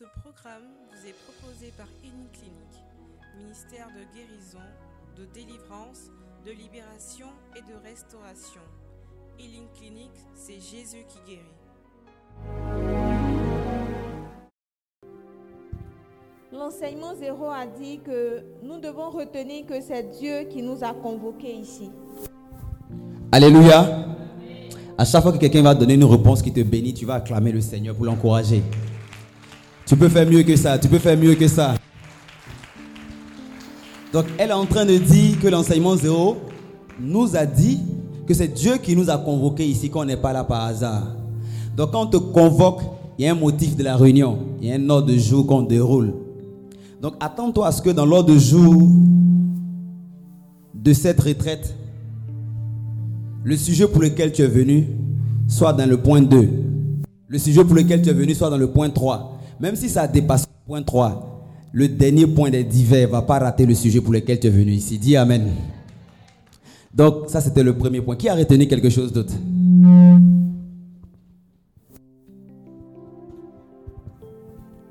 Ce programme vous est proposé par Clinique, ministère de guérison, de délivrance, de libération et de restauration. Healing Clinic, c'est Jésus qui guérit. L'enseignement zéro a dit que nous devons retenir que c'est Dieu qui nous a convoqués ici. Alléluia. À chaque fois que quelqu'un va donner une réponse qui te bénit, tu vas acclamer le Seigneur pour l'encourager. Tu peux faire mieux que ça, tu peux faire mieux que ça. Donc elle est en train de dire que l'enseignement zéro nous a dit que c'est Dieu qui nous a convoqués ici, qu'on n'est pas là par hasard. Donc quand on te convoque, il y a un motif de la réunion, il y a un ordre de jour qu'on déroule. Donc attends-toi à ce que dans l'ordre de jour de cette retraite, le sujet pour lequel tu es venu soit dans le point 2. Le sujet pour lequel tu es venu soit dans le point 3. Même si ça dépasse le point 3, le dernier point des divers ne va pas rater le sujet pour lequel tu es venu ici. Dis Amen. Donc ça c'était le premier point. Qui a retenu quelque chose d'autre?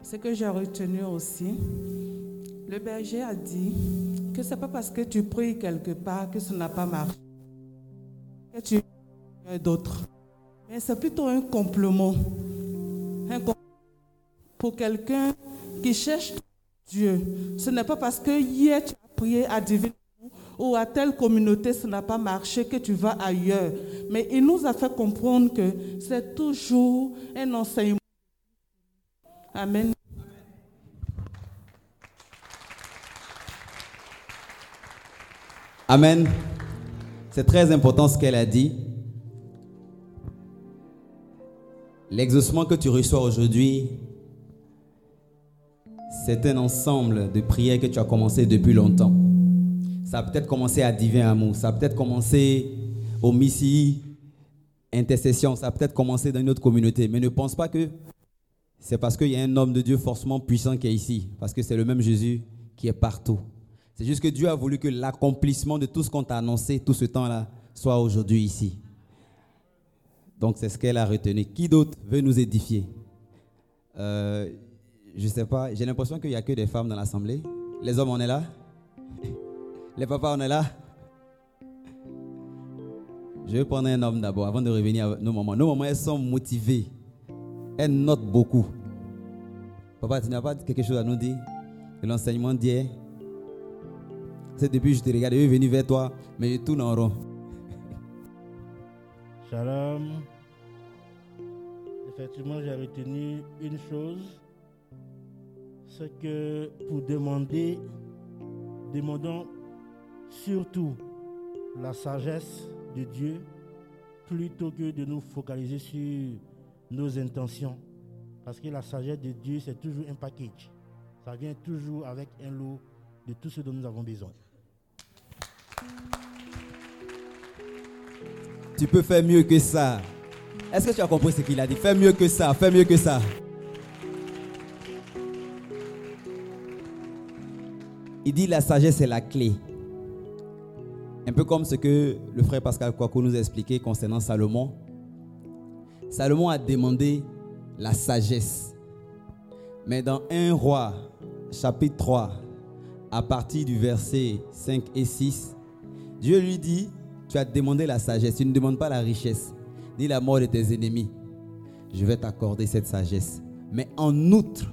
Ce que j'ai retenu aussi, le berger a dit que ce n'est pas parce que tu pries quelque part que ça n'a pas marché. Que tu d'autres. Mais c'est plutôt un complément. Un pour quelqu'un qui cherche Dieu. Ce n'est pas parce que hier tu as prié à divin ou à telle communauté, ça n'a pas marché, que tu vas ailleurs. Mais il nous a fait comprendre que c'est toujours un enseignement. Amen. Amen. C'est très important ce qu'elle a dit. L'exaucement que tu reçois aujourd'hui, c'est un ensemble de prières que tu as commencé depuis longtemps. Ça a peut-être commencé à Divin Amour, ça a peut-être commencé au Missi Intercession, ça a peut-être commencé dans une autre communauté. Mais ne pense pas que c'est parce qu'il y a un homme de Dieu forcément puissant qui est ici, parce que c'est le même Jésus qui est partout. C'est juste que Dieu a voulu que l'accomplissement de tout ce qu'on t'a annoncé tout ce temps-là soit aujourd'hui ici. Donc c'est ce qu'elle a retenu. Qui d'autre veut nous édifier? Euh, Je ne sais pas, j'ai l'impression qu'il n'y a que des femmes dans l'assemblée. Les hommes, on est là Les papas, on est là Je vais prendre un homme d'abord avant de revenir à nos mamans. Nos mamans, elles sont motivées. Elles notent beaucoup. Papa, tu n'as pas quelque chose à nous dire? L'enseignement dit c'est depuis que je te regarde, je suis venu vers toi, mais je tourne en rond. Shalom. Effectivement, j'ai retenu une chose, que pour demander, demandons surtout la sagesse de Dieu plutôt que de nous focaliser sur nos intentions. Parce que la sagesse de Dieu, c'est toujours un package. Ça vient toujours avec un lot de tout ce dont nous avons besoin. Tu peux faire mieux que ça. Est-ce que tu as compris ce qu'il a dit? Fais mieux que ça, fais mieux que ça. Il dit la sagesse est la clé. Un peu comme ce que le frère Pascal Kouakou nous a expliqué concernant Salomon. Salomon a demandé la sagesse. Mais dans 1 roi, chapitre 3, à partir du verset 5 et 6, Dieu lui dit, tu as demandé la sagesse, tu ne demandes pas la richesse, ni la mort de tes ennemis. Je vais t'accorder cette sagesse. Mais en outre,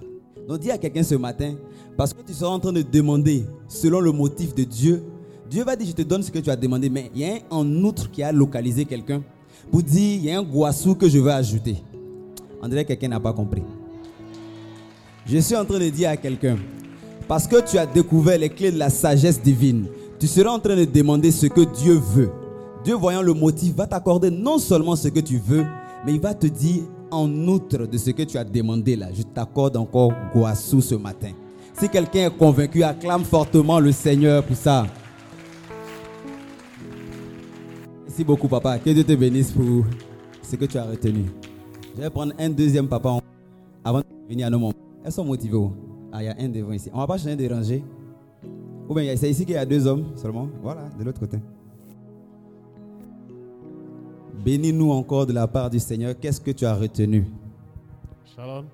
donc dis à quelqu'un ce matin, parce que tu seras en train de demander selon le motif de Dieu, Dieu va dire, je te donne ce que tu as demandé, mais il y a un en outre qui a localisé quelqu'un pour dire, il y a un guassou que je veux ajouter. On dirait que quelqu'un n'a pas compris. Je suis en train de dire à quelqu'un, parce que tu as découvert les clés de la sagesse divine, tu seras en train de demander ce que Dieu veut. Dieu, voyant le motif, va t'accorder non seulement ce que tu veux, mais il va te dire en outre de ce que tu as demandé là. Je t'accorde encore Guassou ce matin. Si quelqu'un est convaincu, acclame fortement le Seigneur pour ça. Merci beaucoup, papa. Que Dieu te bénisse pour ce que tu as retenu. Je vais prendre un deuxième papa avant de venir à nos moments. Elles sont motivées. Ah, il y a un devant ici. On ne va pas changer de ranger. Ou bien c'est ici qu'il y a deux hommes seulement. Voilà, de l'autre côté. Bénis-nous encore de la part du Seigneur. Qu'est-ce que tu as retenu? Shalom.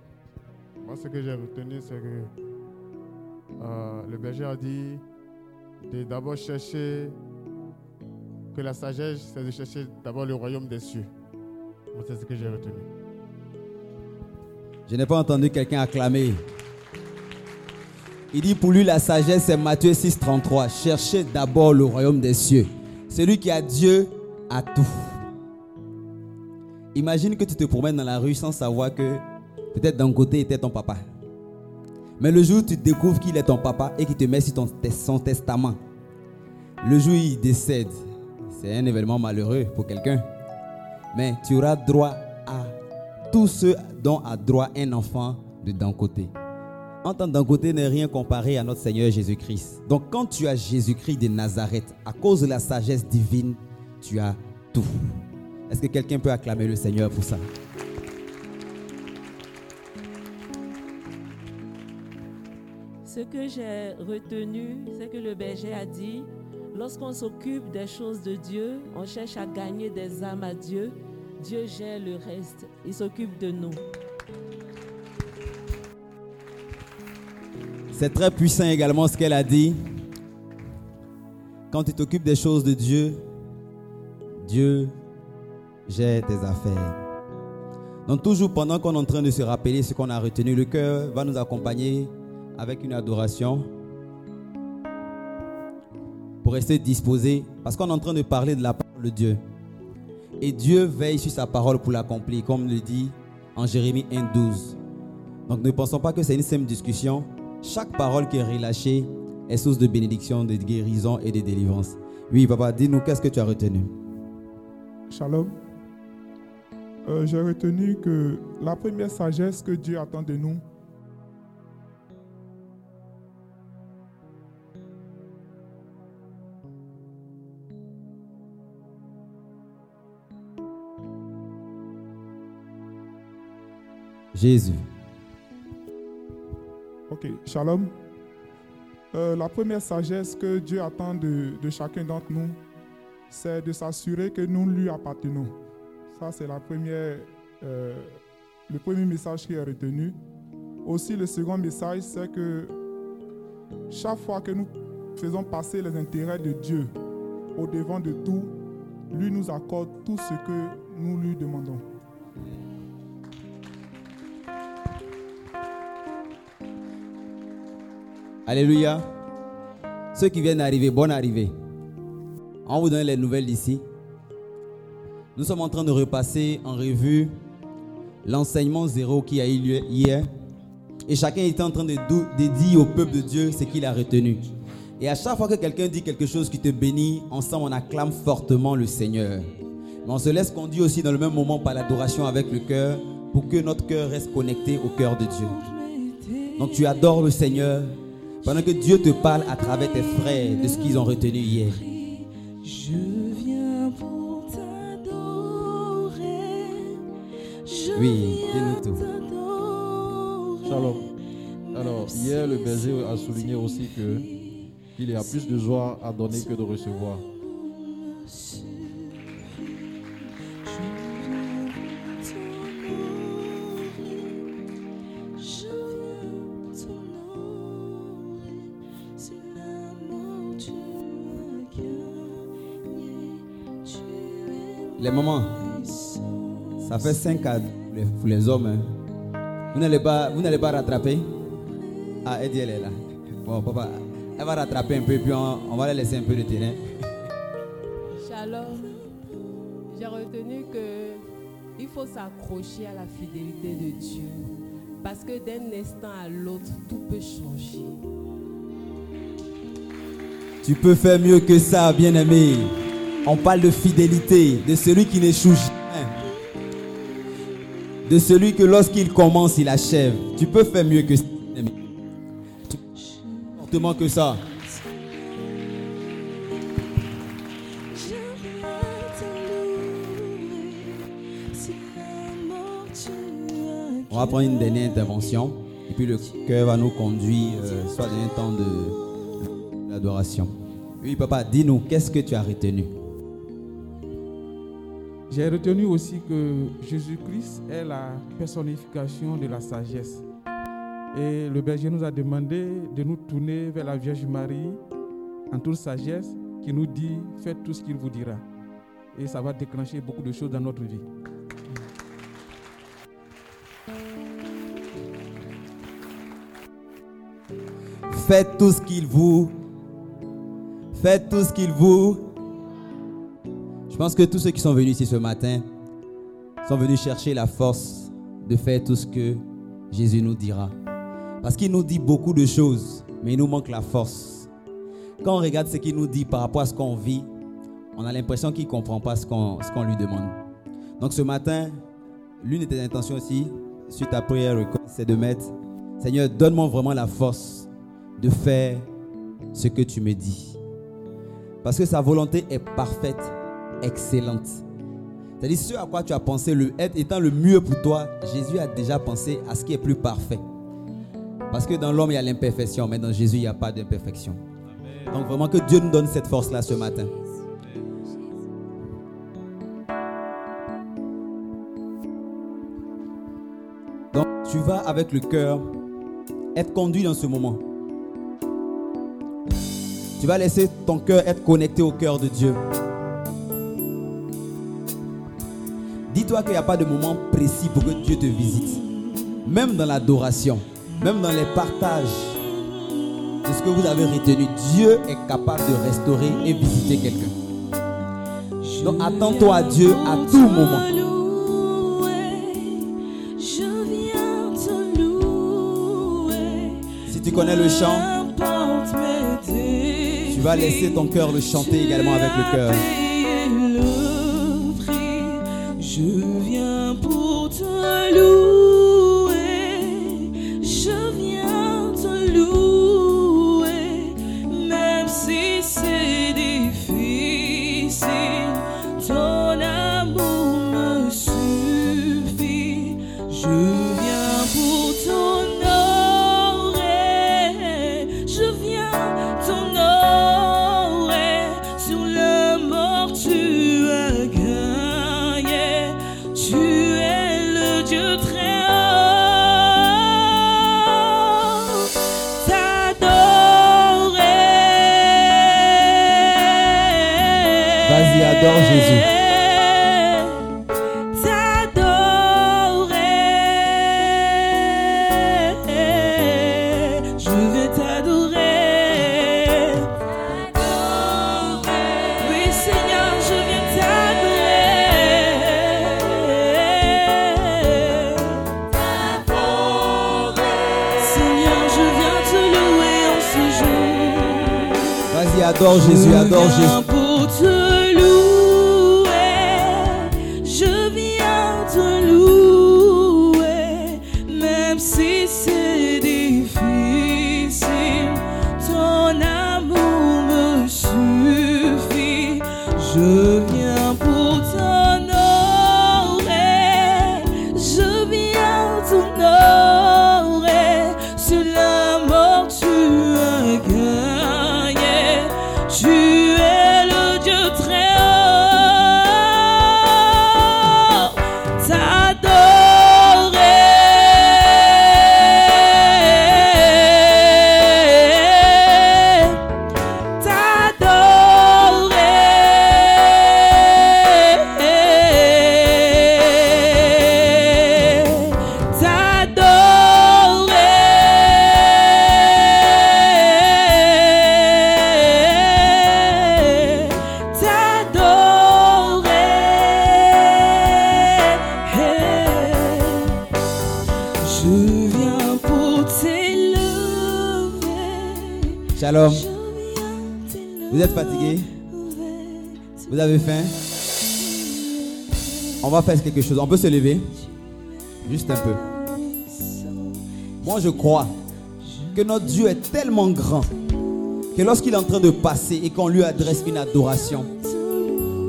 Moi, ce que j'ai retenu, c'est que euh, le berger a dit de d'abord chercher que la sagesse, c'est de chercher d'abord le royaume des cieux. C'est ce que j'ai retenu. Je n'ai pas entendu quelqu'un acclamer. Il dit pour lui la sagesse c'est Matthieu 6 33. Cherchez d'abord le royaume des cieux. Celui qui a Dieu a tout. Imagine que tu te promènes dans la rue sans savoir que peut-être d'un côté était ton papa. Mais le jour où tu découvres qu'il est ton papa et qu'il te met sur ton, son testament, le jour où il décède, c'est un événement malheureux pour quelqu'un. Mais tu auras droit à tout ce dont a droit un enfant de d'un côté. En d'un côté n'est rien comparé à notre Seigneur Jésus-Christ. Donc quand tu as Jésus-Christ de Nazareth, à cause de la sagesse divine, tu as tout. Est-ce que quelqu'un peut acclamer le Seigneur pour ça? Ce que j'ai retenu, c'est que le berger a dit, lorsqu'on s'occupe des choses de Dieu, on cherche à gagner des âmes à Dieu, Dieu gère le reste, il s'occupe de nous. C'est très puissant également ce qu'elle a dit. Quand tu t'occupes des choses de Dieu, Dieu gère tes affaires. Donc toujours pendant qu'on est en train de se rappeler ce qu'on a retenu, le cœur va nous accompagner avec une adoration pour rester disposé parce qu'on est en train de parler de la parole de Dieu. Et Dieu veille sur sa parole pour l'accomplir, comme le dit en Jérémie 1.12. Donc ne pensons pas que c'est une simple discussion. Chaque parole qui est relâchée est source de bénédiction, de guérison et de délivrance. Oui, papa, dis-nous qu'est-ce que tu as retenu? Shalom. Euh, J'ai retenu que la première sagesse que Dieu attend de nous, Jésus. Ok, shalom. Euh, la première sagesse que Dieu attend de, chacun d'entre nous, c'est de s'assurer que nous lui appartenons. Ça, c'est la première, euh, le premier message qui est retenu. Aussi, le second message, c'est que chaque fois que nous faisons passer les intérêts de Dieu au devant de tout, lui nous accorde tout ce que nous lui demandons. Alléluia. Ceux qui viennent d'arriver, bonne arrivée. On vous donne les nouvelles d'ici. Nous sommes en train de repasser en revue l'enseignement zéro qui a eu lieu hier. Et chacun était en train de, de dire au peuple de Dieu ce qu'il a retenu. Et à chaque fois que quelqu'un dit quelque chose qui te bénit, ensemble on acclame fortement le Seigneur. Mais on se laisse conduire aussi dans le même moment par l'adoration avec le cœur pour que notre cœur reste connecté au cœur de Dieu. Donc tu adores le Seigneur pendant que Dieu te parle à travers tes frères de ce qu'ils ont retenu hier. Je viens pour t'adorer. Je Oui, viens dis-nous tout. Shalom. Alors, hier, le berger a souligné aussi que il y a plus de joie à donner que de recevoir. Mamans, ça fait 5 à pour les, pour les hommes. hein. Vous n'allez pas, vous n'allez pas rattraper Ah, Eddie, elle est là. Bon, papa, elle va rattraper un peu, puis on, on va la laisser un peu de terrain. Shalom. J'ai retenu que il faut s'accrocher à la fidélité de Dieu. Parce que d'un instant à l'autre, tout peut changer. Tu peux faire mieux que ça, bien-aimé. On parle de fidélité, de celui qui n'échoue jamais. De celui que lorsqu'il commence, il achève. Tu peux faire mieux que ça. fortement que ça. On va prendre une dernière intervention. Et puis le cœur va nous conduire, euh, soit dans un temps de l'adoration. Oui, papa, dis-nous, qu'est-ce que tu as retenu? J'ai retenu aussi que Jésus-Christ est la personnification de la sagesse. Et le berger nous a demandé de nous tourner vers la Vierge Marie en toute sagesse qui nous dit faites tout ce qu'il vous dira. Et ça va déclencher beaucoup de choses dans notre vie. Faites tout ce qu'il vous. Faites tout ce qu'il vous. Je pense que tous ceux qui sont venus ici ce matin sont venus chercher la force de faire tout ce que Jésus nous dira. Parce qu'il nous dit beaucoup de choses, mais il nous manque la force. Quand on regarde ce qu'il nous dit par rapport à ce qu'on vit, on a l'impression qu'il ne comprend pas ce qu'on lui demande. Donc ce matin, l'une des intentions aussi, suite à prière, c'est de mettre, Seigneur, donne-moi vraiment la force de faire ce que tu me dis. Parce que sa volonté est parfaite, excellente. C'est-à-dire, ce à quoi tu as pensé, le être étant le mieux pour toi, Jésus a déjà pensé à ce qui est plus parfait. Parce que dans l'homme, il y a l'imperfection, mais dans Jésus, il n'y a pas d'imperfection. Donc vraiment que Dieu nous donne cette force-là ce matin. Donc tu vas avec le cœur être conduit dans ce moment. Tu vas laisser ton cœur être connecté au cœur de Dieu. Dis-toi qu'il n'y a pas de moment précis pour que Dieu te visite. Même dans l'adoration, même dans les partages de ce que vous avez retenu, Dieu est capable de restaurer et visiter quelqu'un. Donc attends-toi à Dieu à tout moment. Si tu connais le chant, tu vas laisser ton cœur le chanter également avec le cœur. Je viens pour te louer. Adore Jésus, adore Je viens Jésus. Shalom. Vous êtes fatigué Vous avez faim? On va faire quelque chose. On peut se lever? Juste un peu. Moi, je crois que notre Dieu est tellement grand que lorsqu'il est en train de passer et qu'on lui adresse une adoration,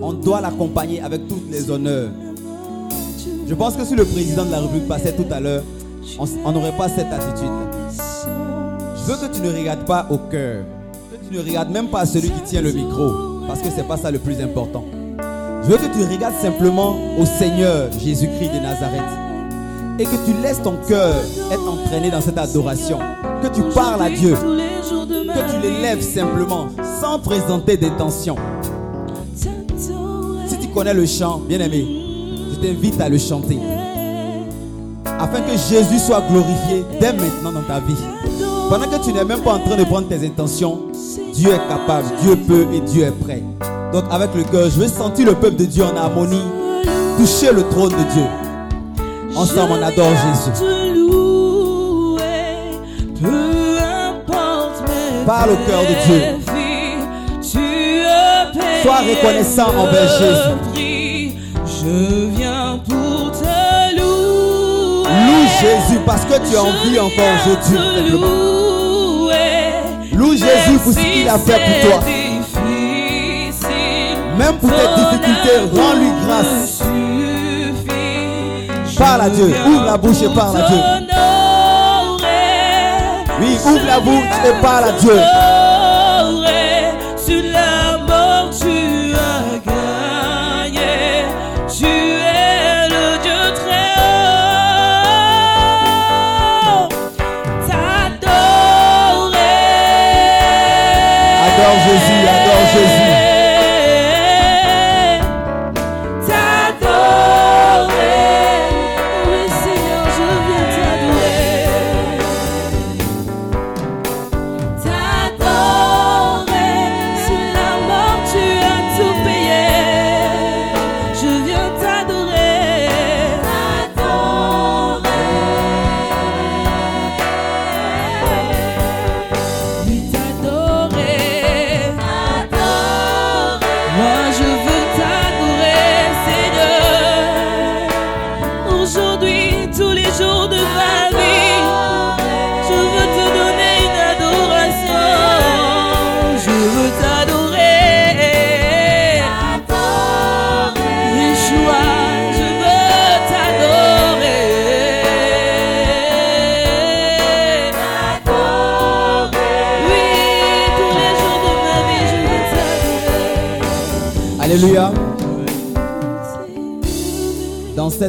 on doit l'accompagner avec toutes les honneurs. Je pense que si le président de la République passait tout à l'heure, on n'aurait pas cette attitude. Je veux que tu ne regardes pas au cœur. Que tu ne regardes même pas à celui qui tient le micro. Parce que c'est pas ça le plus important. Je veux que tu regardes simplement au Seigneur Jésus-Christ de Nazareth. et que tu laisses ton cœur être entraîné dans cette adoration, que tu parles à Dieu, que tu l'élèves simplement sans présenter d'intention. Si tu connais le chant, bien-aimé, je t'invite à le chanter. Afin que Jésus soit glorifié dès maintenant dans ta vie. Pendant que tu n'es même pas en train de prendre tes intentions, Dieu est capable, Dieu peut et Dieu est prêt. Donc avec le cœur, je veux sentir le peuple de Dieu en harmonie, toucher le trône de Dieu. Ensemble, on adore Jésus. Parle au cœur de Dieu. as Sois reconnaissant envers Jésus. Je viens pour te louer. Loue Jésus parce que tu es en vie encore aujourd'hui. Loue Jésus pour ce qu'il a fait pour toi. Même pour tes difficultés, rends-lui grâce. Parle à Dieu, ouvre la bouche et parle à Dieu. Oui, ouvre la bouche et parle à Dieu.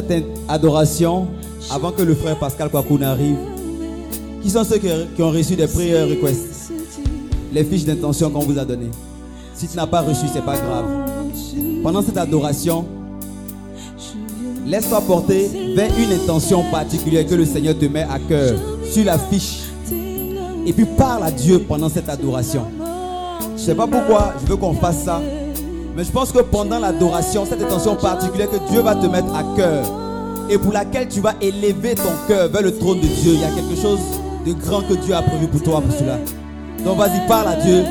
Cette adoration, avant que le frère Pascal Kwaku n'arrive, qui sont ceux qui, qui ont reçu des prières requests? Les fiches d'intention qu'on vous a données. Si tu n'as pas reçu, c'est pas grave. Pendant cette adoration, laisse-toi porter vers une intention particulière que le Seigneur te met à cœur sur la fiche. Et puis parle à Dieu pendant cette adoration. Je ne sais pas pourquoi je veux qu'on fasse ça. Mais je pense que pendant l'adoration, cette intention particulière que Dieu va te mettre à cœur et pour laquelle tu vas élever ton cœur vers le trône de Dieu, il y a quelque chose de grand que Dieu a prévu pour toi pour cela. Donc vas-y, parle à Dieu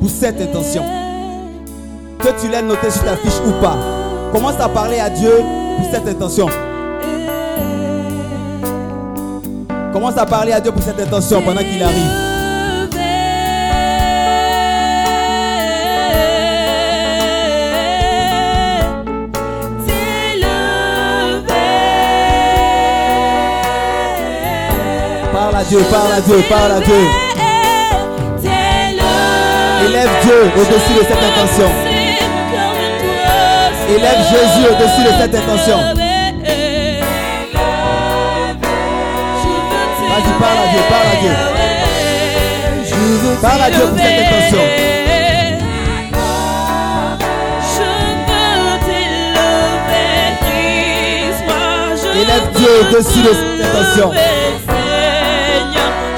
pour cette intention. Que tu l'aies noté sur ta fiche ou pas. Commence à parler à Dieu pour cette intention. Commence à parler à Dieu pour cette intention pendant qu'il arrive. Dieu, parle à Dieu, parle à Dieu. Élève Dieu au-dessus de cette intention. Élève Jésus au-dessus de cette intention. Vas-y, parle à Dieu, parle à Dieu. Parle à Dieu pour cette intention. Élève Dieu au-dessus de cette intention.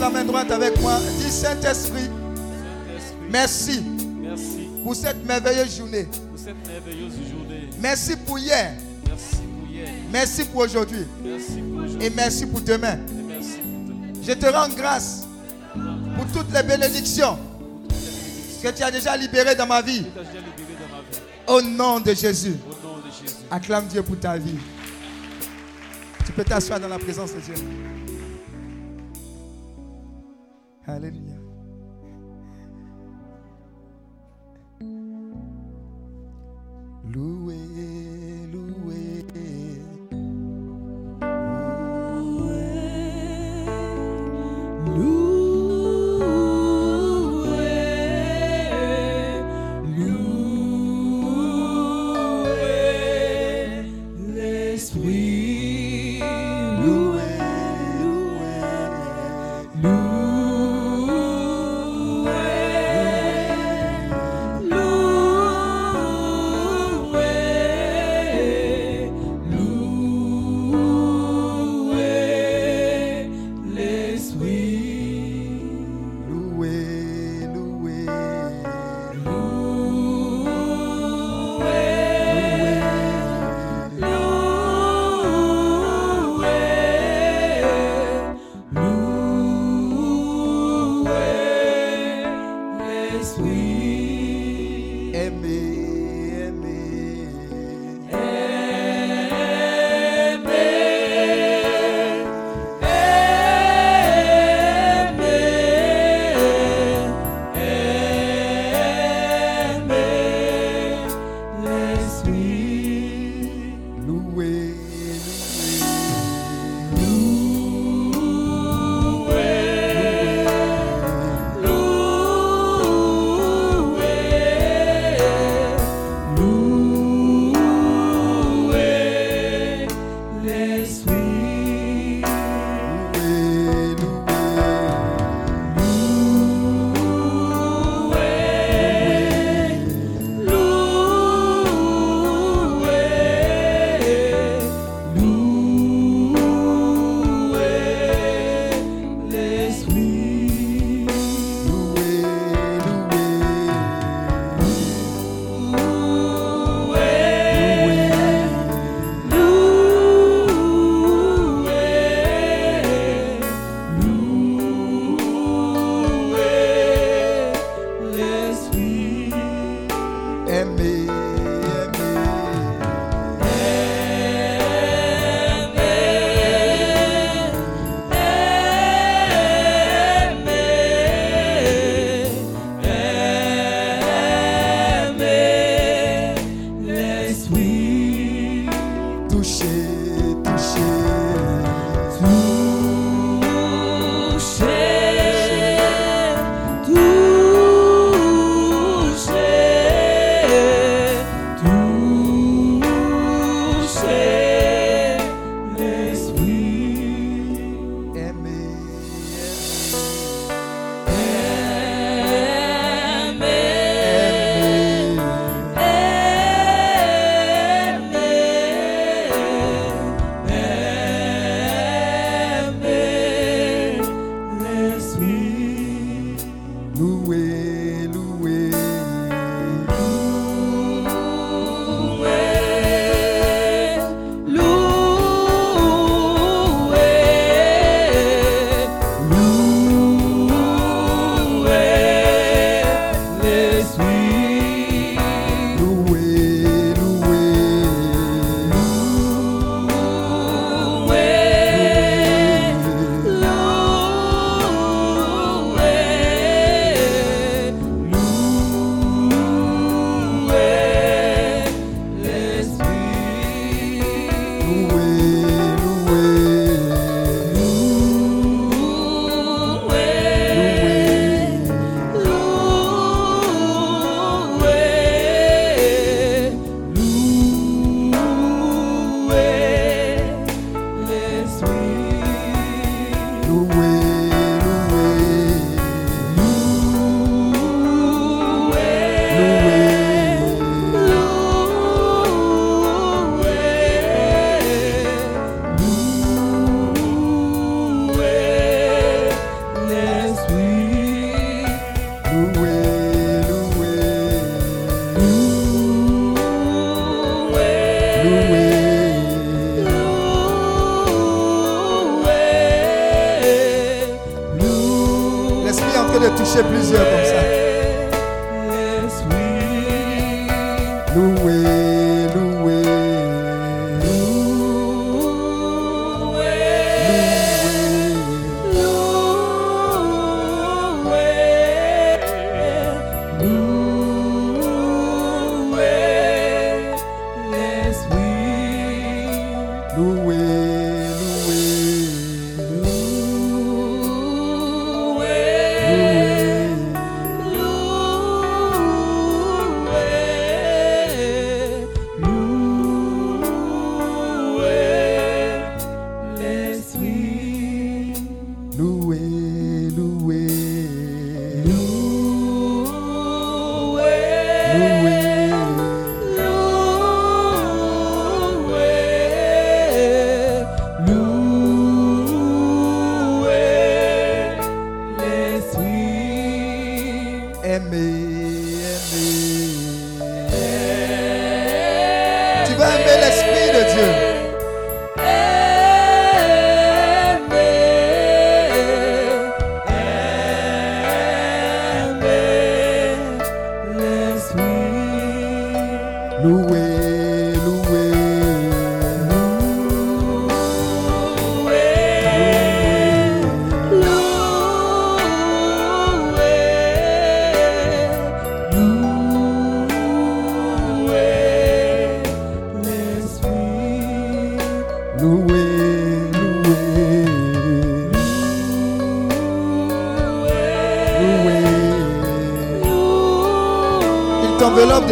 la main droite avec moi. Dis Saint-Esprit, merci Merci pour cette merveilleuse journée. pour cette merveilleuse journée. Merci pour hier. Merci pour hier. Merci pour aujourd'hui. Et merci pour demain. Et merci pour demain. Je te rends grâce pour toutes les bénédictions que tu as déjà libérées dans ma vie. Au nom de Jésus. Acclame Dieu pour ta vie. Tu peux t'asseoir dans la présence de Dieu. Alléluia.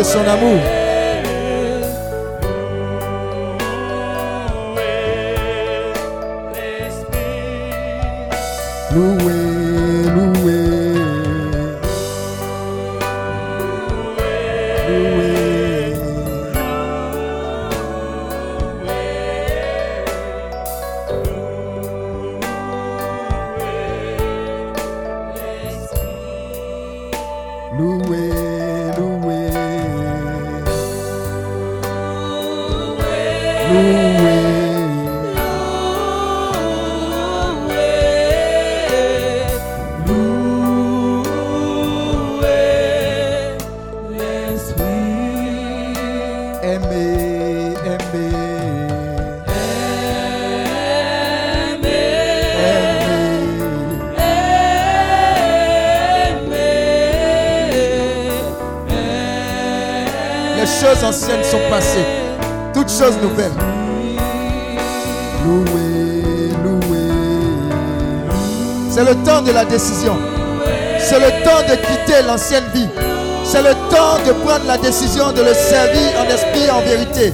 T'enveloppe de Choses nouvelles. Loué. C'est le temps de la décision. C'est le temps de quitter l'ancienne vie. C'est le temps de prendre la décision de le servir en esprit en vérité.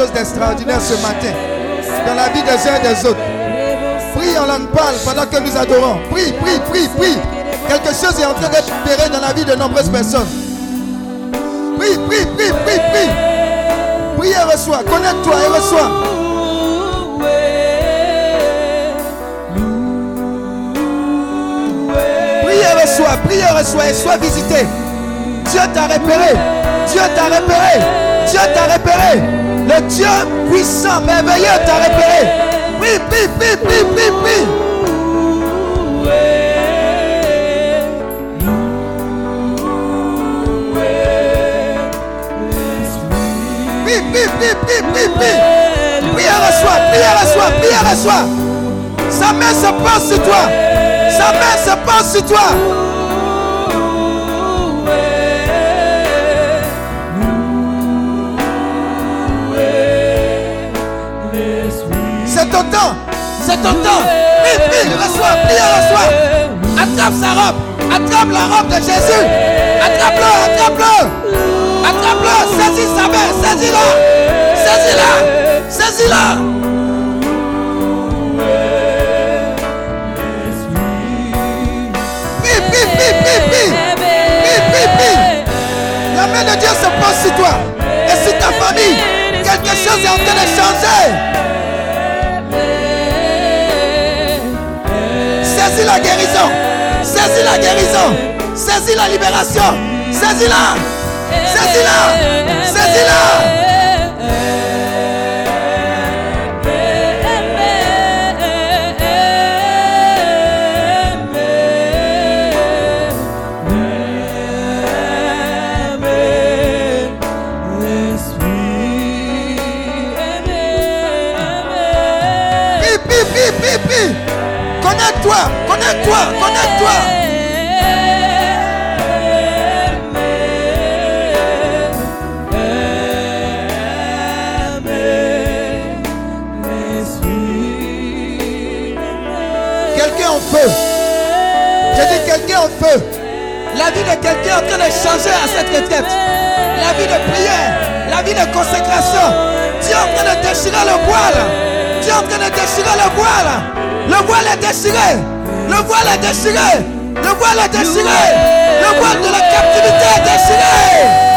Chose d'extraordinaire ce matin dans la vie des uns et des autres. Prie en langue parle pendant que nous adorons. Prie, prie, prie, prie. Quelque chose est en train d'être opéré dans la vie de nombreuses personnes. Prie, prie, prie, prie, prie. Prie et reçois. Connecte-toi et reçois. Prie et reçois, prie et reçois et sois visité. Dieu t'a repéré. Dieu t'a repéré. Dieu t'a repéré. Le Dieu puissant, merveilleux t'a repéré. Prie, prie, prie. Prie, prie, prie, prie, prie, prie. Prie et reçois, prie et reçois, prie et reçois. Sa main se passe sur toi. Sa main se passe sur toi. Ton reçois, prie et reçois. Attrape sa robe. Attrape la robe de Jésus. Attrape-le, attrape-le. Attrape-le. Saisis sa main. Saisis-la. Saisis-la. Saisis-la. La main de Dieu se pose sur toi et sur ta famille. Quelque chose est en train de changer. La guérison. Saisis la guérison. Saisis la libération. Saisis-la. Saisis-la. Saisis-la. En feu. J'ai dit quelqu'un en feu. La vie de quelqu'un est en train de changer à cette retraite. La vie de prière, la vie de consécration. Dieu en train de déchirer le voile. Dieu en train de déchirer le voile. Le voile est déchiré. Le voile est déchiré. Le voile est déchiré. Le voile de la captivité est déchiré.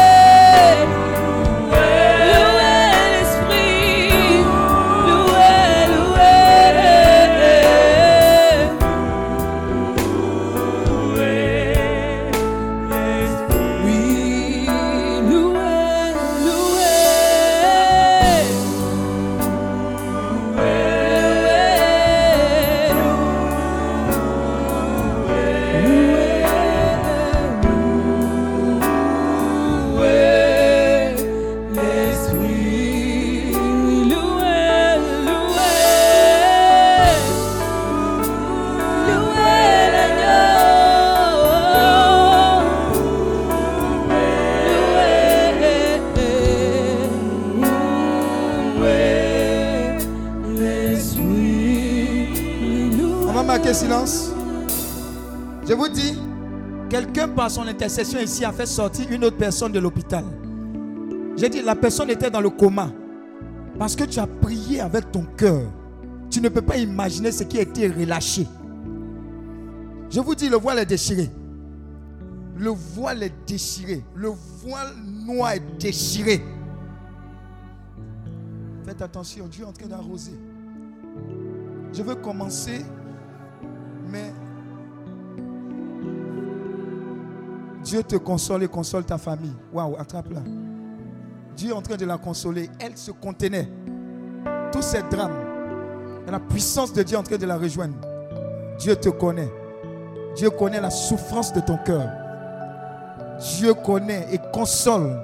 Par son intercession ici a fait sortir une autre personne de l'hôpital. J'ai dit, la personne était dans le coma. Parce que tu as prié avec ton cœur. Tu ne peux pas imaginer ce qui a été relâché. Je vous dis, le voile est déchiré. Le voile est déchiré. Le voile noir est déchiré. Faites attention, Dieu est en train d'arroser. Je veux commencer, mais Dieu te console et console ta famille. Waouh, attrape-la. Dieu est en train de la consoler. Elle se contenait. Tous ces drames. La puissance de Dieu est en train de la rejoindre. Dieu te connaît. Dieu connaît la souffrance de ton cœur. Dieu connaît et console.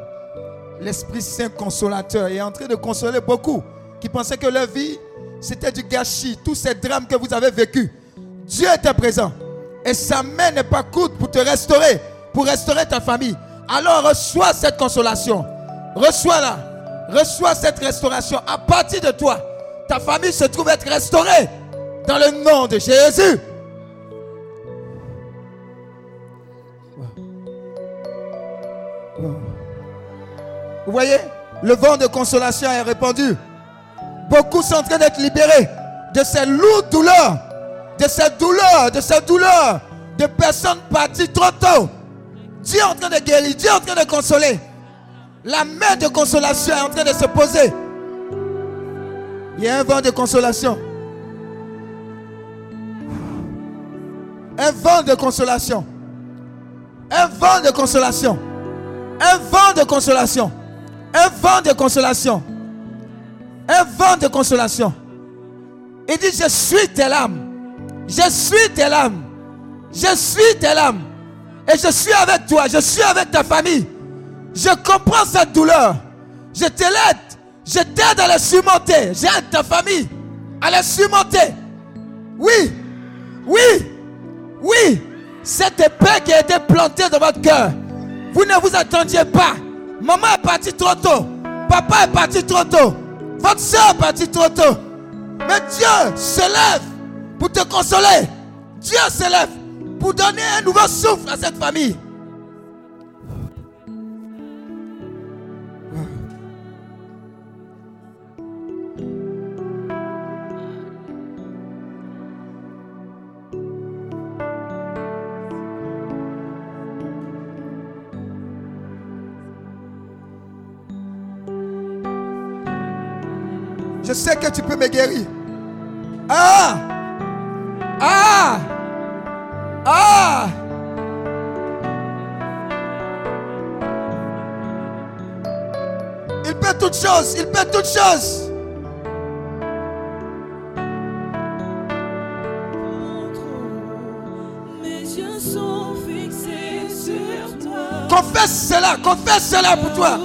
L'Esprit Saint consolateur est en train de consoler beaucoup qui pensaient que leur vie, c'était du gâchis. Tous ces drames que vous avez vécus. Dieu était présent. Et sa main n'est pas courte pour te restaurer, pour restaurer ta famille. Alors reçois cette consolation. Reçois-la. Reçois cette restauration. À partir de toi, ta famille se trouve être restaurée. Dans le nom de Jésus. Vous voyez, le vent de consolation est répandu. Beaucoup sont en train d'être libérés de ces lourdes douleurs, de ces douleurs, de ces douleurs, de personnes parties trop tôt. Dieu est en train de guérir, Dieu est en train de consoler. La main de consolation est en train de se poser. Il y a un vent de consolation. Un vent de consolation. Un vent de consolation. Un vent de consolation. Un vent de consolation. Un vent de consolation. Il dit, je suis tes larmes. Je suis tes larmes. Je suis tes larmes. Et je suis avec toi. Je suis avec ta famille. Je comprends cette douleur. Je te l'aide. Je t'aide à la surmonter. J'aide ta famille à la surmonter. Oui. Oui. Oui. Cette épée qui a été plantée dans votre cœur. Vous ne vous attendiez pas. Maman est partie trop tôt. Papa est parti trop tôt. Votre soeur est partie trop tôt. Mais Dieu se lève pour te consoler. Dieu se lève pour donner un nouveau souffle à cette famille. Je sais que tu peux me guérir. Ah! Ah! Ah! Il peut toutes choses, il peut toutes choses. Confesse cela, confesse cela pour toi.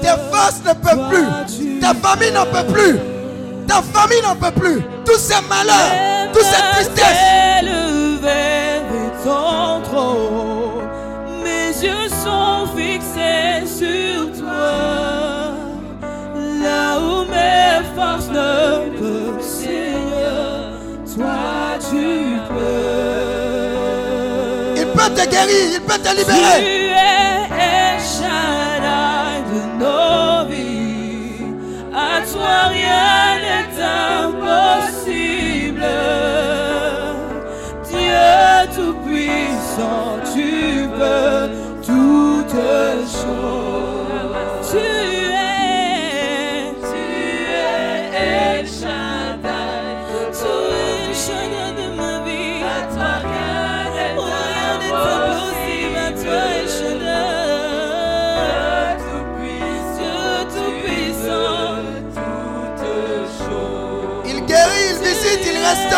Tes forces ne peuvent plus. Ta famille n'en peut plus. Ta famille n'en peut plus. Tous ces malheurs, il peut te Tu libérer. es El Shaddai de nos vies. À toi rien n'est impossible. Dieu tout-puissant, tu peux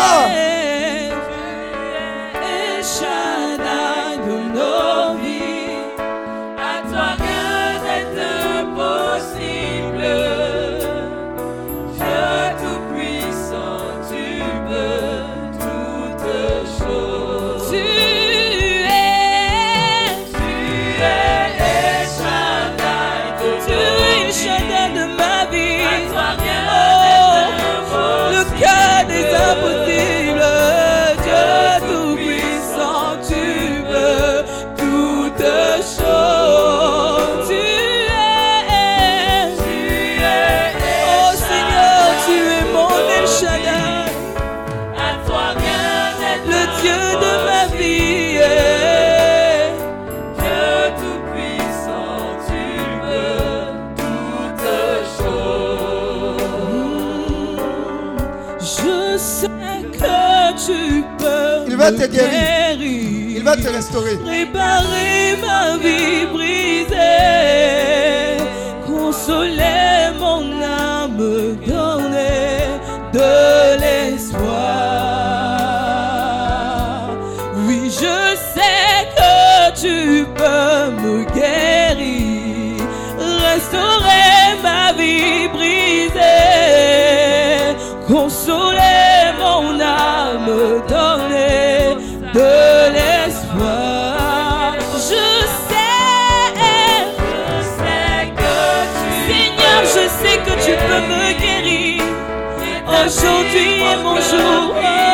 il va me te guérir. guérir. Il va te restaurer. Réparer ma vie brisée, consoler mon âme, Aujourd'hui est mon jour, oh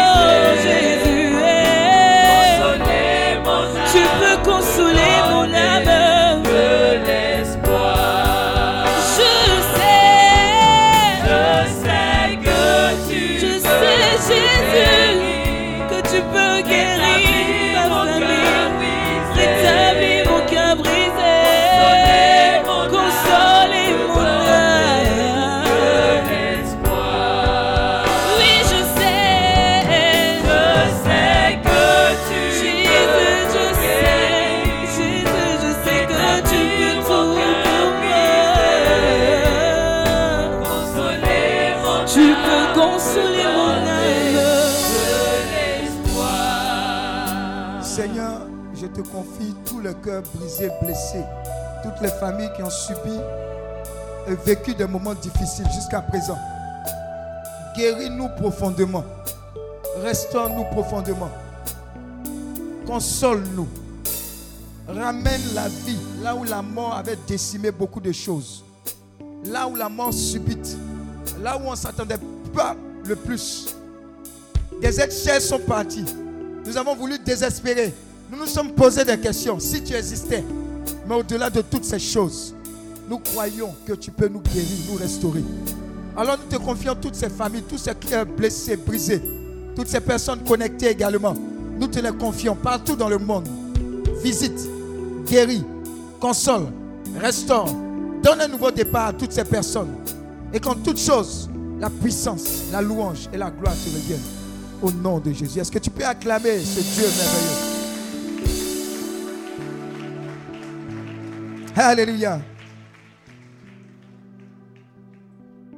cœurs brisés, blessés, toutes les familles qui ont subi et vécu des moments difficiles jusqu'à présent. Guéris-nous profondément. Restaure-nous profondément. Console-nous. Ramène la vie là où la mort avait décimé beaucoup de choses. Là où la mort subite. Là où on ne s'attendait pas le plus. Des chers sont partis. Nous avons voulu désespérer. Nous nous sommes posé des questions. Si tu existais, mais au-delà de toutes ces choses, nous croyons que tu peux nous guérir, nous restaurer. Alors nous te confions toutes ces familles, tous ces cœurs blessés, brisés, toutes ces personnes connectées également. Nous te les confions partout dans le monde. Visite, guéris, console, restaure. Donne un nouveau départ à toutes ces personnes. Et qu'en toutes choses, la puissance, la louange et la gloire te reviennent. Au nom de Jésus. Est-ce que tu peux acclamer ce Dieu merveilleux? Alléluia.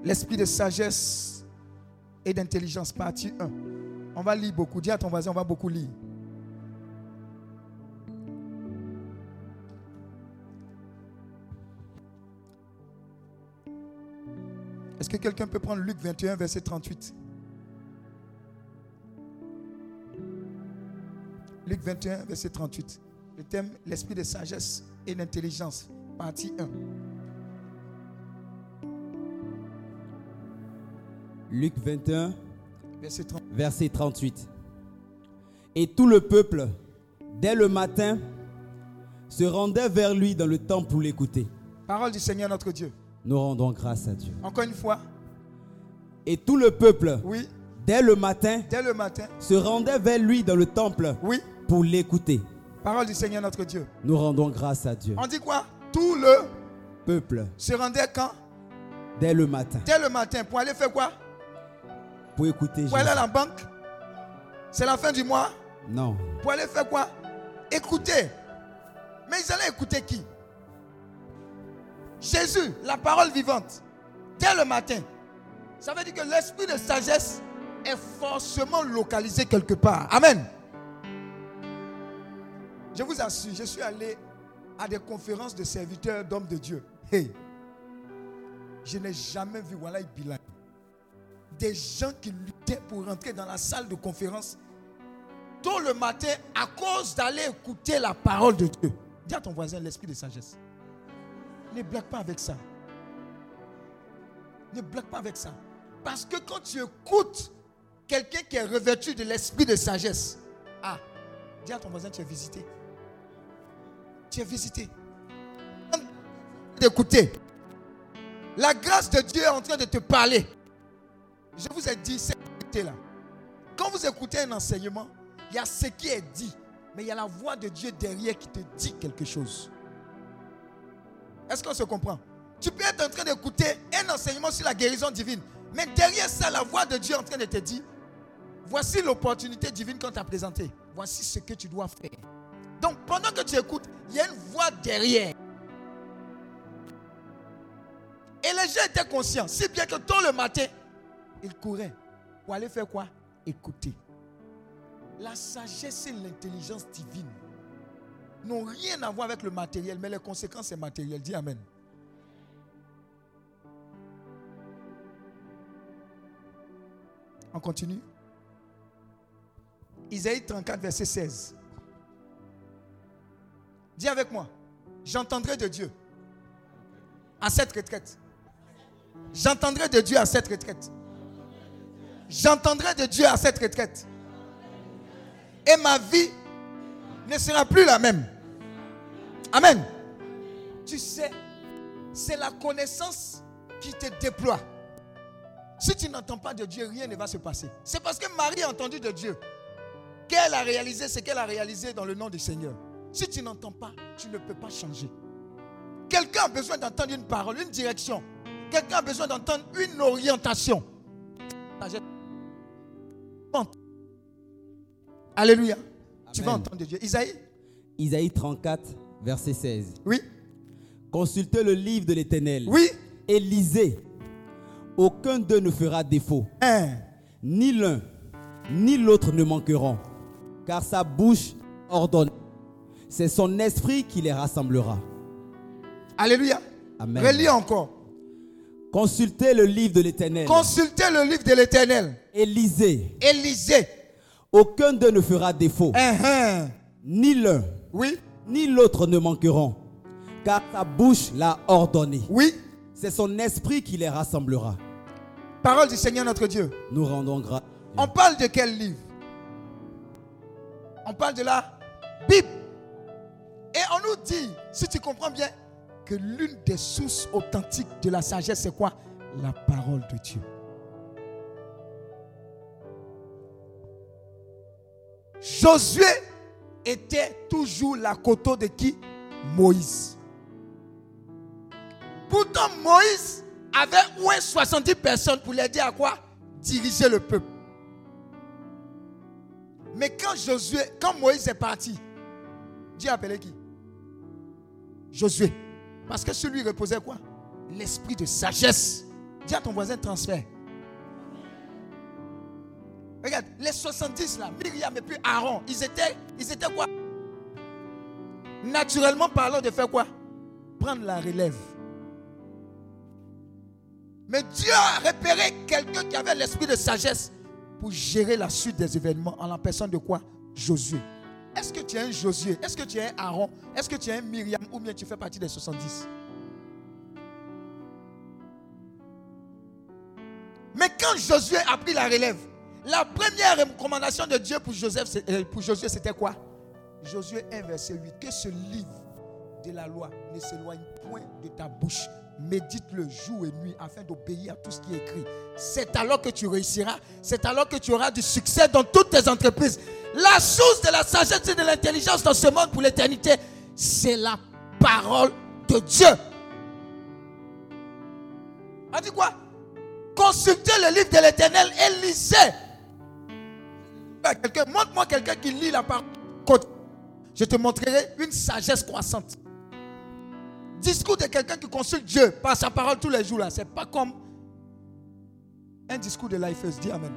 L'esprit de sagesse et d'intelligence, partie 1. On va lire beaucoup. Dis à ton voisin, on va beaucoup lire. Est-ce que quelqu'un peut prendre Luc 21, verset 38 Luc 21, verset 38. Le thème, l'esprit de sagesse et d'intelligence, partie 1. Luc 21, Verset 30. verset 38. Et tout le peuple, dès le matin, se rendait vers lui dans le temple pour l'écouter. Parole du Seigneur notre Dieu. Nous rendons grâce à Dieu. Encore une fois. Et tout le peuple, Oui. dès le matin, Dès le matin. se rendait vers lui dans le temple Oui. pour l'écouter. Parole du Seigneur notre Dieu. Nous rendons grâce à Dieu. On dit quoi? Tout le Peuple, se rendait quand? Dès le matin, Dès le matin. Pour aller faire quoi? Pour écouter Pour aller à Jésus. la banque? C'est la fin du mois? Non, Pour aller faire quoi? Écouter. Mais ils allaient écouter qui? Jésus, la parole vivante. Dès le matin. Ça veut dire que l'esprit de sagesse est forcément localisé quelque part. Amen. Je vous assure, je suis allé à des conférences de serviteurs d'hommes de Dieu. Hey, je n'ai jamais vu Wallah Bilal. Des gens qui luttaient pour rentrer dans la salle de conférence tôt le matin à cause d'aller écouter la parole de Dieu. Dis à ton voisin l'esprit de sagesse. Ne blague pas avec ça. Ne blague pas avec ça. Parce que quand tu écoutes quelqu'un qui est revêtu de l'esprit de sagesse, ah, dis à ton voisin, tu es visité. Tu es visité. D'écouter. La grâce de Dieu est en train de te parler. Je vous ai dit, c'est là. Quand vous écoutez un enseignement, il y a ce qui est dit, mais il y a la voix de Dieu derrière qui te dit quelque chose. Est-ce qu'on se comprend? Tu peux être en train d'écouter un enseignement sur la guérison divine, mais derrière ça, la voix de Dieu est en train de te dire, voici l'opportunité divine qu'on t'a présentée. Voici ce que tu dois faire. Donc pendant que tu écoutes, il y a une voix derrière. Et les gens étaient conscients, si bien que tôt le matin, ils couraient pour aller faire quoi? Écouter. La sagesse et l'intelligence divine n'ont rien à voir avec le matériel, mais les conséquences c'est matériel. Dis Amen. On continue. Isaïe 34, verset 16. Dis avec moi. J'entendrai de Dieu à cette retraite. J'entendrai de Dieu à cette retraite. J'entendrai de Dieu à cette retraite. Et ma vie ne sera plus la même. Amen. Tu sais, c'est la connaissance qui te déploie. Si tu n'entends pas de Dieu, rien ne va se passer. C'est parce que Marie a entendu de Dieu qu'elle a réalisé ce qu'elle a réalisé dans le nom du Seigneur. Si tu n'entends pas, tu ne peux pas changer. Quelqu'un a besoin d'entendre une parole, une direction. Quelqu'un a besoin d'entendre une orientation. Alléluia. Tu vas entendre Dieu. Isaïe? Isaïe 34, verset 16. Oui. Consultez le livre de l'Éternel. Oui. Et lisez. Aucun d'eux ne fera défaut. Ni l'un, ni l'autre ne manqueront. Car sa bouche ordonne. C'est son esprit qui les rassemblera. Alléluia. Amen. Relis encore. Consultez le livre de l'Éternel Consultez le livre de l'Éternel et lisez. et lisez. Aucun d'eux ne fera défaut. Ni l'un, Oui, ni l'autre ne manqueront. Car sa bouche l'a ordonné. oui. C'est son esprit qui les rassemblera. Parole du Seigneur notre Dieu. Nous rendons grâce. On parle de quel livre? On parle de la Bible. Et on nous dit, si tu comprends bien, que l'une des sources authentiques de la sagesse, c'est quoi? La parole de Dieu. Josué était toujours la coteau de qui? Moïse. Pourtant, Moïse avait moins 70 personnes pour l'aider à quoi? Diriger le peuple. Mais quand Josué, quand Moïse est parti, Dieu a appelé qui? Josué. Parce que sur lui reposait quoi? L'esprit de sagesse. Dis à ton voisin transfert. Regarde, les 70 là, Myriam et puis Aaron, ils étaient, ils étaient quoi? Naturellement parlant de faire quoi? Prendre la relève. Mais Dieu a repéré quelqu'un qui avait l'esprit de sagesse pour gérer la suite des événements en la personne de quoi? Josué. Est-ce que tu es un Josué? Est-ce que tu es un Aaron? Est-ce que tu es un Myriam? Ou bien tu fais partie des 70 Mais quand Josué a pris la relève, la première recommandation de Dieu pour, Joseph, euh, Josué, c'était quoi? Josué 1, verset 8. Que ce livre de la loi ne s'éloigne point de ta bouche. Médite-le jour et nuit afin d'obéir à tout ce qui est écrit. C'est alors que tu réussiras. C'est alors que tu auras du succès dans toutes tes entreprises. La source de la sagesse et de l'intelligence dans ce monde pour l'éternité, c'est la parole de Dieu. On dit quoi? Consultez le livre de l'éternel et lisez. Quelqu'un- Montre-moi quelqu'un qui lit la parole. Je te montrerai une sagesse croissante. Discours de quelqu'un qui consulte Dieu par sa parole tous les jours là, c'est pas comme un discours de lifeuse. Dis Amen.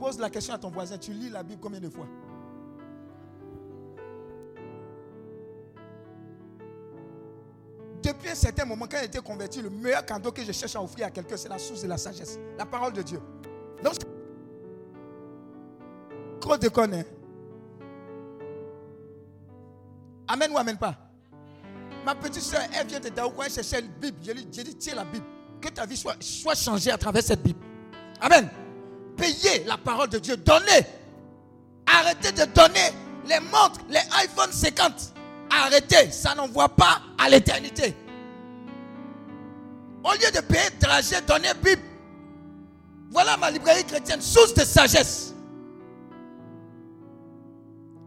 Pose la question à ton voisin, tu lis la Bible combien de fois? Depuis un certain moment, quand j'ai été converti, le meilleur cadeau que je cherche à offrir à quelqu'un, c'est la source de la sagesse, la parole de Dieu. Donc, Gros déconne. Amen ou amen pas? Ma petite soeur, elle vient de Daoukouan, elle cherchait la Bible. Je lui dit, tiens la Bible. Que ta vie soit, soit changée à travers cette Bible. Amen. Payez la parole de Dieu. Donnez. Arrêtez de donner les montres, les iPhone 50. Arrêtez. Ça n'envoie pas à l'éternité. Au lieu de payer trajet, donnez Bible. Voilà ma librairie chrétienne, source de sagesse.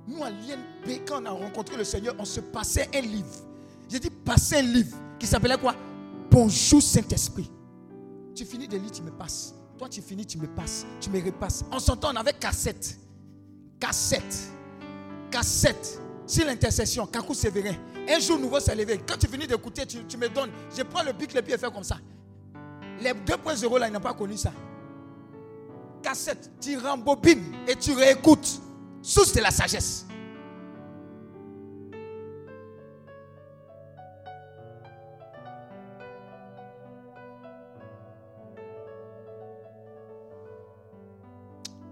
Nous, à l'INP, quand on a rencontré le Seigneur, on se passait un livre. J'ai dit passer un livre qui s'appelait quoi? Bonjour Saint-Esprit. Tu finis de lire, tu me passes. Toi, tu finis, tu me passes. Tu me repasses. On avait cassette. Cassette. Cassette. Sur l'intercession, Kakou Sévérin. Un jour nouveau s'est levé. Quand tu finis d'écouter, tu, tu me donnes. Je prends le bic, le pied et fais comme ça. Les 2.0 là, ils n'ont pas connu ça. Cassette, tu rembobines et tu réécoutes. Source de la sagesse.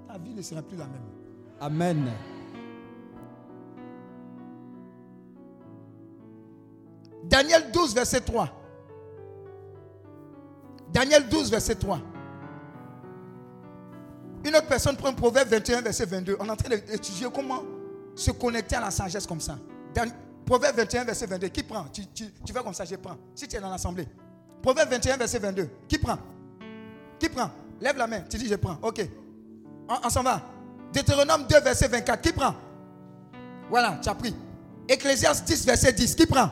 Ta vie ne sera plus la même. Amen. Daniel 12, verset 3. Daniel 12, verset 3. Une autre personne prend Proverbe 21, verset 22. On est en train d'étudier comment se connecter à la sagesse comme ça. Proverbe 21, verset 22. Qui prend? Tu, fais comme ça, je prends. Si tu es dans l'assemblée. Proverbe 21, verset 22. Qui prend? Qui prend? Lève la main. Tu dis je prends. Ok. On, s'en va. Deutéronome 2, verset 24. Qui prend? Voilà, tu as pris. Ecclésiaste 10, verset 10. Qui prend?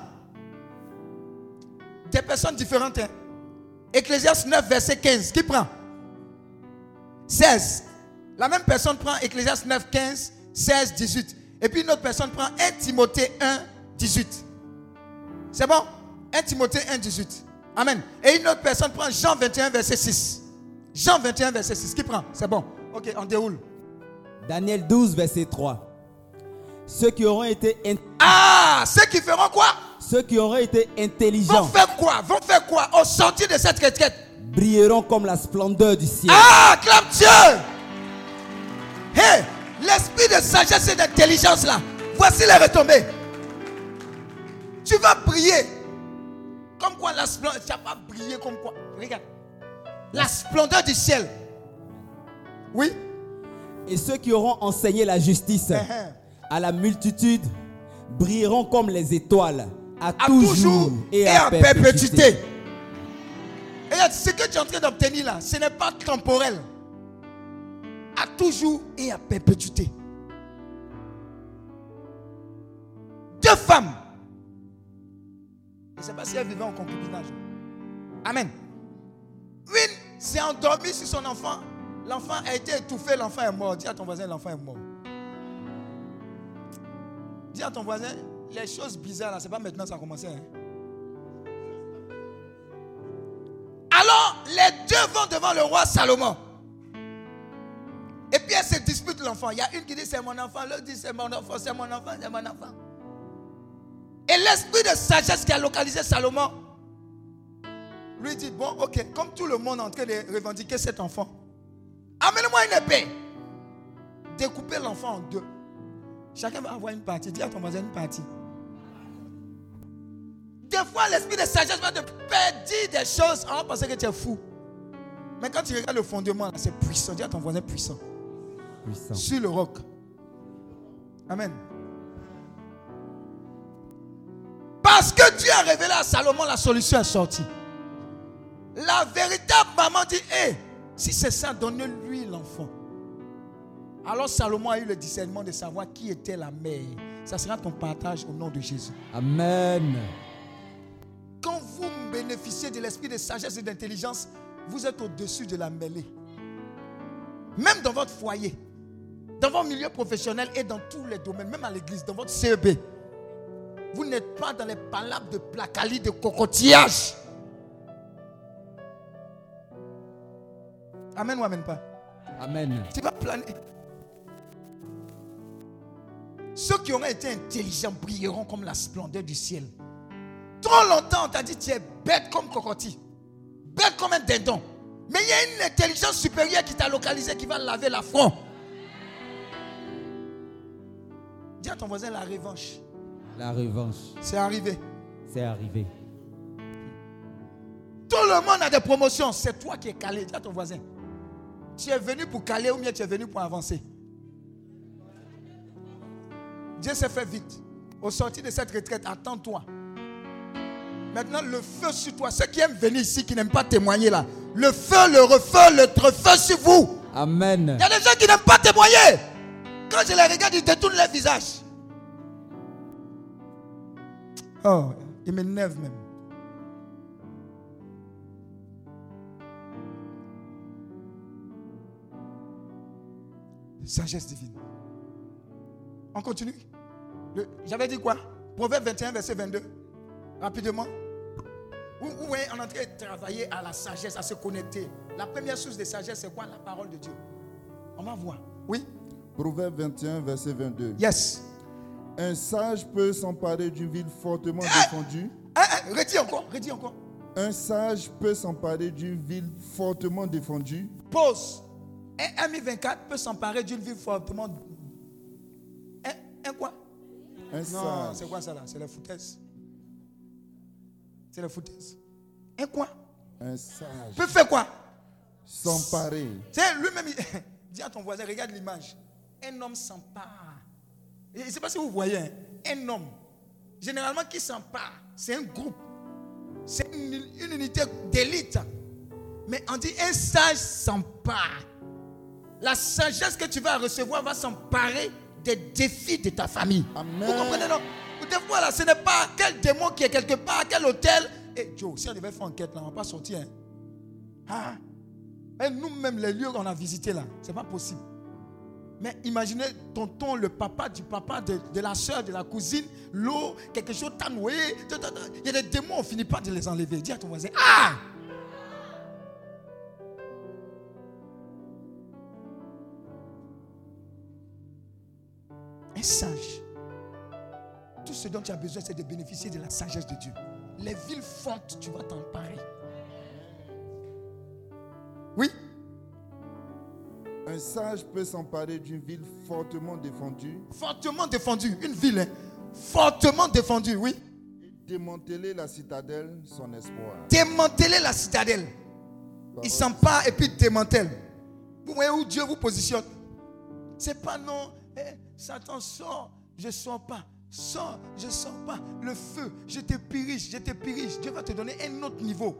Des personnes différentes. hein. Ecclésiaste 9, verset 15. Qui prend? 16. La même personne prend Ecclésiaste 9, 15, 16, 18. Et puis une autre personne prend 1 Timothée 1, 18. C'est bon? 1 Timothée 1, 18. Amen. Et une autre personne prend Jean 21, verset 6. Jean 21, verset 6. Qui prend? C'est bon. Ok, on déroule. Daniel 12, verset 3. Ceux qui auront été, Ah, ceux qui feront quoi? Ceux qui auront été Vont intelligents faire quoi? Vont faire quoi? Au sortir de cette retraite brilleront comme la splendeur du ciel. Ah, clame Dieu Hé, l'esprit de sagesse et d'intelligence là, voici les retombées. Tu vas briller. Comme quoi la splendeur, tu vas pas briller comme quoi Regarde. La splendeur du ciel. Oui Et ceux qui auront enseigné la justice Uh-huh. à la multitude brilleront comme les étoiles à, À toujours, toujours et, à, à perpétuité. perpétuité. Regarde, ce que tu es en train d'obtenir là, ce n'est pas temporel. À toujours et à perpétuité. Deux femmes. Je ne sais pas si elles vivaient en concubinage. Amen. Une s'est endormie sur son enfant. L'enfant a été étouffé, l'enfant est mort. Dis à ton voisin, l'enfant est mort. Dis à ton voisin, les choses bizarres là, c'est pas maintenant que ça a commencé. hein. Vont devant le roi Salomon. Et puis elles se disputent l'enfant. Il y a une qui dit c'est mon enfant, l'autre dit c'est mon enfant, c'est mon enfant, c'est mon enfant. Et l'esprit de sagesse qui a localisé Salomon lui dit Bon, ok, comme tout le monde est en train de revendiquer cet enfant, amène-moi une épée. Découpez l'enfant en deux. Chacun va avoir une partie. Dis à ton voisin une partie. Des fois, l'esprit de sagesse va te dire des choses. Va penser que tu es fou. Mais quand tu regardes le fondement, c'est puissant. Dis à ton voisin puissant. Puissant. Sur le roc. Amen. Parce que Dieu a révélé à Salomon la solution est sortie. La véritable maman dit Hé, si c'est ça, donne-lui l'enfant. Alors Salomon a eu le discernement de savoir qui était la mère. Ça sera ton partage au nom de Jésus. Amen. Quand vous bénéficiez de l'esprit de sagesse et d'intelligence, vous êtes au-dessus de la mêlée. Même dans votre foyer, dans votre milieu professionnel et dans tous les domaines, même à l'église, dans votre CEB. Vous n'êtes pas dans les palabres de placali, de cocotillage. Amen ou amen pas? Amen. Tu vas planer. Ceux qui auront été intelligents brilleront comme la splendeur du ciel. Trop longtemps, on t'a dit tu es bête comme cocotti, bête comme un dindon. Mais il y a une intelligence supérieure qui t'a localisé qui va laver la front. Dis à ton voisin la revanche. La revanche, C'est arrivé. c'est arrivé. Tout le monde a des promotions. C'est toi qui es calé. Dis à ton voisin. Tu es venu pour caler ou bien tu es venu pour avancer? Dieu s'est fait vite. Au sortir de cette retraite, attends-toi. Maintenant, le feu sur toi. Ceux qui aiment venir ici, qui n'aiment pas témoigner là. Le feu, le refeu, le refeu sur vous. Amen. Il y a des gens qui n'aiment pas témoigner. Quand je les regarde, ils détournent leur visage. Oh, ils m'énervent même. Sagesse divine. On continue. J'avais dit quoi? Proverbe 21, verset 22. Rapidement. Vous, vous voyez, on est en train de travailler à la sagesse, à se connecter. La première source de sagesse, c'est quoi? La parole de Dieu. On va voir. Oui Proverbe 21, verset 22. Yes. Un sage peut s'emparer d'une ville fortement défendue. Hein, hein, redis encore, redis encore. Un sage peut s'emparer d'une ville fortement défendue. Pause. Un M24 peut s'emparer d'une ville fortement. Un, un quoi? Un Non, sage c'est quoi ça là? C'est la foutaise. C'est la foutaise. Un quoi? Un sage Peut faire quoi? S'emparer. C'est lui-même. il- Dis à ton voisin, regarde l'image. Un homme s'empare. Je ne sais pas si vous voyez. hein, Un homme. Généralement, qui s'empare, c'est un groupe. C'est une, une unité d'élite. Mais on dit un sage s'empare. La sagesse que tu vas recevoir va s'emparer des défis de ta famille. Vous comprenez, non? ce n'est pas quel démon qui est quelque part, quel hôtel. Et Joe, si on devait faire enquête là, on ne va pas sortir. Hein. Ah, Et nous-mêmes, les lieux qu'on a visités là, ce n'est pas possible. Mais imaginez tonton, le papa du papa, de, la soeur, de la cousine, l'eau, quelque chose tanoué. Il y a des démons, on ne finit pas de les enlever. Dis à ton voisin, ah Un sage tout ce dont tu as besoin, c'est de bénéficier de la sagesse de Dieu. Les villes fortes, tu vas t'emparer. Oui. Un sage peut s'emparer d'une ville fortement défendue. Fortement défendue. Une ville, hein, fortement défendue, oui. Démanteler la citadelle, son espoir. Démanteler la citadelle. Il s'empare et puis démantèle. Vous voyez où Dieu vous positionne? C'est pas non, eh, Satan sort, je ne sors pas. Sors, je ne sors pas. Le feu, je te purige, je te purige. Dieu va te donner un autre niveau.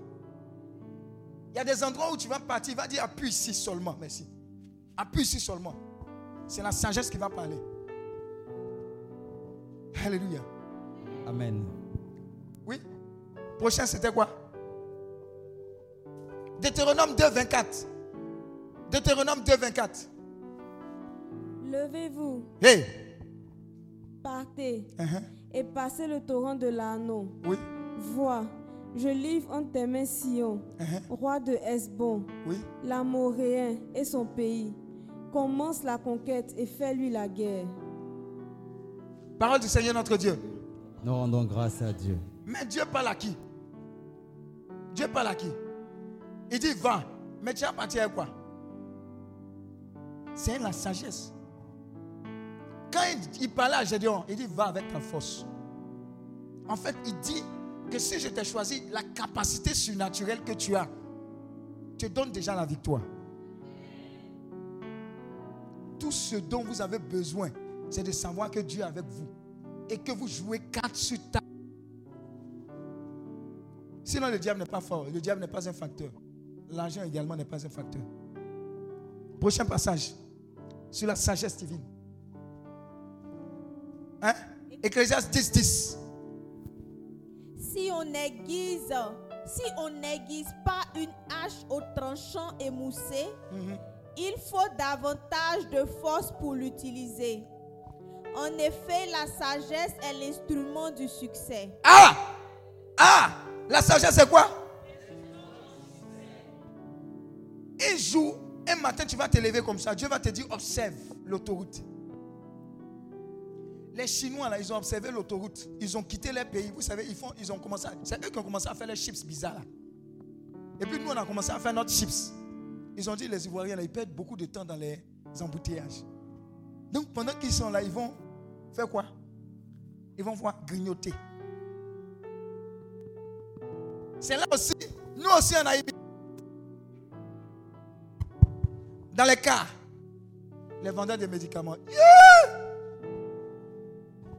Il y a des endroits où tu vas partir, il va dire appuie ici seulement, merci. Appuie ici seulement. C'est la sagesse qui va parler. Alléluia. Amen. Oui. Prochain, c'était quoi? Deutéronome 2, 24. Deutéronome 2, 24. Levez-vous, Hey. Partez Uh-huh. et passez le torrent de l'Arnon. Oui. Vois, je livre entre tes mains Sion, roi de Hesbon, Oui. l'Amoréen et son pays. Commence la conquête et fais-lui la guerre. Parole du Seigneur notre Dieu. Nous rendons grâce à Dieu. Mais Dieu parle à qui? Dieu parle à qui? Il dit va. Mais tu as parti avec quoi? C'est la sagesse. Quand il, parlait à Gédéon, il dit va avec ta force. En fait, il dit que si je t'ai choisi, la capacité surnaturelle que tu as te donne déjà la victoire. Tout ce dont vous avez besoin, c'est de savoir que Dieu est avec vous et que vous jouez quatre sur table. Sinon, le diable n'est pas fort. Le diable n'est pas un facteur. L'argent également n'est pas un facteur. Prochain passage sur la sagesse divine. Hein? Ecclésiaste 10, 10. Si on n'aiguise, si on n'aiguise pas une hache au tranchant émoussé, il faut davantage de force pour l'utiliser. En effet, la sagesse est l'instrument du succès. Ah! Ah! La sagesse, c'est quoi? Un jour, un matin, tu vas te lever comme ça. Dieu va te dire observe l'autoroute. Les Chinois, là, ils ont observé l'autoroute. Ils ont quitté leur pays. Vous savez, ils, font, ils ont commencé c'est eux qui ont commencé à faire les chips bizarres. là. Et puis nous, on a commencé à faire notre chips. Ils ont dit, les Ivoiriens, là, ils perdent beaucoup de temps dans les embouteillages. Donc, pendant qu'ils sont là, ils vont faire quoi? Ils vont voir grignoter. C'est là aussi, nous aussi en Haïti. Dans les cas, les vendeurs de médicaments. Yeah!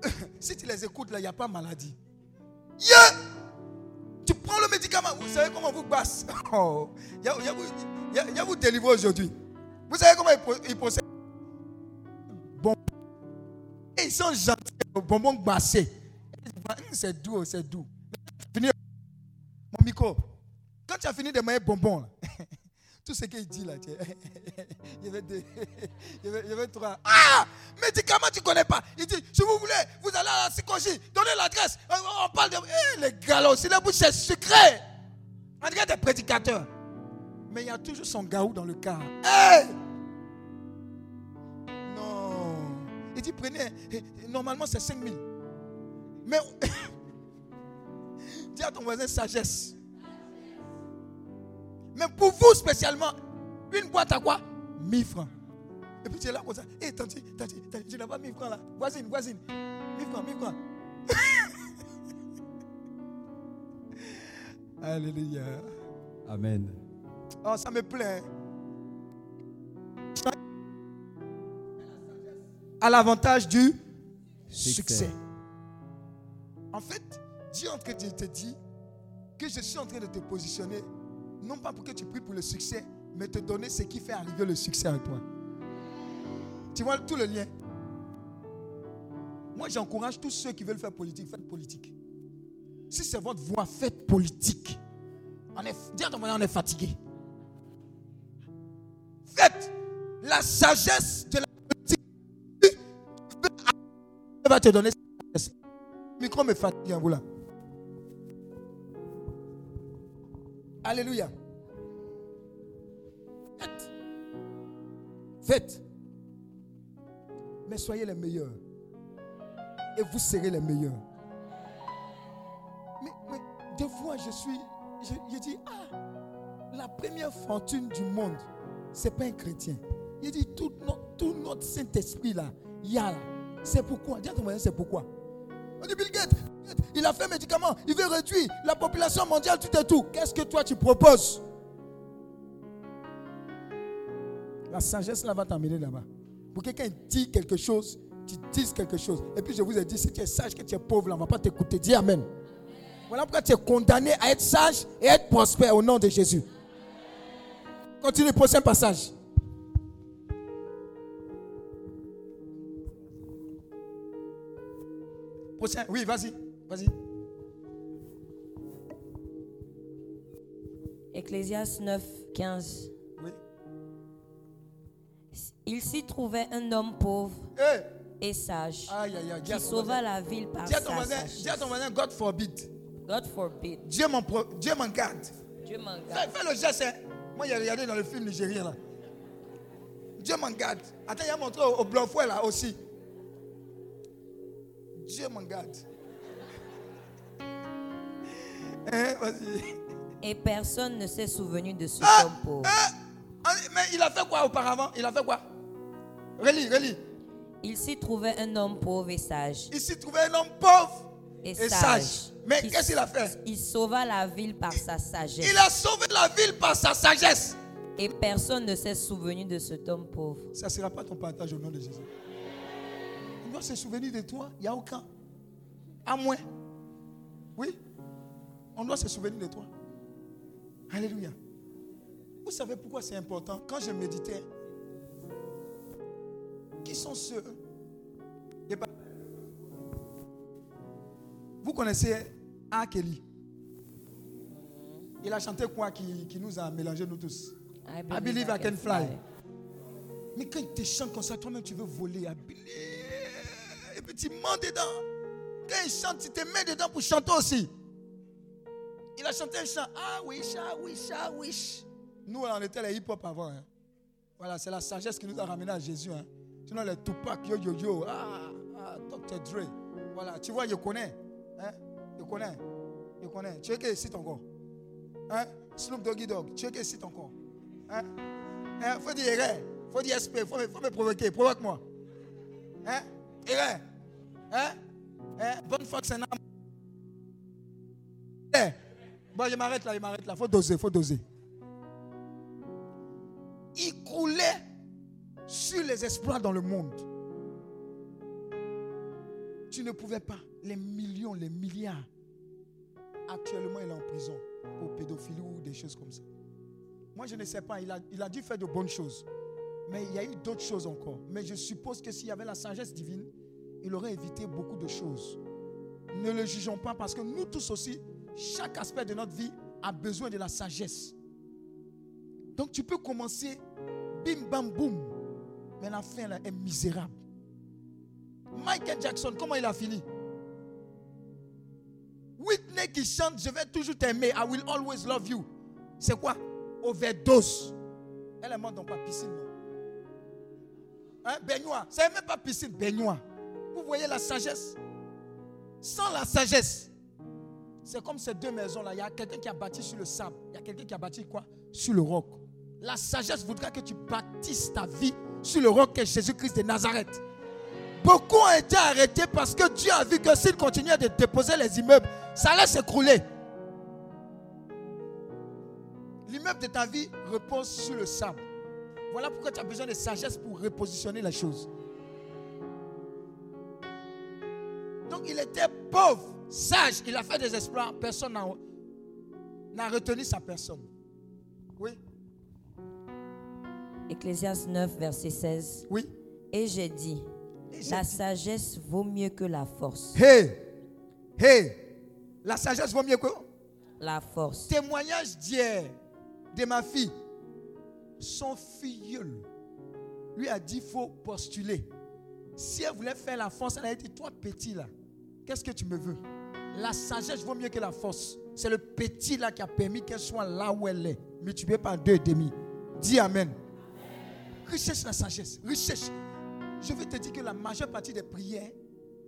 si tu les écoutes, là, il n'y a pas maladie. Yeah! Tu prends le médicament, vous savez comment vous basse. Oh, il y a, y a vous- délivrer aujourd'hui. Vous savez comment ils, pro- ils procèdent? Bon. Et ils sont gentils, au bonbon bassé. C'est doux, c'est doux. Mon micro, quand tu as fini de manger bonbon, là, tout ce qu'il dit là, tu es- il y avait deux, il y avait, il y avait trois. Ah Médicament, tu ne connais pas. Il dit, si vous voulez, vous allez à la psychologie, donnez l'adresse. On, parle de. Eh, les gars là aussi, la bouche c'est sucré. On dirait des prédicateurs. Mais il y a toujours son gaou dans le car. Hey Non. Il dit, prenez. eh, Normalement, c'est 5 000. Mais. Dis à ton voisin sagesse. Mais pour vous spécialement, une boîte à quoi? 1000 francs. Et puis tu es là comme ça. Hé, tanti, tanti, tanti, tu n'as pas 1000 francs là. Voisine, voisine. 1000 francs, 1000 francs. Alléluia. Amen. Oh, ça me plaît. À l'avantage du succès. En fait, Dieu est en train de te dire que je suis en train de te positionner, non pas pour que tu pries pour le succès, mais te donner ce qui fait arriver le succès à toi. Tu vois tout le lien. Moi, j'encourage tous ceux qui veulent faire politique, faites politique. Si c'est votre voie, faites politique. On est, dis à ton on est fatigué. Faites la sagesse de la politique. Va te donner sagesse. Le micro me fatigue, vous là. Alléluia. Faites. Faites. Mais soyez les meilleurs. et vous serez les meilleurs. Mais, mais des fois, je suis. Je, dis, ah, la première fortune du monde, c'est pas un chrétien. Il dit, tout notre, Saint-Esprit là, il y a là. C'est pourquoi. Dis à c'est pourquoi. Bill il a fait un médicament, il veut réduire la population mondiale, tout et tout. Qu'est-ce que toi tu proposes? La sagesse là va t'emmener là-bas. Pour quelqu'un dit quelque chose, tu dises quelque chose. Et puis je vous ai dit, si tu es sage, que tu es pauvre, là, on ne va pas t'écouter. Dis Amen. Voilà pourquoi tu es condamné à être sage et à être prospère au nom de Jésus. Continue, prochain passage. Prochain, oui, vas-y, vas-y. Ecclésias 9, 15. Oui. Il s'y trouvait un homme pauvre Hey. et sage Aïe, aïe, aïe. Dis à qui sauva la ville par ton sa voisin, sagesse. dis à ton voisin, God forbid. God forbid. Dieu m'en Dieu garde. Dieu m'en Fais, garde. fais le geste. hein. Moi, j'ai regardé dans le film nigérien là. Dieu m'en garde. Attends, il a montré au, au blanc là aussi. Dieu m'en garde. Hein. Et personne ne s'est souvenu de ce Ah, homme pauvre. Ah, Mais il a fait quoi auparavant? Il a fait quoi? Relis, relis. Il s'y trouvait un homme pauvre et sage. Il s'y trouvait un homme pauvre et, et sage. sage. Mais qu'est-ce qu'il a fait? Il sauva la ville par sa sagesse. Il a sauvé la ville par sa sagesse. Et personne ne s'est souvenu de cet homme pauvre. Ça ne sera pas ton partage au nom de Jésus. Doit se souvenir de toi. Il n'y a aucun. À moins. Oui. On doit se souvenir de toi. Alléluia. Vous savez pourquoi c'est important? Quand je méditais, qui sont ceux Vous connaissez A. Kelly Il a chanté quoi qui, qui nous a mélangé nous tous? I believe I can fly. Mais quand il te chante comme ça, toi-même tu veux voler. I believe. Tu mens dedans. Quand il chante, tu te mets dedans pour chanter aussi. Il a chanté un chant. Ah wish, ah wish, ah wish. Nous, on était les hip-hop avant. hein. Voilà, c'est la sagesse qui nous a ramenés à Jésus. Hein. Sinon, les Tupac, yo yo yo. Ah, ah, Dr. Dre. Voilà, tu vois, je connais. Hein? Je connais. Je connais. Tu es qui ici encore? Hein? Snoop Doggy Dogg. Tu es qui ici encore? Hein? Hein? Faut dire erreur. Faut dire SP. Faut, faut me provoquer. Provoque-moi. Hein? Erreur. Hein? Hein? Bonne Fox and Am- Eh. Bon, je m'arrête là, je m'arrête là. Faut doser, faut doser. Il coulait sur les exploits dans le monde. Tu ne pouvais pas. Les millions, les milliards. Actuellement, il est en prison pour pédophilie ou des choses comme ça. Moi, je ne sais pas. Il a, il a dû faire de bonnes choses. Mais il y a eu d'autres choses encore. Mais je suppose que s'il y avait la sagesse divine, il aurait évité beaucoup de choses. Ne le jugeons pas parce que nous tous aussi, chaque aspect de notre vie a besoin de la sagesse. Donc tu peux commencer, bim bam boum, mais la fin là est misérable. Michael Jackson, comment il a fini? Whitney qui chante Je vais toujours t'aimer, I will always love you. C'est quoi? Overdose. Elle est morte dans pas piscine, non? Hein, baignoire. C'est même pas piscine, baignoire. Vous voyez la sagesse? Sans la sagesse, c'est comme ces deux maisons-là. Il y a quelqu'un qui a bâti sur le sable. Il y a quelqu'un qui a bâti quoi? Sur le roc. La sagesse voudra que tu bâtisses ta vie sur le roc qu'est Jésus-Christ de Nazareth. Beaucoup ont été arrêtés parce que Dieu a vu que s'ils continuaient de déposer les immeubles, ça allait s'écrouler. L'immeuble de ta vie repose sur le sable. Voilà pourquoi tu as besoin de sagesse pour repositionner les choses. Donc il était pauvre, sage, il a fait des exploits, personne n'a- retenu sa personne. Oui. Ecclésias 9, verset 16. Oui. Et j'ai dit, la sagesse vaut mieux que la force. Hey, hey, la sagesse vaut mieux que La force. témoignage d'hier de ma fille. Son filleul lui a dit faut postuler. Si elle voulait faire la force, elle a dit toi petit là, qu'est-ce que tu me veux? La sagesse vaut mieux que la force. C'est le petit là qui a permis qu'elle soit là où elle est, multiplié par deux et demi. Dis Amen. Recherche la sagesse. Recherche. Je vais te dire que la majeure partie des prières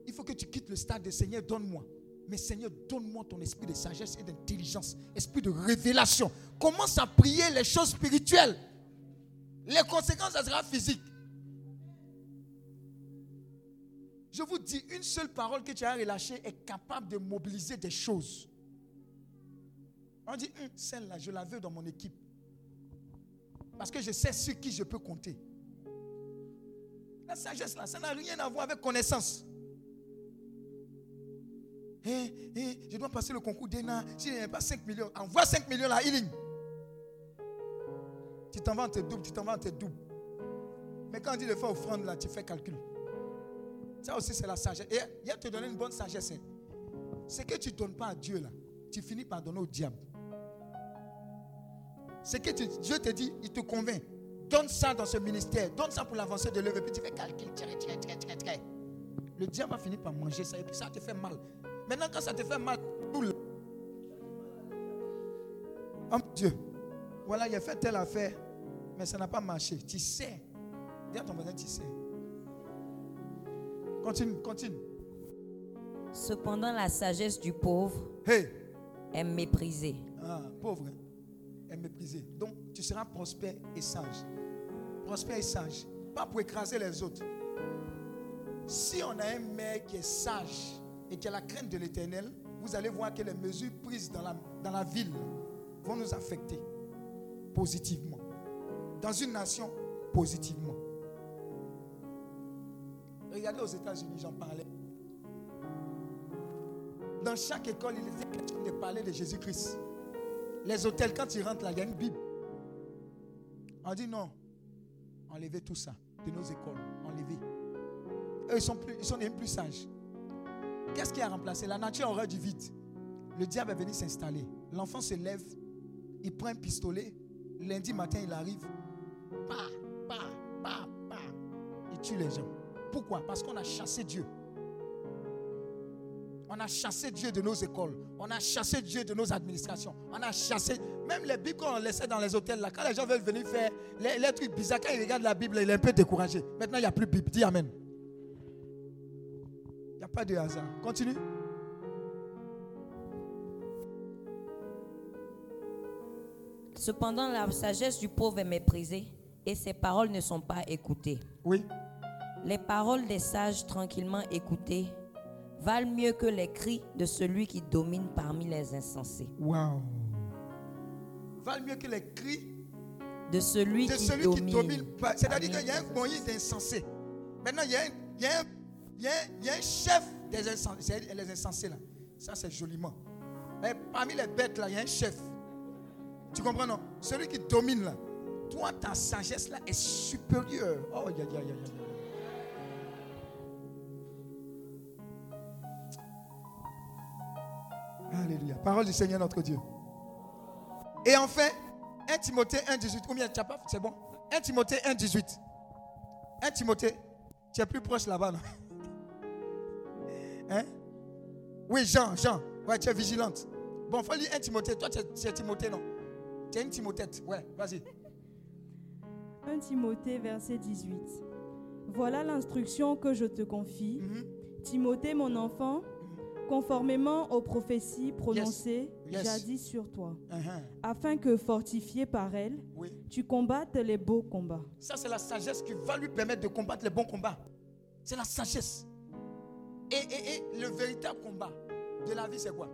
Il faut que tu quittes le stade de Seigneur, donne-moi. Mais Seigneur, donne-moi ton esprit de sagesse et d'intelligence, esprit de révélation. Commence à prier les choses spirituelles. Les conséquences, ça sera physique. Je vous dis, une seule parole que tu as relâchée est capable de mobiliser des choses. On dit, Hum, celle-là, je la veux dans mon équipe. Parce que je sais sur qui je peux compter. La sagesse, là, ça n'a rien à voir avec connaissance. Eh, eh, je dois passer le concours d'ENA. Si je n'ai pas 5 millions, envoie 5 millions à Healing. Tu t'en vas en te double, tu t'en vas en te double. Mais quand on dit de faire offrande, là, tu fais calcul. Ça aussi, c'est la sagesse. Il a te donné une bonne sagesse. hein. Ce que tu ne donnes pas à Dieu, là, tu finis par donner au diable. Ce que Dieu te dit, il te convainc. Donne ça dans ce ministère. Donne ça pour l'avancée de l'œuvre. Puis tu fais calcul. Le diable va finir par manger ça. Et puis ça te fait mal. Maintenant, quand ça te fait mal, tout le- Oh Dieu. Voilà, il a fait telle affaire. Mais ça n'a pas marché. Tu sais. Dis à ton voisin, tu sais. Continue, continue. Cependant, la sagesse du pauvre est méprisée. Ah, pauvre, est méprisé. Donc, tu seras prospère et sage. Prospère et sage. Pas pour écraser les autres. Si on a un maire qui est sage et qui a la crainte de l'éternel, vous allez voir que les mesures prises dans la, dans la ville vont nous affecter positivement. Dans une nation, positivement. Regardez aux États-Unis, j'en parlais. Dans chaque école, il était question de parler de Jésus-Christ. Les hôtels, quand ils rentrent là, il y a une Bible. On dit non. Enlevez tout ça de nos écoles. Enlevez. Eux, ils sont, plus, ils sont même plus sages. Qu'est-ce qui a remplacé? La nature aurait du vide. Le diable est venu s'installer. L'enfant se lève, il prend un pistolet. Lundi matin, il arrive. Il tue les gens. Pourquoi? Parce qu'on a chassé Dieu. On a chassé Dieu de nos écoles. On a chassé Dieu de nos administrations. On a chassé. Même les Bibles qu'on laissait dans les hôtels, là, quand les gens veulent venir faire les, les trucs bizarres, quand ils regardent la Bible, il est un peu découragé. Maintenant, il n'y a plus de Bible. Dis Amen. Il n'y a pas de hasard. Continue. Cependant, la sagesse du pauvre est méprisée et ses paroles ne sont pas écoutées. Oui. Les paroles des sages tranquillement écoutées valent mieux que les cris de celui qui domine parmi les insensés. Waouh. Valent mieux que les cris De celui de qui celui domine. qui domine pas. C'est-à-dire qu'il y a un Moïse insensé. Maintenant, il y a un, il y a un- il y a un- il y a un chef des insensés. C'est Les insensés, là. Ça, c'est joliment. Mais parmi les bêtes, là, il y a un chef. Tu comprends, non? Celui qui domine, là. Toi, ta sagesse, là, est supérieure. Oh, ya, ya, ya, Alléluia. Parole du Seigneur notre Dieu. Et enfin, 1 Timothée 1, 18. Combien C'est bon 1 Timothée 1, 18. 1 Timothée, tu es plus proche là-bas, non? Hein? Oui, Jean, Jean. Ouais, tu es vigilante. Bon, faut lire 1 Timothée. Toi, tu es, tu es Timothée, non? Tu es une Timothée. Ouais, vas-y. 1 Timothée, verset 18. Voilà l'instruction que je te confie. Mhm. Timothée, mon enfant, conformément aux prophéties prononcées Yes. jadis sur toi, Uh-huh. afin que, fortifié par elles, Oui. tu combattes les beaux combats. Ça, c'est la sagesse qui va lui permettre de combattre les bons combats. C'est la sagesse. Et, et- et le véritable combat de la vie, c'est quoi?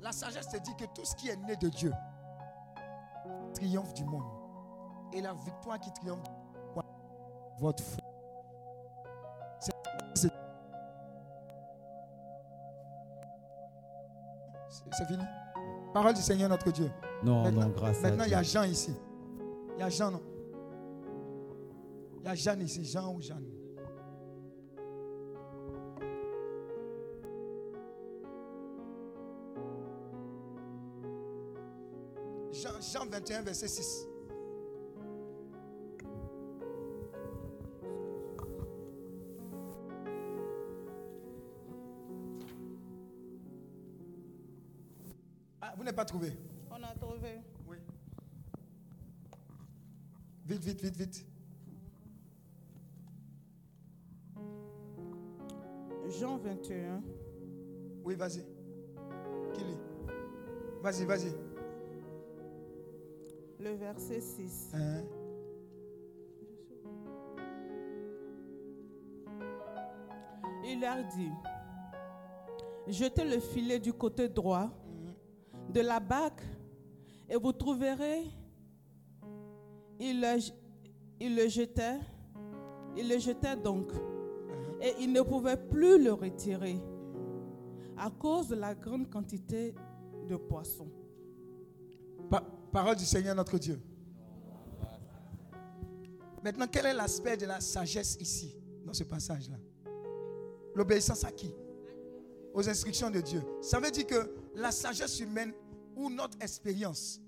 La sagesse te dit que tout ce qui est né de Dieu triomphe du monde. Et la victoire qui triomphe, quoi votre foi. C'est- fini. Parole du Seigneur notre Dieu. Non, Maintenant- non, grâce Maintenant, il y a. Jean ici. Il y a Jean, non? Il y a Jeanne ici. Jean ou Jeanne? Jean, Jean 21, verset 6. Vous n'avez pas trouvé On a trouvé. Oui. Vite, vite, vite, vite. Jean 21. Oui, vas-y. Qui lit? Vas-y, vas-y. Le verset 6. Hein? Il leur dit, jetez le filet du côté droit de la barque et vous trouverez. Il le, jetait, il le jetait donc et il ne pouvait plus le retirer à cause de la grande quantité de poissons. Pa- parole du Seigneur notre Dieu. Maintenant, quel est l'aspect de la sagesse ici, dans ce passage-là? L'obéissance à qui? Aux instructions de Dieu. Ça veut dire que la sagesse humaine ou notre expérience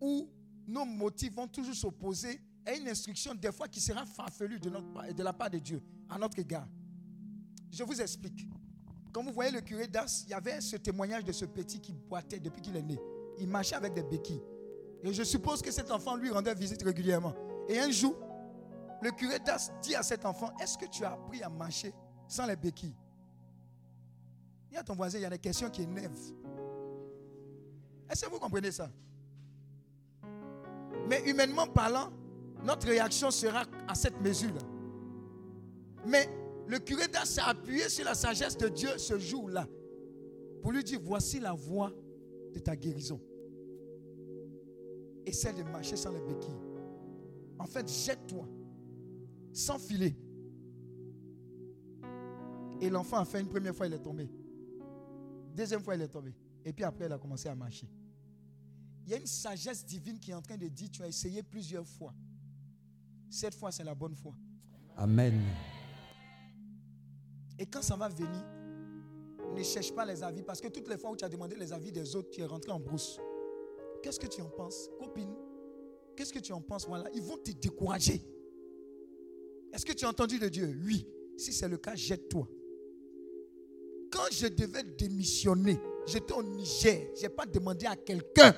ou nos motifs vont toujours s'opposer à une instruction des fois qui sera farfelue de, la part de Dieu à notre égard. Je vous explique. Quand vous voyez le curé d'Ars, il y avait ce témoignage de ce petit qui boitait depuis qu'il est né. Il marchait avec des béquilles. Et je suppose que cet enfant lui rendait visite régulièrement. Et un jour, le curé d'Ars dit à cet enfant, est-ce que tu as appris à marcher sans les béquilles? Il y a ton voisin, il y a des questions qui énervent. Est-ce que vous comprenez ça? Mais humainement parlant, notre réaction sera à cette mesure-là. Mais le curé s'est appuyé sur la sagesse de Dieu ce jour-là pour lui dire, voici la voie de ta guérison. Essaie de marcher sans les béquilles. En fait, jette-toi sans filet. Et l'enfant a fait une première fois, il est tombé. Deuxième fois, il est tombé. Et puis après, il a commencé à marcher. Il y a une sagesse divine qui est en train de dire, tu as essayé plusieurs fois. Cette fois, c'est la bonne fois. Amen. Et quand ça va venir, ne cherche pas les avis. Parce que toutes les fois où tu as demandé les avis des autres, tu es rentré en brousse. Qu'est-ce que tu en penses, copine? Qu'est-ce que tu en penses Voilà, ils vont te décourager. Est-ce que tu as entendu de Dieu? Oui. Si c'est le cas, jette-toi. Quand je devais démissionner, j'étais au Niger. Je n'ai pas demandé à quelqu'un.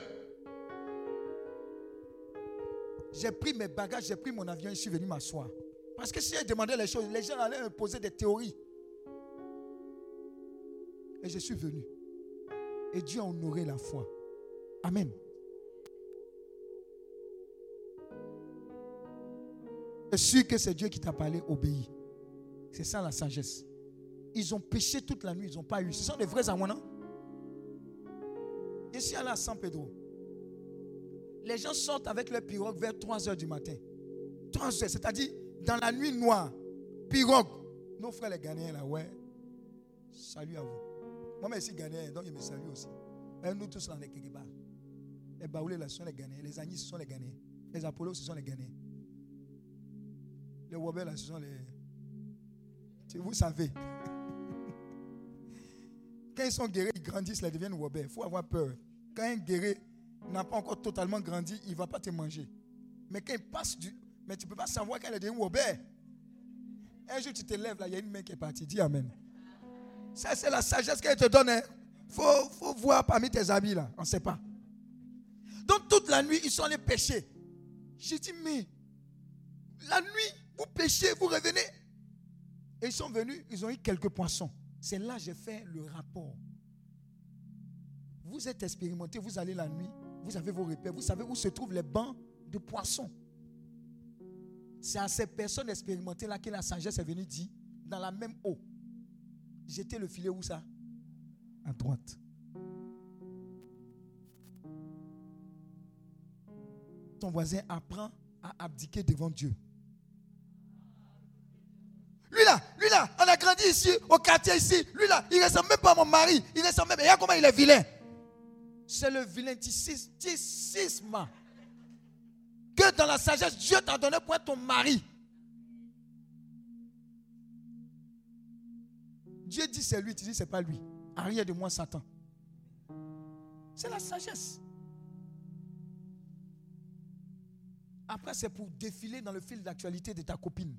J'ai pris mes bagages, j'ai pris mon avion et je suis venu m'asseoir. Parce que si j'ai demandé les choses, les gens allaient me poser des théories. Et je suis venu. Et Dieu a honoré la foi. Amen. Je suis sûr que c'est Dieu qui t'a parlé, obéis. C'est ça la sagesse. Ils ont péché toute la nuit, ils n'ont pas eu. Ce sont des vrais amoinants. Je suis allé à San Pedro. Les gens sortent avec leur pirogue vers 3 heures du matin. 3 heures, c'est-à-dire dans la nuit noire. Pirogue. Nos frères les Ghanéens là, ouais. Salut à vous. Moi, je suis Ghanéen, donc je me salue aussi. Nous tous, là, on est quelque part. Les Baoulés, là, ce sont les Ghanéens. Les Agnis, ce sont les Ghanéens. Les Apollos, ce sont les Ghanéens. Les Wobel, là, ce sont les. Vous savez. Quand ils sont guéris, ils grandissent, ils deviennent Wobel. Il faut avoir peur. Quand un guéri n'a pas encore totalement grandi, il ne va pas te manger. Mais quand il passe du. Mais tu ne peux pas savoir il est devenu Wobel. Un jour, tu te lèves, là, il y a une main qui est partie. Dis Amen. Ça, c'est la sagesse qu'elle te donne. Il faut, faut voir parmi tes habits, là. On ne sait pas. Donc, toute la nuit, ils sont allés pêcher. J'ai dit, mais la nuit, vous pêchez, vous revenez. Et ils sont venus, ils ont eu quelques poissons. C'est là que j'ai fait le rapport. Vous êtes expérimenté, vous allez la nuit, vous avez vos repères, vous savez où se trouvent les bancs de poissons. C'est à ces personnes expérimentées-là que la sagesse est venue dire, dans la même eau, jetez le filet où ça? À droite. Ton voisin apprend à abdiquer devant Dieu. Lui là, lui là, on a grandi ici, au quartier ici. Lui là, il ressemble même pas à mon mari. Il ressemble même. Regarde comment il est vilain. C'est le vilaintisme que dans la sagesse, Dieu t'a donné pour être ton mari. Dieu dit c'est lui, tu dis c'est pas lui. Arrière de moi, Satan. C'est la sagesse. Après, c'est pour défiler dans le fil d'actualité de ta copine.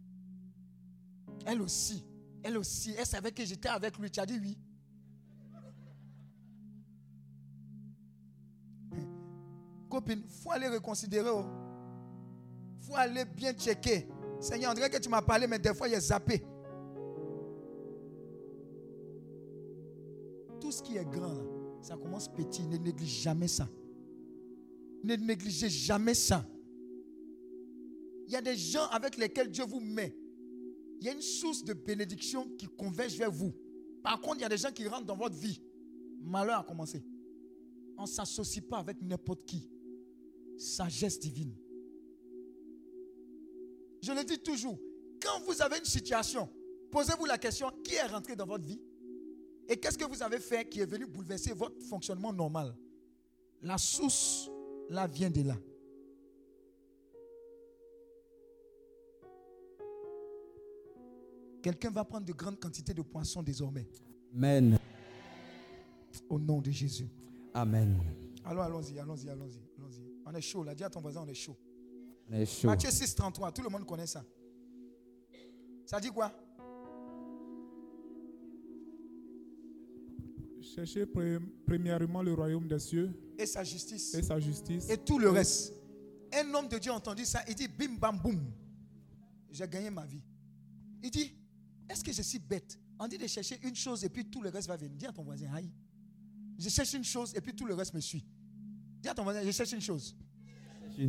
Elle aussi, elle aussi, elle savait que j'étais avec lui. Tu as dit oui. Copine, il faut aller reconsidérer. Il faut aller bien checker. Seigneur, dirait que tu m'as parlé, mais des fois, il est zappé. Tout ce qui est grand, ça commence petit. Ne néglige jamais ça. Ne négligez jamais ça. Il y a des gens avec lesquels Dieu vous met. Il y a une source de bénédiction qui converge vers vous. Par contre, il y a des gens qui rentrent dans votre vie. Malheur a commencé. On ne s'associe pas avec n'importe qui. Sagesse divine. Je le dis toujours, quand vous avez une situation, posez-vous la question, qui est rentré dans votre vie? Et qu'est-ce que vous avez fait qui est venu bouleverser votre fonctionnement normal? La source, là, vient de là. Quelqu'un va prendre de grandes quantités de poissons désormais. Amen. Au nom de Jésus. Amen. Alors allons-y, allons-y, allons-y, allons-y. On est chaud là. Dis à ton voisin, on est chaud. On est chaud. Matthieu 6, 33, tout le monde connaît ça. Ça dit quoi? Cherchez pre- premièrement le royaume des cieux Et sa justice. et sa justice. Et tout le reste. Un homme de Dieu a entendu ça. Il dit bim bam boum. J'ai gagné ma vie. Il dit Est-ce que je suis bête? On dit de chercher une chose et puis tout le reste va venir. Dis à ton voisin Aïe. Je cherche une chose et puis tout le reste me suit. Dis à ton voisin Je cherche une chose.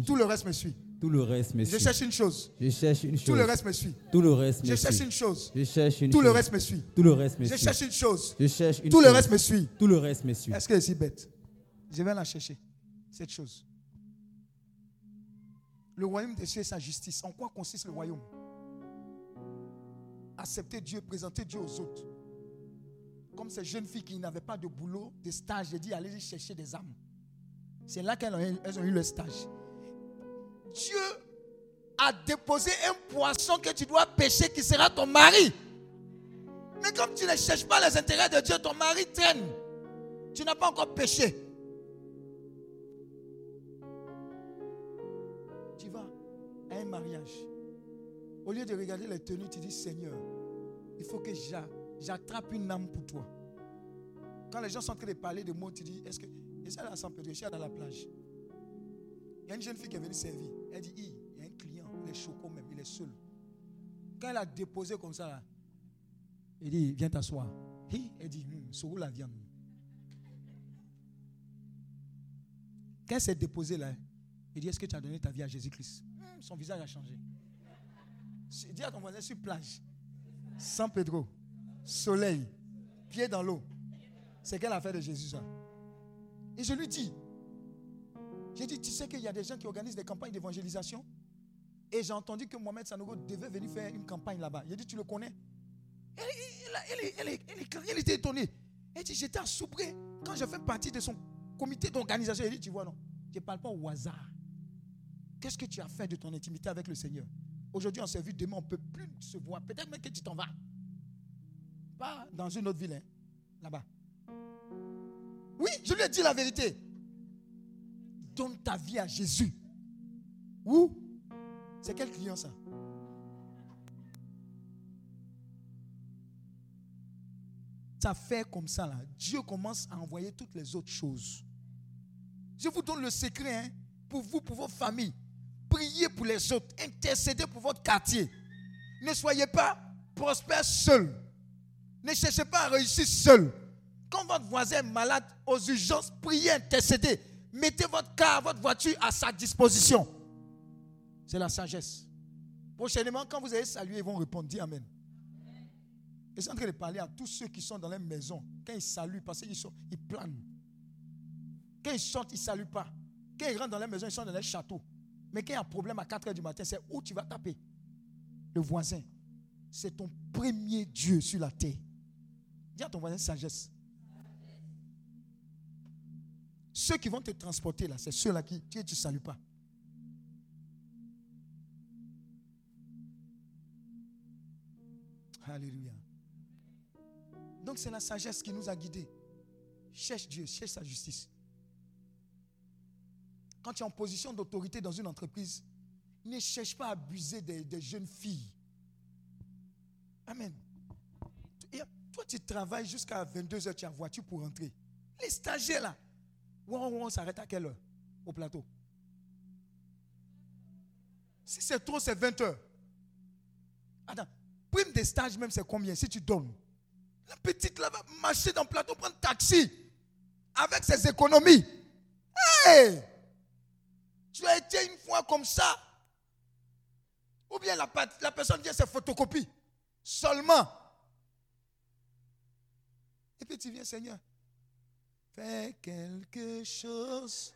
Tout le reste me suit. Tout le reste me Je suit. cherche une chose. Je cherche une chose. Tout le reste me suit. Tout le reste me Je suit. cherche une chose. Je cherche une Tout le chose. reste me suit. Tout le reste me Je suit. cherche une chose. Je cherche une Tout le chose. reste me suit. Tout le reste me suit. Est-ce que je suis bête? Je vais la chercher. Cette chose. Le royaume des cieux et sa justice. En quoi consiste le royaume? Accepter Dieu, présenter Dieu aux autres. Comme ces jeunes filles qui n'avaient pas de boulot, de stage, j'ai dit allez chercher des âmes. C'est là qu'elles ont, eu- le stage. Dieu a déposé un poisson que tu dois pêcher qui sera ton mari. Mais comme tu ne cherches pas les intérêts de Dieu, ton mari traîne. Tu n'as pas encore péché. Tu vas à un mariage. Au lieu de regarder les tenues, tu dis Seigneur, il faut que j'a- j'attrape une âme pour toi. Quand les gens sont en train de parler de mots, tu dis Est-ce que. Et ça, là, sans Pedro, je suis dans la plage. Il y a une jeune fille qui est venue servir. Elle dit il y a un client, il est chaud même, il est seul. Quand elle a déposé comme ça, là, dit Viens t'asseoir. Elle dit Hum, Sourou la viande? Quand elle s'est déposée là, il dit Est-ce que tu as donné ta vie à Jésus-Christ? Hum, Son visage a changé. Dis à ton voisin sur plage, San Pedro, soleil, pied dans l'eau. C'est quelle affaire de Jésus ça Et je lui dis J'ai dit Tu sais qu'il y a des gens qui organisent des campagnes d'évangélisation Et j'ai entendu que Mohamed Sanogo devait venir faire une campagne là-bas. J'ai dit Tu le connais? Elle était étonnée. Elle dit J'étais Soubré quand je fais partie de son comité d'organisation. Elle dit Tu vois, non, je ne parle pas au hasard. Qu'est-ce que tu as fait de ton intimité avec le Seigneur? Aujourd'hui, on s'est vu, demain, on ne peut plus se voir. Peut-être même que tu t'en vas. Pas dans une autre ville, hein, là-bas. Oui, je lui ai dit la vérité. Donne ta vie à Jésus. Où? C'est quel client ça? Ça fait comme ça là. Dieu commence à envoyer toutes les autres choses. Je vous donne le secret hein, pour vous, pour vos familles. Priez pour les autres. Intercédez pour votre quartier. Ne soyez pas prospère seul. Ne cherchez pas à réussir seul. Quand votre voisin est malade aux urgences, priez, intercédez. Mettez votre car, votre voiture à sa disposition. C'est la sagesse. Prochainement, quand vous allez saluer, ils vont répondre. Dis Amen. Et c'est en train de parler à tous ceux qui sont dans les maisons. Quand ils saluent, parce qu'ils sont, ils planent. Quand ils sortent, ils ne saluent pas. Quand ils rentrent dans les maisons, ils sont dans les châteaux. Mais quand il y a un problème à 4 h du matin, c'est où tu vas taper? Le voisin. C'est ton premier Dieu sur la terre. Dis à ton voisin sagesse. Ceux qui vont te transporter là, c'est ceux-là qui tu ne salues pas. Alléluia. Donc c'est la sagesse qui nous a guidés. Cherche Dieu, cherche sa justice. Quand tu es en position d'autorité dans une entreprise, ne cherche pas à abuser des, jeunes filles. Amen. Toi, tu travailles jusqu'à 22h, tu as voiture pour rentrer. Les stagiaires là, on, on s'arrête à quelle heure au plateau? Si c'est trop, c'est 20h. Attends, prime des stages même, c'est combien? Si tu donnes La petite là va marcher dans le plateau, prendre taxi avec ses économies. Hey! Tu as été une fois comme ça. Ou bien la, personne vient se photocopie. Seulement. Et puis tu viens, Seigneur. Fais quelque chose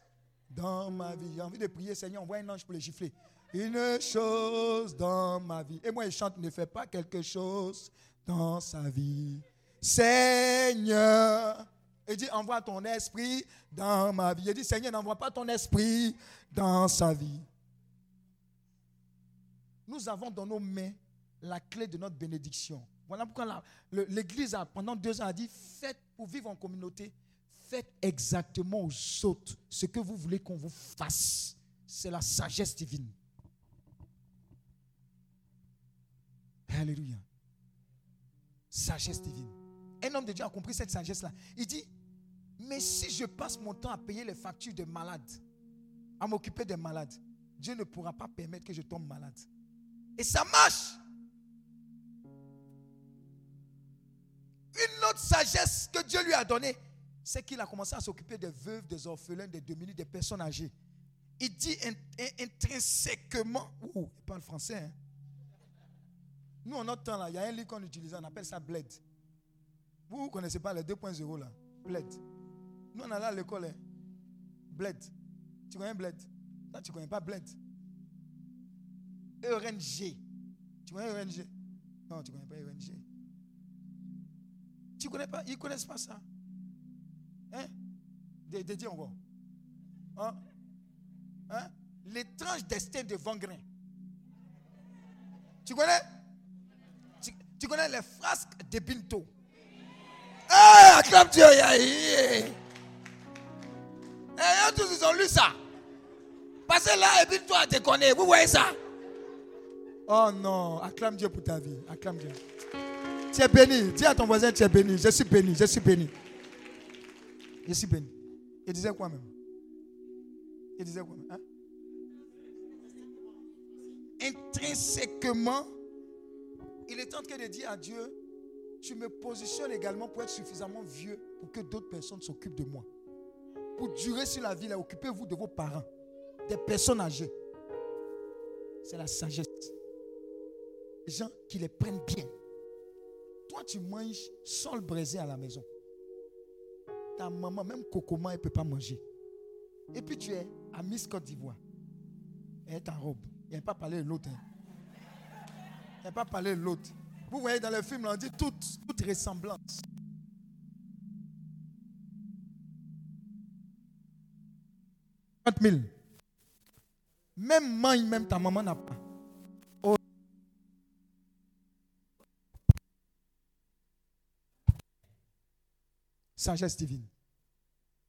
dans ma vie. J'ai envie de prier, Seigneur, envoie un ange pour les gifler. Une chose dans ma vie. Et moi, il chante, ne fais pas quelque chose dans sa vie. Seigneur. Il dit, envoie ton esprit dans ma vie. Il dit, Seigneur, n'envoie pas ton esprit dans sa vie. Nous avons dans nos mains la clé de notre bénédiction. Voilà pourquoi l'Église, pendant deux ans, a dit, faites pour vivre en communauté, faites exactement aux autres ce que vous voulez qu'on vous fasse. C'est la sagesse divine. Alléluia. Sagesse divine. Un homme de Dieu a compris cette sagesse-là. Il dit, mais si je passe mon temps à payer les factures des malades, à m'occuper des malades, Dieu ne pourra pas permettre que je tombe malade. Et ça marche. Une autre sagesse que Dieu lui a donnée, c'est qu'il a commencé à s'occuper des veuves, des orphelins, des démunis, des personnes âgées. Il dit in- in- intrinsèquement, ouh, il parle français. hein. Nous, en notre temps, là, il y a un livre qu'on utilise, on appelle ça Bled. Vous ne connaissez pas les 2.0 là Bled. Nous, on allait à l'école. hein. Bled. Tu connais Bled? Toi, tu ne connais pas Bled? ERNG. Tu connais ERNG Non, tu ne connais pas ERNG. Tu connais pas Ils ne connaissent pas ça. Hein? Dé- Dédié encore. Hein? Hein? L'étrange destin de Vangrin. Tu connais? Tu, tu connais les frasques de Binto. Acclame Dieu. eux tous, ils ont lu ça. Que là, et Binto a déconné. Vous voyez ça? Oh non, acclame Dieu pour ta vie. Acclame Dieu. Tu es béni. Dis à ton voisin, tu es béni. Je suis béni, je suis béni. Je suis béni. Il disait quoi même Il disait quoi même? Intrinsèquement, il est en train de dire à Dieu, tu me positionnes également pour être suffisamment vieux pour que d'autres personnes s'occupent de moi. Pour durer sur la vie, occupez-vous de vos parents, des personnes âgées. C'est la sagesse. Les gens qui les prennent bien. Toi, tu manges sans le à la maison. Ta maman, même Cocoma, elle ne peut pas manger. Et puis tu es à Miss Côte d'Ivoire. Elle est en robe. Il n'a pas parlé de l'autre. hein. Il n'a pas parlé de l'autre. Vous voyez dans le film, on dit toute, toute ressemblance. Même maille, même ta maman n'a pas. Sagesse divine.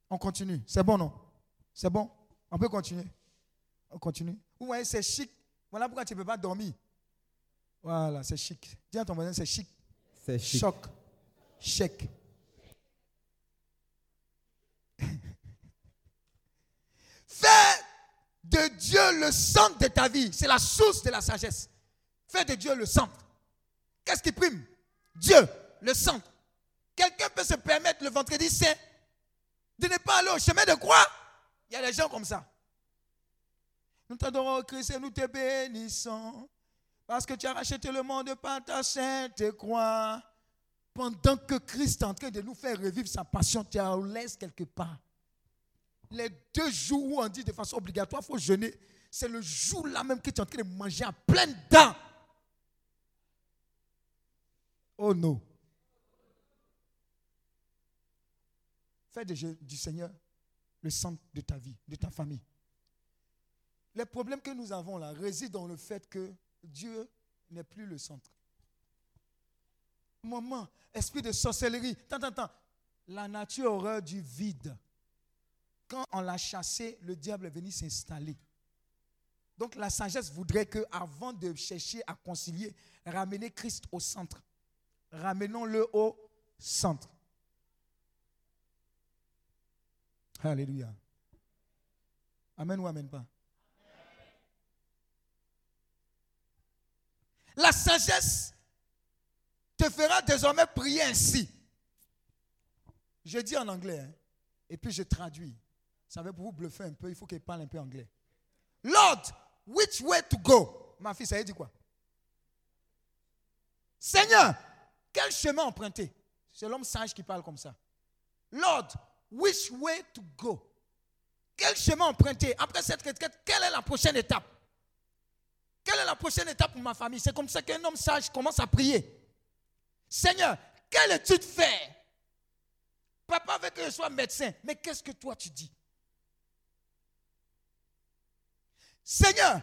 On continue. C'est bon, non? C'est bon? On peut continuer On continue. Vous voyez, c'est chic. Voilà pourquoi tu ne peux pas dormir. Voilà, c'est chic. Dis à ton voisin, c'est chic. C'est chic. Choc. Chèque. Fais de Dieu le centre de ta vie. C'est la source de la sagesse. Fais de Dieu le centre. Qu'est-ce qui prime? Dieu, le centre. Quelqu'un peut se permettre le vendredi saint de ne pas aller au chemin de croix. Il y a des gens comme ça. Nous t'adorons, Christ, et nous te bénissons. Parce que tu as racheté le monde par ta sainte croix. Pendant que Christ est en train de nous faire revivre sa passion, tu la laisses quelque part. Les deux jours où on dit de façon obligatoire, il faut jeûner, c'est le jour là même que tu es en train de manger à pleines dents. Oh non. Du Seigneur le centre de ta vie, de ta famille. Les problèmes que nous avons là résident dans le fait que Dieu n'est plus le centre. Maman, esprit de sorcellerie. Tant, tant, tant. La nature horreur du vide. Quand on l'a chassé, le diable est venu s'installer. Donc la sagesse voudrait que, avant de chercher à concilier, ramener Christ au centre. Ramenons-le au centre. Alléluia. Amen ou amen pas? La sagesse te fera désormais prier ainsi. Je dis en anglais, hein, et puis je traduis. Ça va pour vous bluffer un peu, il faut qu'il parle un peu anglais. Lord, which way to go? Ma fille, ça veut dire quoi? Seigneur, quel chemin emprunter? C'est l'homme sage qui parle comme ça. Lord, which way to go? Quel chemin emprunter? Après cette retraite, quelle est la prochaine étape? Quelle est la prochaine étape pour ma famille? C'est comme ça qu'un homme sage commence à prier. Seigneur, quelle étude faire? Papa veut que je sois médecin, mais qu'est-ce que toi tu dis? Seigneur,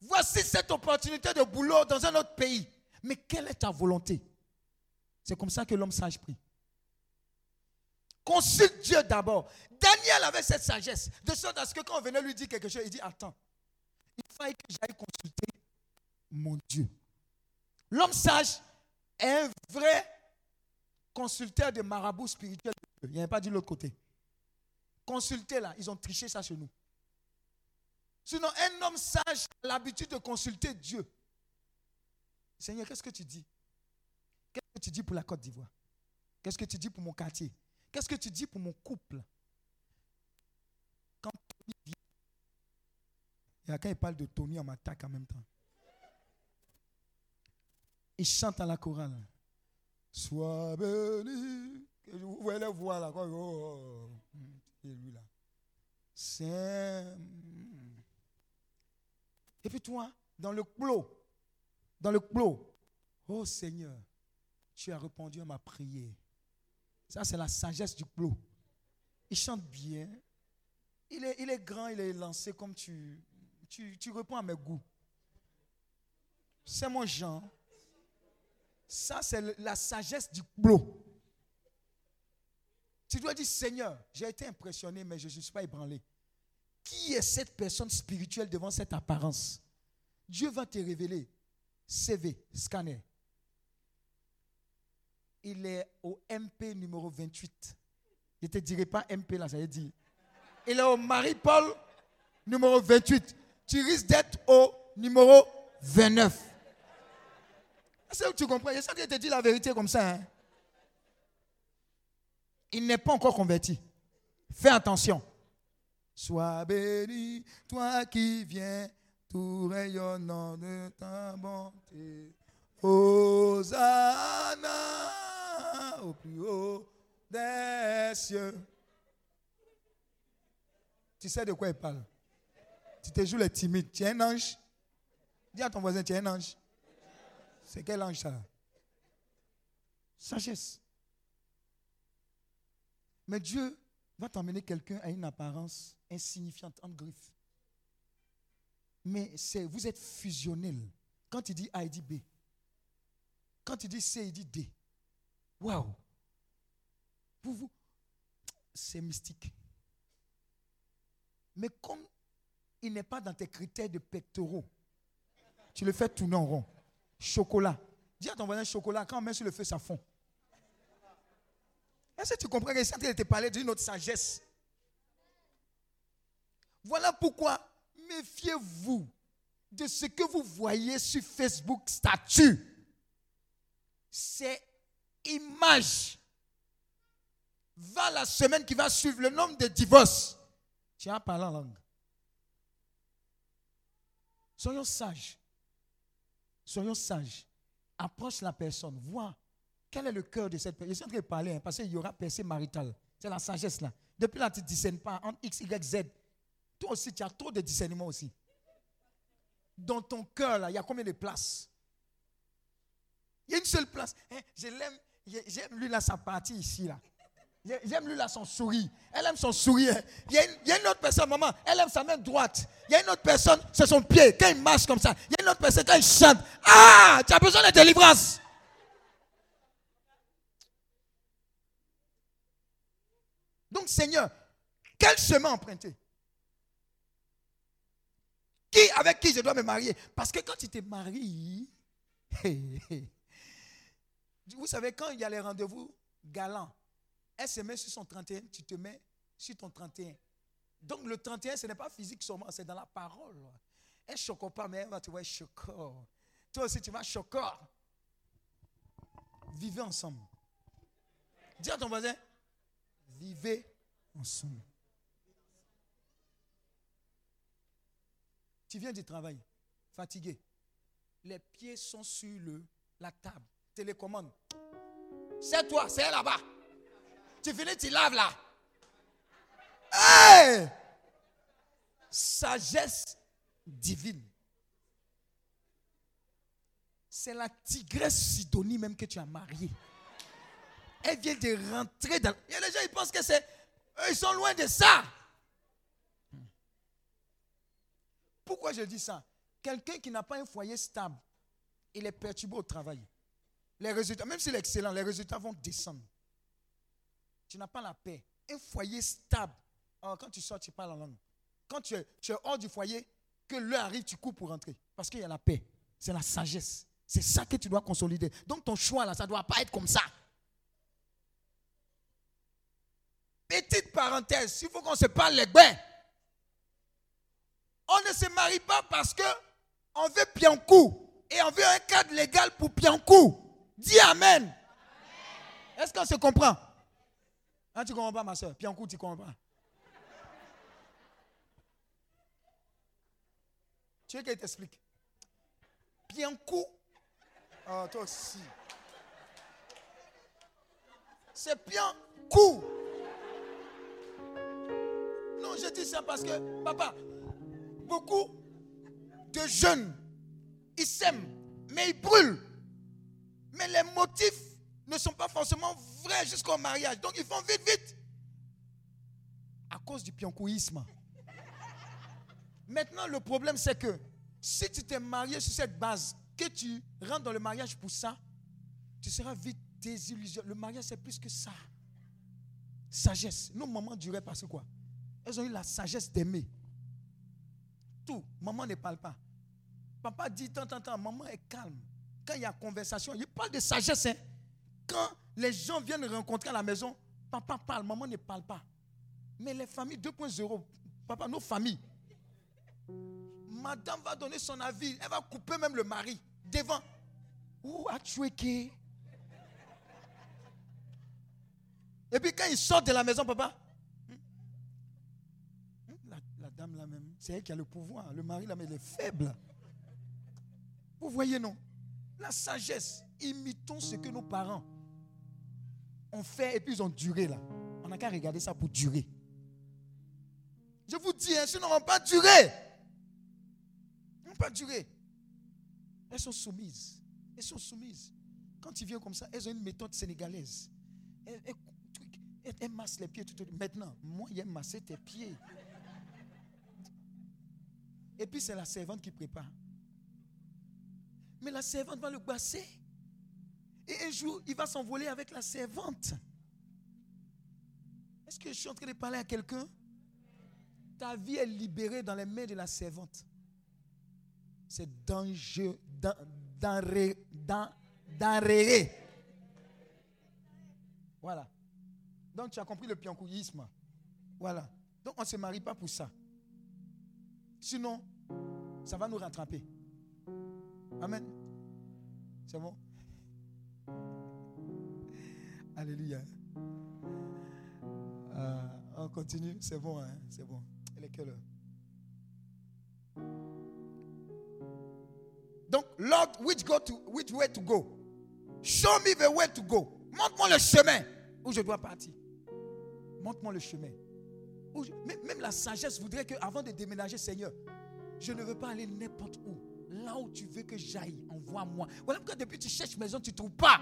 voici cette opportunité de boulot dans un autre pays. Mais quelle est ta volonté? C'est comme ça que l'homme sage prie. Consulte Dieu d'abord. Daniel avait cette sagesse. De sorte à ce que quand on venait lui dire quelque chose, il dit Attends, il faille que j'aille consulter mon Dieu. L'homme sage est un vrai consulteur de marabout spirituel. Il n'y avait pas dit l'autre côté. Consulter là, ils ont triché ça chez nous. Sinon, un homme sage a l'habitude de consulter Dieu. Seigneur, qu'est-ce que tu dis? Qu'est-ce que tu dis pour la Côte d'Ivoire? Qu'est-ce que tu dis pour mon quartier? Qu'est-ce que tu dis pour mon couple? Quand Tony vient, a quand il parle de Tony, on m'attaque en même temps. Il chante à la chorale. Sois béni. Vous voyez les voix là. quoi, oh, oh. Et lui là. Saint. Et puis toi, dans le clos, dans le clos, oh Seigneur, tu as répondu à ma prière. Ça, c'est la sagesse du clos. Il chante bien. Il est, grand, il est lancé comme tu, tu, réponds à mes goûts. C'est mon genre. Ça, c'est la sagesse du clos. Tu dois dire, Seigneur, j'ai été impressionné, mais je ne suis pas ébranlé. Qui est cette personne spirituelle devant cette apparence? Dieu va te révéler. CV, scanner. Il est au MP numéro 28. Je ne te dirai pas MP là, ça veut dire. Il est au Marie-Paul numéro 28. Tu risques d'être au numéro 29. Est-ce que tu comprends? Je sens que je te dis la vérité comme ça. hein. Il n'est pas encore converti. Fais attention. Sois béni, toi qui viens, tout rayonnant de ta bonté. Au plus haut des cieux. Tu sais de quoi il parle Tu te joues les timides. Tu es un ange Dis à ton voisin, tu es un ange. C'est quel ange ça? Sagesse. Mais Dieu va t'emmener quelqu'un à une apparence insignifiante, en griffe. Mais c'est, vous êtes fusionnel. Quand il dit A, il dit B. Quand il dit C, il dit D. Waouh! Vous, vous, c'est mystique. Mais comme il n'est pas dans tes critères de pectoraux, tu le fais tourner en rond. Chocolat. Dis à ton voisin chocolat, quand on met sur le feu, ça fond. Est-ce que tu comprends que train de te parler d'une autre sagesse? Voilà pourquoi méfiez-vous de ce que vous voyez sur Facebook statut. C'est image. Va la semaine qui va suivre le nombre de divorces. Tu as parlé en langue. Soyons sages. Soyons sages. Approche la personne. Vois quel est le cœur de cette personne. Je suis en train de parler hein, parce qu'il y aura percée maritale. C'est la sagesse là. Depuis là, tu ne discernes pas entre X, Y, Z. Toi aussi, tu as trop de discernement aussi. Dans ton cœur là, il y a combien de places? Il y a une seule place. Hein, je l'aime. J'aime lui là sa partie ici là. J'aime lui là son sourire. Elle aime son sourire. Il y, a une, autre personne, maman, elle aime sa main droite. Il y a une autre personne, c'est son pied. Quand il marche comme ça, il y a une autre personne, quand il chante. Ah, tu as besoin de délivrance. Donc, Seigneur, quel chemin emprunter? Qui, avec qui je dois me marier? Parce que quand tu te maries, vous savez, quand il y a les rendez-vous galants, elle se met sur son 31, tu te mets sur ton 31. Donc le 31, ce n'est pas physique seulement, c'est dans la parole. Elle ne choque pas, mais elle va te voir choquer. Toi aussi, tu vas choquer. Vivez ensemble. Dis à ton voisin, vivez ensemble. Tu viens du travail, fatigué. Les pieds sont sur le, la table. Télécommande. C'est toi, c'est là-bas. Tu finis, tu laves là. Sagesse divine. C'est la tigresse Sidonie même que tu as mariée. Elle vient de rentrer dans. Et les gens, ils pensent que c'est. Eux, ils sont loin de ça. Pourquoi je dis ça? Quelqu'un qui n'a pas un foyer stable, il est perturbé au travail. Les résultats, même s'il est excellent, les résultats vont descendre. Tu n'as pas la paix. Un foyer stable. Alors, quand tu sors, tu parles en langue. Quand tu es, hors du foyer, que l'heure arrive, tu cours pour rentrer. Parce qu'il y a la paix. C'est la sagesse. C'est ça que tu dois consolider. Donc ton choix, là, ça ne doit pas être comme ça. Petite parenthèse, il faut qu'on se parle les bains. On ne se marie pas parce que on veut Piancou et on veut un cadre légal pour Piancou. Dis Amen. Est-ce qu'on se comprend? Hein, Tu ne comprends pas, ma soeur? Piancou, tu ne comprends pas Tu veux qu'elle t'explique? Piancou. Oh, toi aussi. C'est Piancou. Non, je dis ça parce que, papa, beaucoup de jeunes, ils s'aiment, mais ils brûlent. Mais les motifs ne sont pas forcément vrais jusqu'au mariage. Donc ils font vite, vite. À cause du piancouisme. Maintenant, le problème, c'est que si tu t'es marié sur cette base, que tu rentres dans le mariage pour ça, tu seras vite désillusionné. Le mariage, c'est plus que ça. Sagesse. Nos mamans duraient parce que quoi? Elles ont eu la sagesse d'aimer. Tout. Maman ne parle pas. Papa dit tant, tant, tant. Maman est calme. Quand il y a conversation, il parle de sagesse. hein. Quand les gens viennent rencontrer à la maison, papa parle, maman ne parle pas. Mais les familles 2.0, papa, nos familles, madame va donner son avis. Elle va couper même le mari devant. Où a tué qui Et puis quand il sort de la maison, papa, hmm, hmm, la, la dame là même, c'est elle qui a le pouvoir. Le mari là, mais il est faible. Vous voyez, non? La sagesse. Imitons ce que nos parents ont fait et puis ils ont duré là. On n'a qu'à regarder ça pour durer. Je vous dis, hein, on va pas durer. On va pas durer. Elles sont soumises. Elles sont soumises. Quand ils viennent comme ça, elles ont une méthode sénégalaise. Elles, elles- elles- elles massent les pieds tout. Maintenant, moi, il aime masser tes pieds. Et puis, c'est la servante qui prépare. Mais la servante va le basser. Et un jour, il va s'envoler avec la servante. Est-ce que je suis en train de parler à quelqu'un? Ta vie est libérée dans les mains de la servante. C'est dangereux. danréré. Voilà. Donc tu as compris le piancouillisme. Voilà. Donc on ne se marie pas pour ça. Sinon, ça va nous rattraper. Amen. C'est bon? Alléluia. Ah, on continue. C'est bon, hein? c'est bon. Elle est quelle heure? Donc, Lord, which, go to, which way to go? Show me the way to go. Montre-moi le chemin où je dois partir. Montre-moi le chemin. Même la sagesse voudrait que, avant de déménager, Seigneur, je ne veux pas aller n'importe où. Là où tu veux que j'aille, envoie-moi. Voilà pourquoi depuis tu cherches maison, tu ne trouves pas.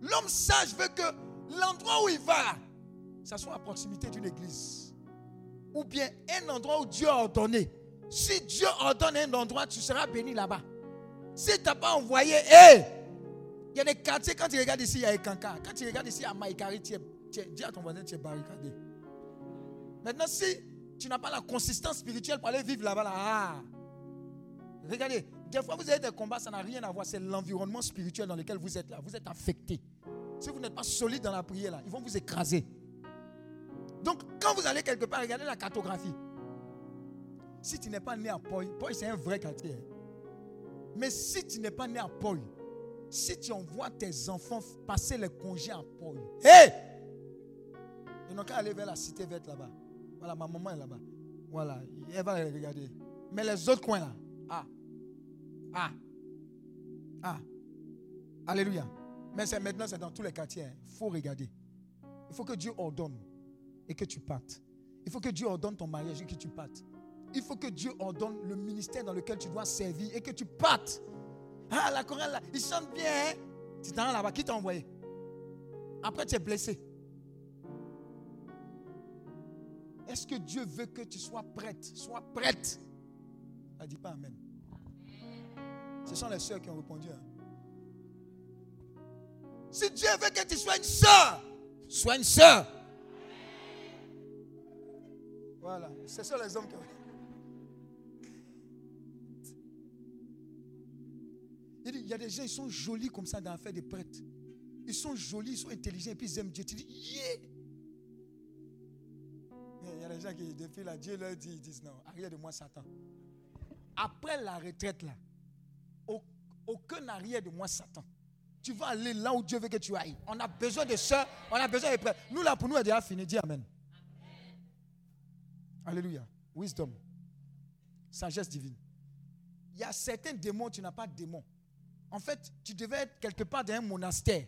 L'homme sage veut que l'endroit où il va, ça soit à proximité d'une église. Ou bien un endroit où Dieu a ordonné. Si Dieu ordonne un endroit, tu seras béni là-bas. Si tu n'as pas envoyé, hé, il y a des quartiers, quand tu regardes ici, il y a Ekanka. Quand tu regardes ici à Maïkari, tu es- dis à ton voisin, tu es barricadé. Maintenant, si tu n'as pas la consistance spirituelle pour aller vivre là-bas, là, ah, regardez, des fois vous avez des combats, ça n'a rien à voir. C'est l'environnement spirituel dans lequel vous êtes là. Vous êtes affecté. Si vous n'êtes pas solide dans la prière, là, ils vont vous écraser. Donc, quand vous allez quelque part, regardez la cartographie. Si tu n'es pas né à Poi, Poi c'est un vrai quartier. Mais si tu n'es pas né à Poi, Si tu envoies tes enfants passer les congés à Paul, hé Ils n'ont qu'à aller vers la cité verte là-bas. Voilà, ma maman est là-bas. Voilà, elle va regarder. Mais les autres coins là, ah, ah, ah, alléluia. Mais c'est maintenant, c'est dans tous les quartiers. Il faut regarder. Il faut que Dieu ordonne et que tu partes. Il faut que Dieu ordonne ton mariage et que tu partes. Il faut que Dieu ordonne le ministère dans lequel tu dois servir et que tu partes. Ah, la chorale là, ils bien. Hein? Tu t'en là-bas, qui t'a envoyé Après, tu es blessé. Est-ce que Dieu veut que tu sois prête? Sois prête. Elle dit pas Amen. Ce sont les soeurs qui ont répondu. hein. Si Dieu veut que tu sois une soeur, sois une soeur. Voilà, ce sont les hommes qui ont. Il il y a des gens, ils sont jolis comme ça dans l'affaire des prêtres. Ils sont jolis, ils sont intelligents, et puis ils aiment Dieu. Tu dis, yeah! Il y a des gens qui, depuis là, Dieu leur dit, ils disent, non, arrière de moi, Satan. Après la retraite, là, au- aucun arrière de moi, Satan. Tu vas aller là où Dieu veut que tu ailles. On a besoin de soeurs, on a besoin de prêtres. Nous, là, pour nous, est déjà fini. Dis Amen. Alléluia. Wisdom. Sagesse divine. Il y a certains démons, tu n'as pas de démons. En fait, tu devais être quelque part dans un monastère.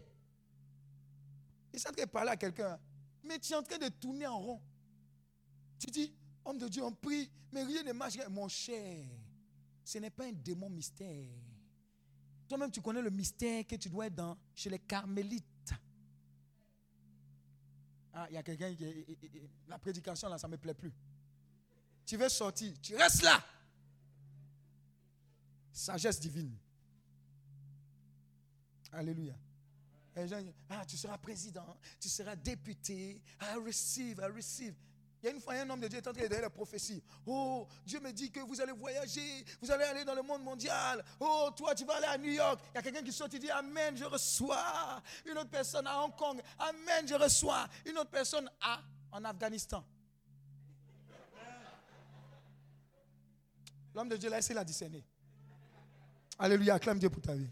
Il s'est en train de parler à quelqu'un, mais tu es en train de tourner en rond. Tu dis, homme de Dieu, on prie, mais rien ne marche. Mon cher, ce n'est pas un démon mystère. Toi-même, tu connais le mystère que tu dois être dans chez les carmélites. Ah, il y a quelqu'un qui. La prédication, là, ça ne me plaît plus. Tu veux sortir, tu restes là. Sagesse divine. Alléluia. Ah, tu seras président, tu seras député. I receive, I receive. Il y a une fois, un homme de Dieu est en train de donner la prophétie. Oh, Dieu me dit que vous allez voyager, vous allez aller dans le monde mondial. Oh, toi, tu vas aller à New York. Il y a quelqu'un qui sort, il dit Amen, je reçois. Une autre personne à Hong Kong, Amen, je reçois. Une autre personne à, en Afghanistan. L'homme de Dieu l'a essayé la discerner. Alléluia, acclame Dieu pour ta vie.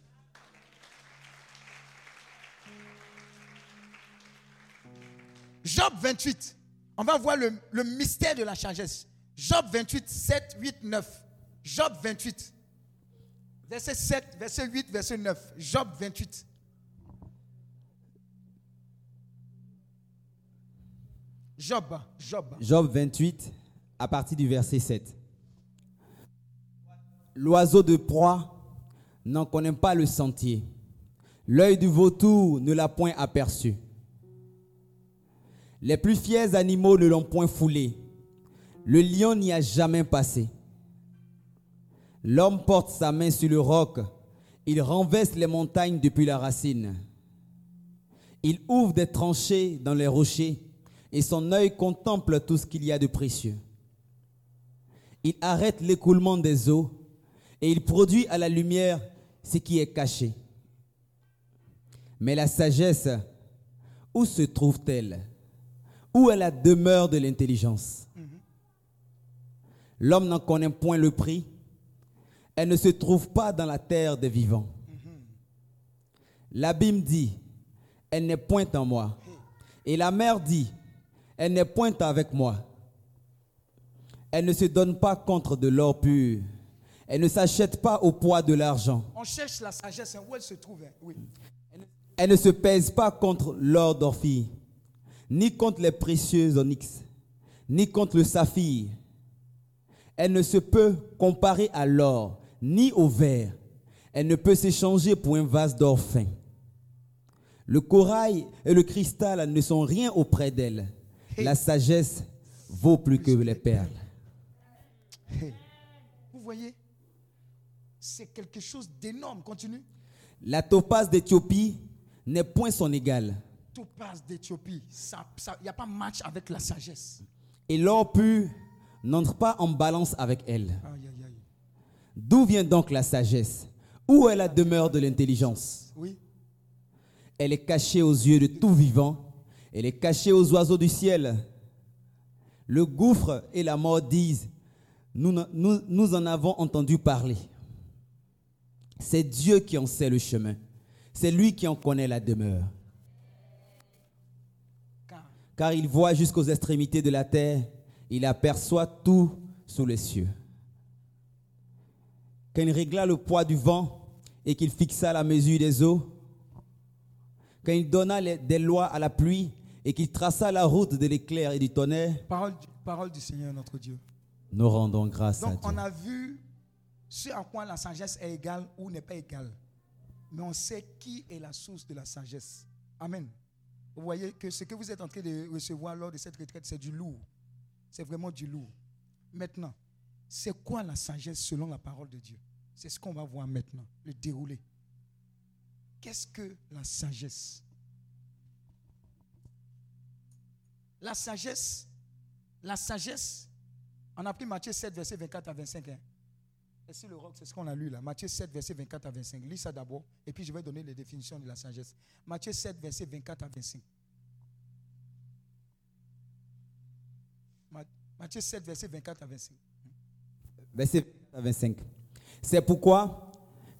Job 28. On va voir le, mystère de la sagesse. Job 28, 7, 8, 9. Job 28. Verset 7, verset 8, verset 9. Job 28. Job, Job. Job 28, à partir du verset 7. L'oiseau de proie n'en connaît pas le sentier. L'œil du vautour ne l'a point aperçu. Les plus fiers animaux ne l'ont point foulé. Le lion n'y a jamais passé. L'homme porte sa main sur le roc. Il renverse les montagnes depuis la racine. Il ouvre des tranchées dans les rochers et son œil contemple tout ce qu'il y a de précieux. Il arrête l'écoulement des eaux et il produit à la lumière ce qui est caché. Mais la sagesse, où se trouve-t-elle? Où est la demeure de l'intelligence? L'homme n'en connaît point le prix. Elle ne se trouve pas dans la terre des vivants. L'abîme dit, elle n'est point en moi. Et la mer dit, elle n'est point avec moi. Elle ne se donne pas contre de l'or pur. Elle ne s'achète pas au poids de l'argent. On cherche la sagesse, hein, où elle se trouve. hein, Oui. Elle ne se pèse pas contre l'or d'Orphie, ni contre les précieux onyx, ni contre le saphir. Elle ne se peut comparer à l'or, ni au verre. Elle ne peut s'échanger pour un vase d'or fin. Le corail et le cristal ne sont rien auprès d'elle. La sagesse vaut plus que les perles. Vous voyez C'est quelque chose d'énorme. Continue. La topaze d'Éthiopie n'est point son égal. Tout passe d'Éthiopie. Il ça, ça, n'y a pas match avec la sagesse. Et l'or pur n'entre pas en balance avec elle. Aïe, aïe, aïe. D'où vient donc la sagesse? Où est la demeure de l'intelligence? Oui. Elle est cachée aux yeux de tout vivant. Elle est cachée aux oiseaux du ciel. Le gouffre et la mort disent, nous, nous, nous en avons entendu parler. C'est Dieu qui en sait le chemin. C'est lui qui en connaît la demeure. Car il voit jusqu'aux extrémités de la terre, il aperçoit tout sous les cieux. Quand il régla le poids du vent et qu'il fixa la mesure des eaux, quand il donna les- des lois à la pluie et qu'il traça la route de l'éclair et du tonnerre, parole, du- parole du Seigneur notre Dieu. nous rendons grâce à Donc Dieu. on a vu ce à quoi la sagesse est égale ou n'est pas égale. Mais on sait qui est la source de la sagesse. Amen. Vous voyez que ce que vous êtes en train de recevoir lors de cette retraite, c'est du lourd. C'est vraiment du lourd. Maintenant, c'est quoi la sagesse selon la parole de Dieu? C'est ce qu'on va voir maintenant, le déroulé. Qu'est-ce que la sagesse? La sagesse, la sagesse, on a pris Matthieu 7, verset 24 à 25. hein. Et sur le roc, c'est ce qu'on a lu là. Matthieu 7, verset 24 à 25. Lis ça d'abord, et puis je vais donner les définitions de la sagesse. Matthieu 7, verset 24 à 25. Ma- Matthieu 7, verset 24 à 25. Verset 25. C'est pourquoi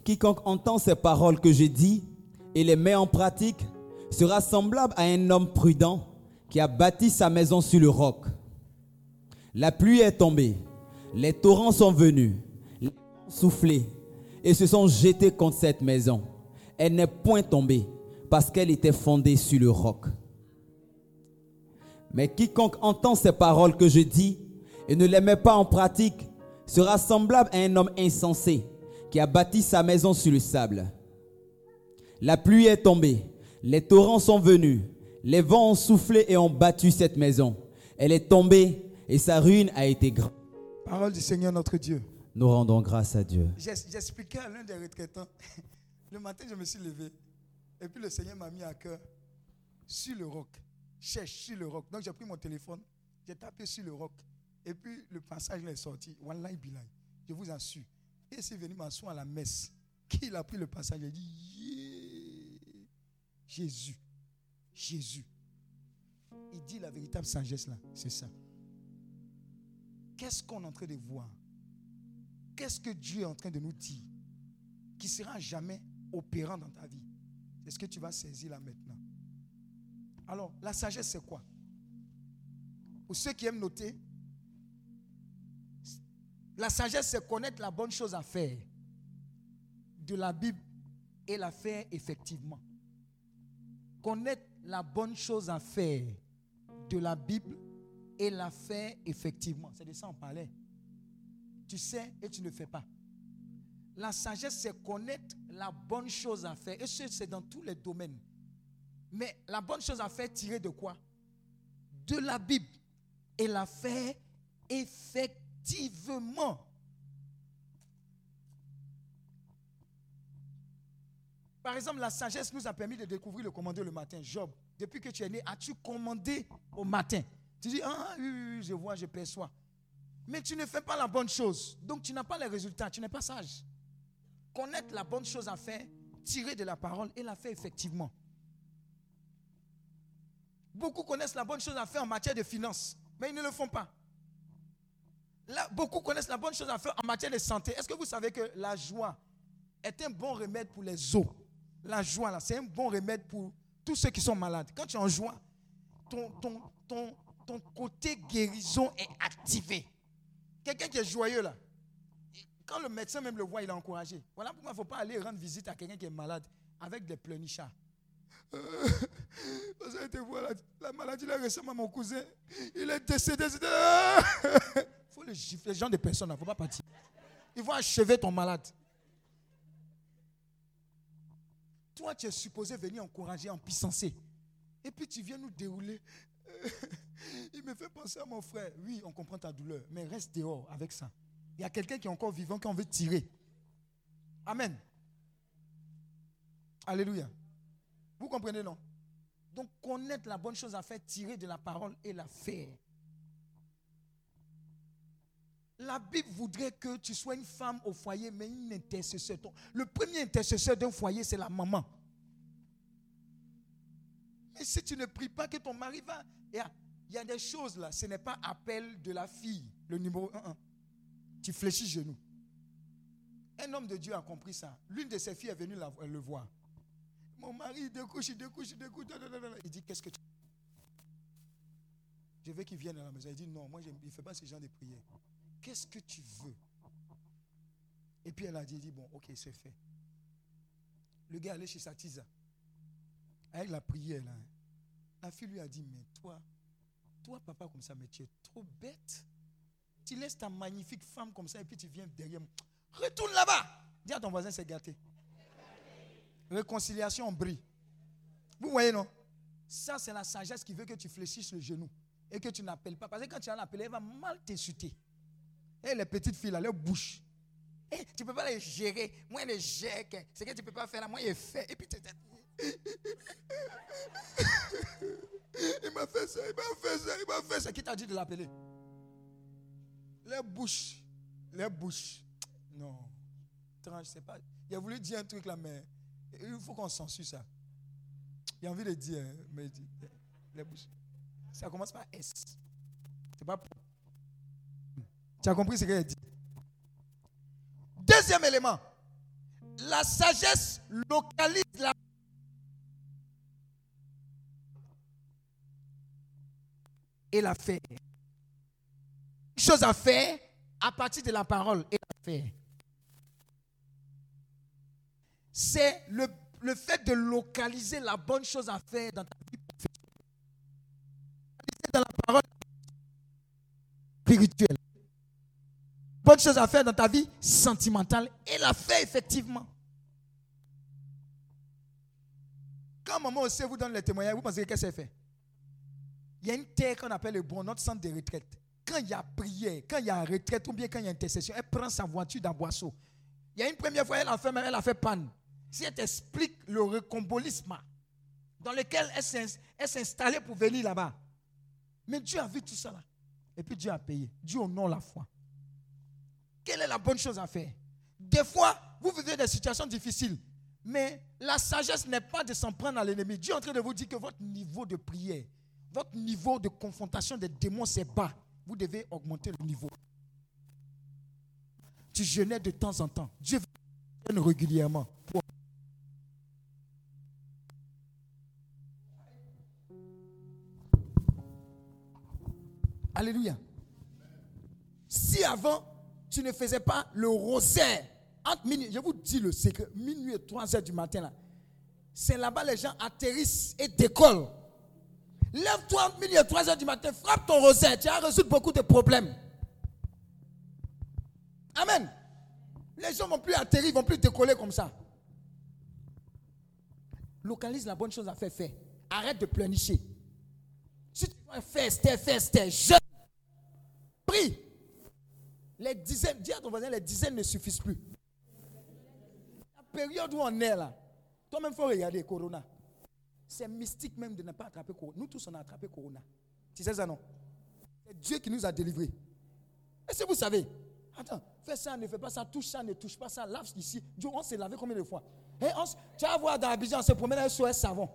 quiconque entend ces paroles que je dis et les met en pratique sera semblable à un homme prudent qui a bâti sa maison sur le roc. La pluie est tombée, les torrents sont venus, soufflé et se sont jetés contre cette maison. Elle n'est point tombée parce qu'elle était fondée sur le roc. Mais quiconque entend ces paroles que je dis et ne les met pas en pratique sera semblable à un homme insensé qui a bâti sa maison sur le sable. La pluie est tombée, les torrents sont venus, les vents ont soufflé et ont battu cette maison. Elle est tombée et sa ruine a été grande. Parole du Seigneur notre Dieu. Nous rendons grâce à Dieu. J'ex- J'expliquais à l'un des retraitants. Le matin, je me suis levé. Et puis le Seigneur m'a mis à cœur sur le roc. Cherche sur le roc. Donc j'ai pris mon téléphone, j'ai tapé sur le roc. Et puis le passage est sorti. Wallahi bilay. Je vous assure. Et c'est venu m'asseoir à la messe. Qu'il a pris le passage, a dit. Jésus. Jésus. Il dit la véritable sagesse là. C'est ça. Qu'est-ce qu'on est en train de voir? Qu'est-ce que Dieu est en train de nous dire qui sera jamais opérant dans ta vie? C'est ce que tu vas saisir là maintenant? Alors, la sagesse, c'est quoi? Pour ceux qui aiment noter, la sagesse, c'est connaître la bonne chose à faire de la Bible et la faire effectivement. Connaître la bonne chose à faire de la Bible et la faire effectivement. C'est de ça qu'on parlait. Tu sais et tu ne fais pas. La sagesse, c'est connaître la bonne chose à faire. Et ce, c'est dans tous les domaines. Mais la bonne chose à faire, tirée de quoi? De la Bible. Et la faire effectivement. Par exemple, la sagesse nous a permis de découvrir le commander le matin. Job, depuis que tu es né, as-tu commandé au matin? Tu dis, ah oui, oui, oui, je vois, je perçois. Mais tu ne fais pas la bonne chose. Donc tu n'as pas les résultats. Tu n'es pas sage. Connaître la bonne chose à faire, tirer de la parole et la faire effectivement. Beaucoup connaissent la bonne chose à faire en matière de finances, mais ils ne le font pas. Là, beaucoup connaissent la bonne chose à faire en matière de santé. Est-ce que vous savez que la joie est un bon remède pour les os? La joie, là, c'est un bon remède pour tous ceux qui sont malades. Quand tu es en joie, ton, ton, ton, ton côté guérison est activé. Quelqu'un qui est joyeux là, quand le médecin même le voit, il est encouragé. Voilà pourquoi il ne faut pas aller rendre visite à quelqu'un qui est malade avec des pleurnichards. Euh, vous avez été voir la, la maladie là récemment, mon cousin, il est décédé. Il faut le gifler, genre de personnes, il ne faut pas partir. Ils vont achever ton malade. Toi, tu es supposé venir encourager, en puissancer. Et puis tu viens nous dérouler. Il me fait penser à mon frère. Oui, on comprend ta douleur, mais reste dehors avec ça. Il y a quelqu'un qui est encore vivant, qui en veut tirer. Amen. Alléluia. Vous comprenez, non? Donc, connaître la bonne chose à faire, tirer de la parole et la faire. La Bible voudrait que tu sois une femme au foyer, mais une intercesseur. Le premier intercesseur d'un foyer, c'est la maman. Mais si tu ne pries pas que ton mari va... Il y a, des choses là, ce n'est pas appel de la fille, le numéro 1. Tu fléchis genoux. Un homme de Dieu a compris ça. L'une de ses filles est venue le voir. Mon mari, il découche, il découche, il découche. Il dit, qu'est-ce que tu... Je veux qu'il vienne à la maison. Il dit, non, moi, il ne fait pas ce genre de prière. Qu'est-ce que tu veux? Et puis elle a dit, dit, bon, ok, c'est fait. Le gars allé chez sa tisa. Avec la prière, là. La fille lui a dit, mais toi, toi, papa, comme ça, mais tu es trop bête. Tu laisses ta magnifique femme comme ça et puis tu viens derrière moi. Retourne là-bas. Dis à ton voisin, c'est gâté. Réconciliation, on brille. Vous voyez, non? Ça, c'est la sagesse qui veut que tu fléchisses le genou et que tu n'appelles pas. Parce que quand tu vas l'appeler, elle va mal t'insulter. Et les petites filles, là, leur bouche. Eh, tu ne peux pas les gérer. Moi, les gère. C'est que tu ne peux pas faire là. Moi, il fait. Et puis, tu- il m'a fait ça, il m'a fait ça, il m'a fait ça. Qui t'a dit de l'appeler? Les bouches. Les bouches. Non. Tranche, c'est pas. Il a voulu dire un truc là, mais il faut qu'on censure ça. Il a envie de dire, hein, mais il dit, les bouches. Ça commence par S. C'est pas. Tu as compris ce qu'elle a dit? Deuxième élément. La sagesse localise la et la faire. Une chose à faire à partir de la parole et la faire. C'est le, le fait de localiser la bonne chose à faire dans ta vie professionnelle. Dans la parole spirituelle. Bonne chose à faire dans ta vie sentimentale et la faire effectivement. Quand maman aussi vous donne les témoignages, vous pensez qu'est-ce fait? Il y a une terre qu'on appelle le bon, notre centre de retraite. Quand il y a prière, quand il y a retraite ou bien quand il y a intercession, elle prend sa voiture dans Boisseau. Il y a une première fois, elle a fait, elle a fait panne. Si elle t'explique le recombolisme dans lequel elle s'est installée pour venir là-bas. Mais Dieu a vu tout ça là. Et puis Dieu a payé. Dieu honore la foi. Quelle est la bonne chose à faire? Des fois, vous vivez des situations difficiles. Mais la sagesse n'est pas de s'en prendre à l'ennemi. Dieu est en train de vous dire que votre niveau de prière, votre niveau de confrontation des démons, c'est bas. Vous devez augmenter le niveau. Tu jeûnais de temps en temps. Dieu jeûne régulièrement. Alléluia. Si avant, tu ne faisais pas le rosaire, entre minuit, je vous dis le secret, minuit et 3 heures du matin, là, c'est là-bas les gens atterrissent et décollent. Lève-toi entre minuit et 3 heures du matin, frappe ton rosaire, tu vas résoudre beaucoup de problèmes. Amen. Les gens vont plus atterrir, vont plus décoller comme ça. Localise la bonne chose à faire, faire. Arrête de pleurnicher. Si tu dois faire, faire, faire, jeûne. Prie. Les dizaines, dis à ton voisin, les dizaines ne suffisent plus. La période où on est là, toi-même, il faut regarder Corona. C'est mystique même de ne pas attraper Corona. Nous tous, on a attrapé Corona. Tu sais ça, non? C'est Dieu qui nous a délivrés. Est-ce que vous savez? Attends, fais ça, ne fais pas ça, touche ça, ne touche pas ça, lave ici. Dieu, on s'est lavé combien de fois? Eh, on Tu vas voir dans Abidjan, on se promène avec un savon.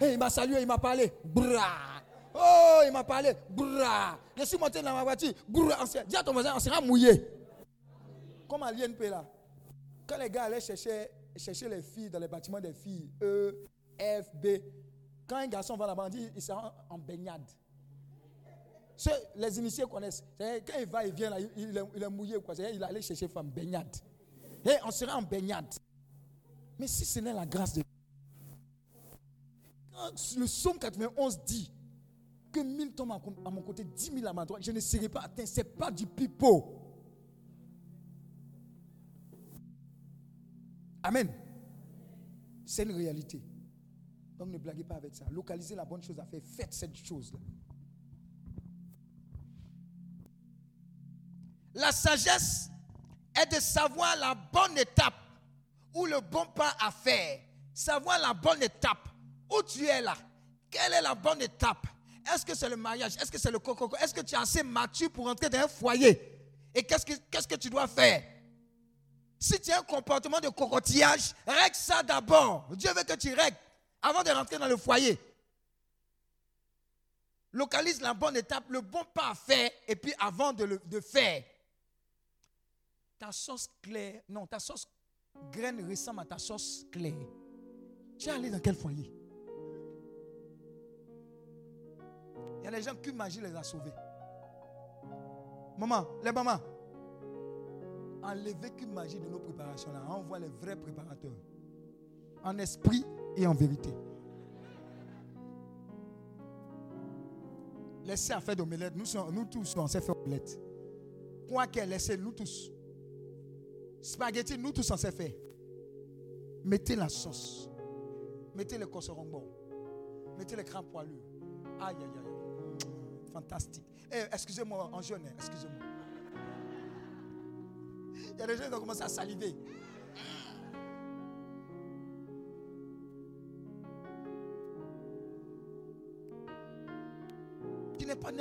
Eh, il m'a salué, il m'a parlé. Bra. Oh, il m'a parlé. Bra. Je suis monté dans ma voiture. Bra. Dis à ton voisin, on sera mouillé. Comme à l'INP là. Quand les gars allaient chercher, chercher les filles dans les bâtiments des filles, E, F, B, quand un garçon va là-bas, on dit il sera en, baignade. Ceux, les initiés connaissent. Quand il va, il vient là, il, est, il est mouillé. Quoi. C'est-à-dire, Il est allé chercher femme, baignade. Et on sera en baignade. Mais si ce n'est la grâce de Dieu. Quand le psaume 91 dit que 1000 tombent à mon côté, 10 000 à ma droite, je ne serai pas atteint. Ce n'est pas du pipeau. Amen. C'est une réalité. Donc ne blaguez pas avec ça. Localisez la bonne chose à faire. Faites cette chose-là. La sagesse est de savoir la bonne étape ou le bon pas à faire. Savoir la bonne étape. Où tu es là? Quelle est la bonne étape? Est-ce que c'est le mariage? Est-ce que c'est le coco? Est-ce que tu es assez mature pour entrer dans un foyer? Et qu'est-ce que, tu dois faire? Si tu as un comportement de cocotillage, règle ça d'abord. Dieu veut que tu règles avant de rentrer dans le foyer. Localise la bonne étape, le bon pas à faire, et puis avant de le faire. Ta sauce claire, non, ta sauce graine ressemble à ta sauce claire. Tu es allé dans quel foyer? Il y a des gens qu'une magie les a sauvés. Maman, les mamans, enlevez qu'une magie de nos préparations là. On voit les vrais préparateurs. En esprit et en vérité. Laissez à faire d'omelette. Nous, nous tous, on sait faire omelette. Quoi qu'elle laissez, nous tous. Spaghetti, nous tous, on sait faire. Mettez la sauce. Mettez le cosserombo. Mettez les crabes poilus. Aïe, aïe, aïe. Fantastique. Eh, excusez-moi, en jeune, excusez-moi. Il y a des gens qui ont commencé à saliver.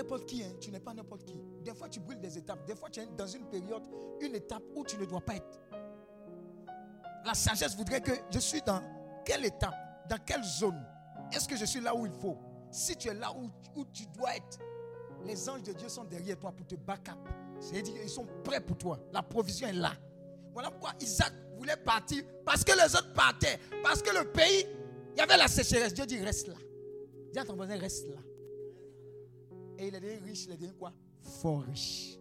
N'importe qui, hein. tu n'es pas n'importe qui. Des fois, tu brûles des étapes. Des fois, tu es dans une période, une étape où tu ne dois pas être. La sagesse voudrait que je suis dans quelle étape, dans quelle zone? Est-ce que je suis là où il faut? Si tu es là où, où tu dois être, les anges de Dieu sont derrière toi pour te back up. C'est-à-dire qu'ils sont prêts pour toi. La provision est là. Voilà pourquoi Isaac voulait partir parce que les autres partaient. Parce que le pays, il y avait la sécheresse. Dieu dit reste là. Dis à ton reste là. Et il est devenu riche, il est devenu quoi? Fort riche.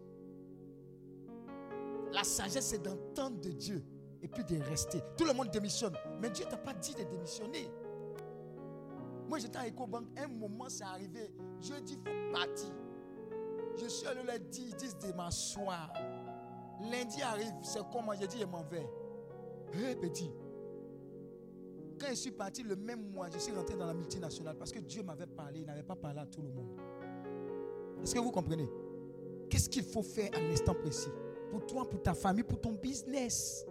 La sagesse, c'est d'entendre de Dieu et puis de rester. Tout le monde démissionne. Mais Dieu t'a pas dit de démissionner. Moi, j'étais à EcoBank. Un moment, c'est arrivé. Dieu dit, il faut partir. Je suis allé leur dire, ils disent de m'asseoir. Lundi arrive, c'est comment J'ai dit, je m'en vais. Hé. Quand je suis parti le même mois, je suis rentré dans la multinationale parce que Dieu m'avait parlé. Il n'avait pas parlé à tout le monde. Est-ce que vous comprenez? Qu'est-ce qu'il faut faire à l'instant précis? Pour toi, pour ta famille, pour ton business.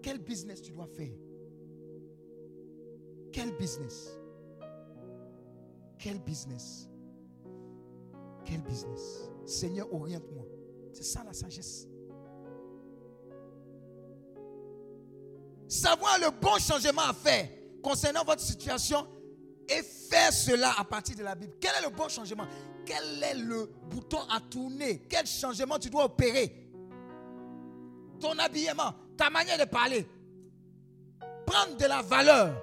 Quel business tu dois faire? Quel business? Quel business? Quel business? Seigneur, oriente-moi. C'est ça la sagesse. Savoir le bon changement à faire concernant votre situation et faire cela à partir de la Bible. Quel est le bon changement? Quel est le bouton à tourner? Quel changement tu dois opérer? Ton habillement, ta manière de parler. Prendre de la valeur.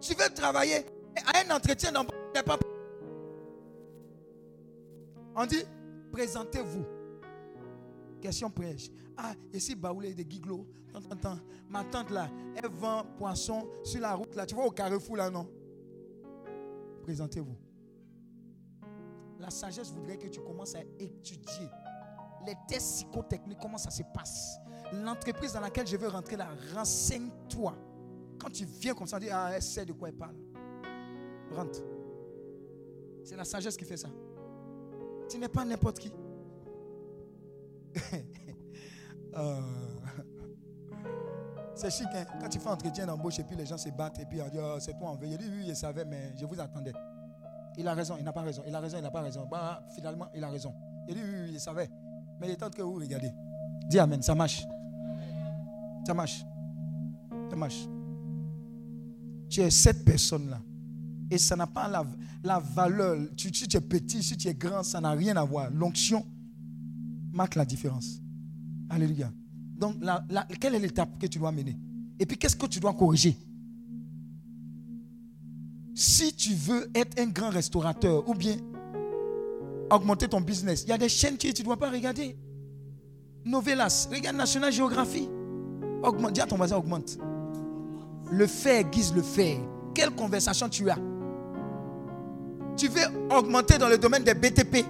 Tu veux travailler à un entretien d'embauche, on dit, présentez-vous. Question prêche. Ah, ici, Baoulé de. Attends, attends. Ma tante là, elle vend poisson sur la route là. Tu vois au carrefour là, non? Présentez-vous. La sagesse voudrait que tu commences à étudier les tests psychotechniques, comment ça se passe? L'entreprise dans laquelle je veux rentrer là, renseigne-toi. Quand tu viens comme ça, dis, ah, elle sait de quoi elle parle. Rentre. C'est la sagesse qui fait ça. Tu n'es pas n'importe qui. Euh, C'est chic, hein? Quand tu fais entretien d'embauche et puis les gens se battent et puis on dit, oh, c'est toi en veut. Il dit, oui, je savais, mais je vous attendais. Il a raison, il n'a pas raison. Il a raison, il n'a pas raison. Bah, finalement, il a raison. Il dit, oui, oui, je savais. Mais il est temps que vous regardez. Dis Amen, ça marche. Ça marche. Ça marche. Tu es cette personne-là. Et ça n'a pas la, la valeur. Si tu es petit, si tu es grand, ça n'a rien à voir. L'onction marque la différence. Alléluia. Donc, quelle est l'étape que tu dois mener? Et puis, qu'est-ce que tu dois corriger? Si tu veux être un grand restaurateur ou bien augmenter ton business, il y a des chaînes que tu ne dois pas regarder. Novelas, regarde National Geography. Augmente, dis à ton voisin, augmente. Le faire guise le faire. Quelle conversation tu as? Tu veux augmenter dans le domaine des BTP,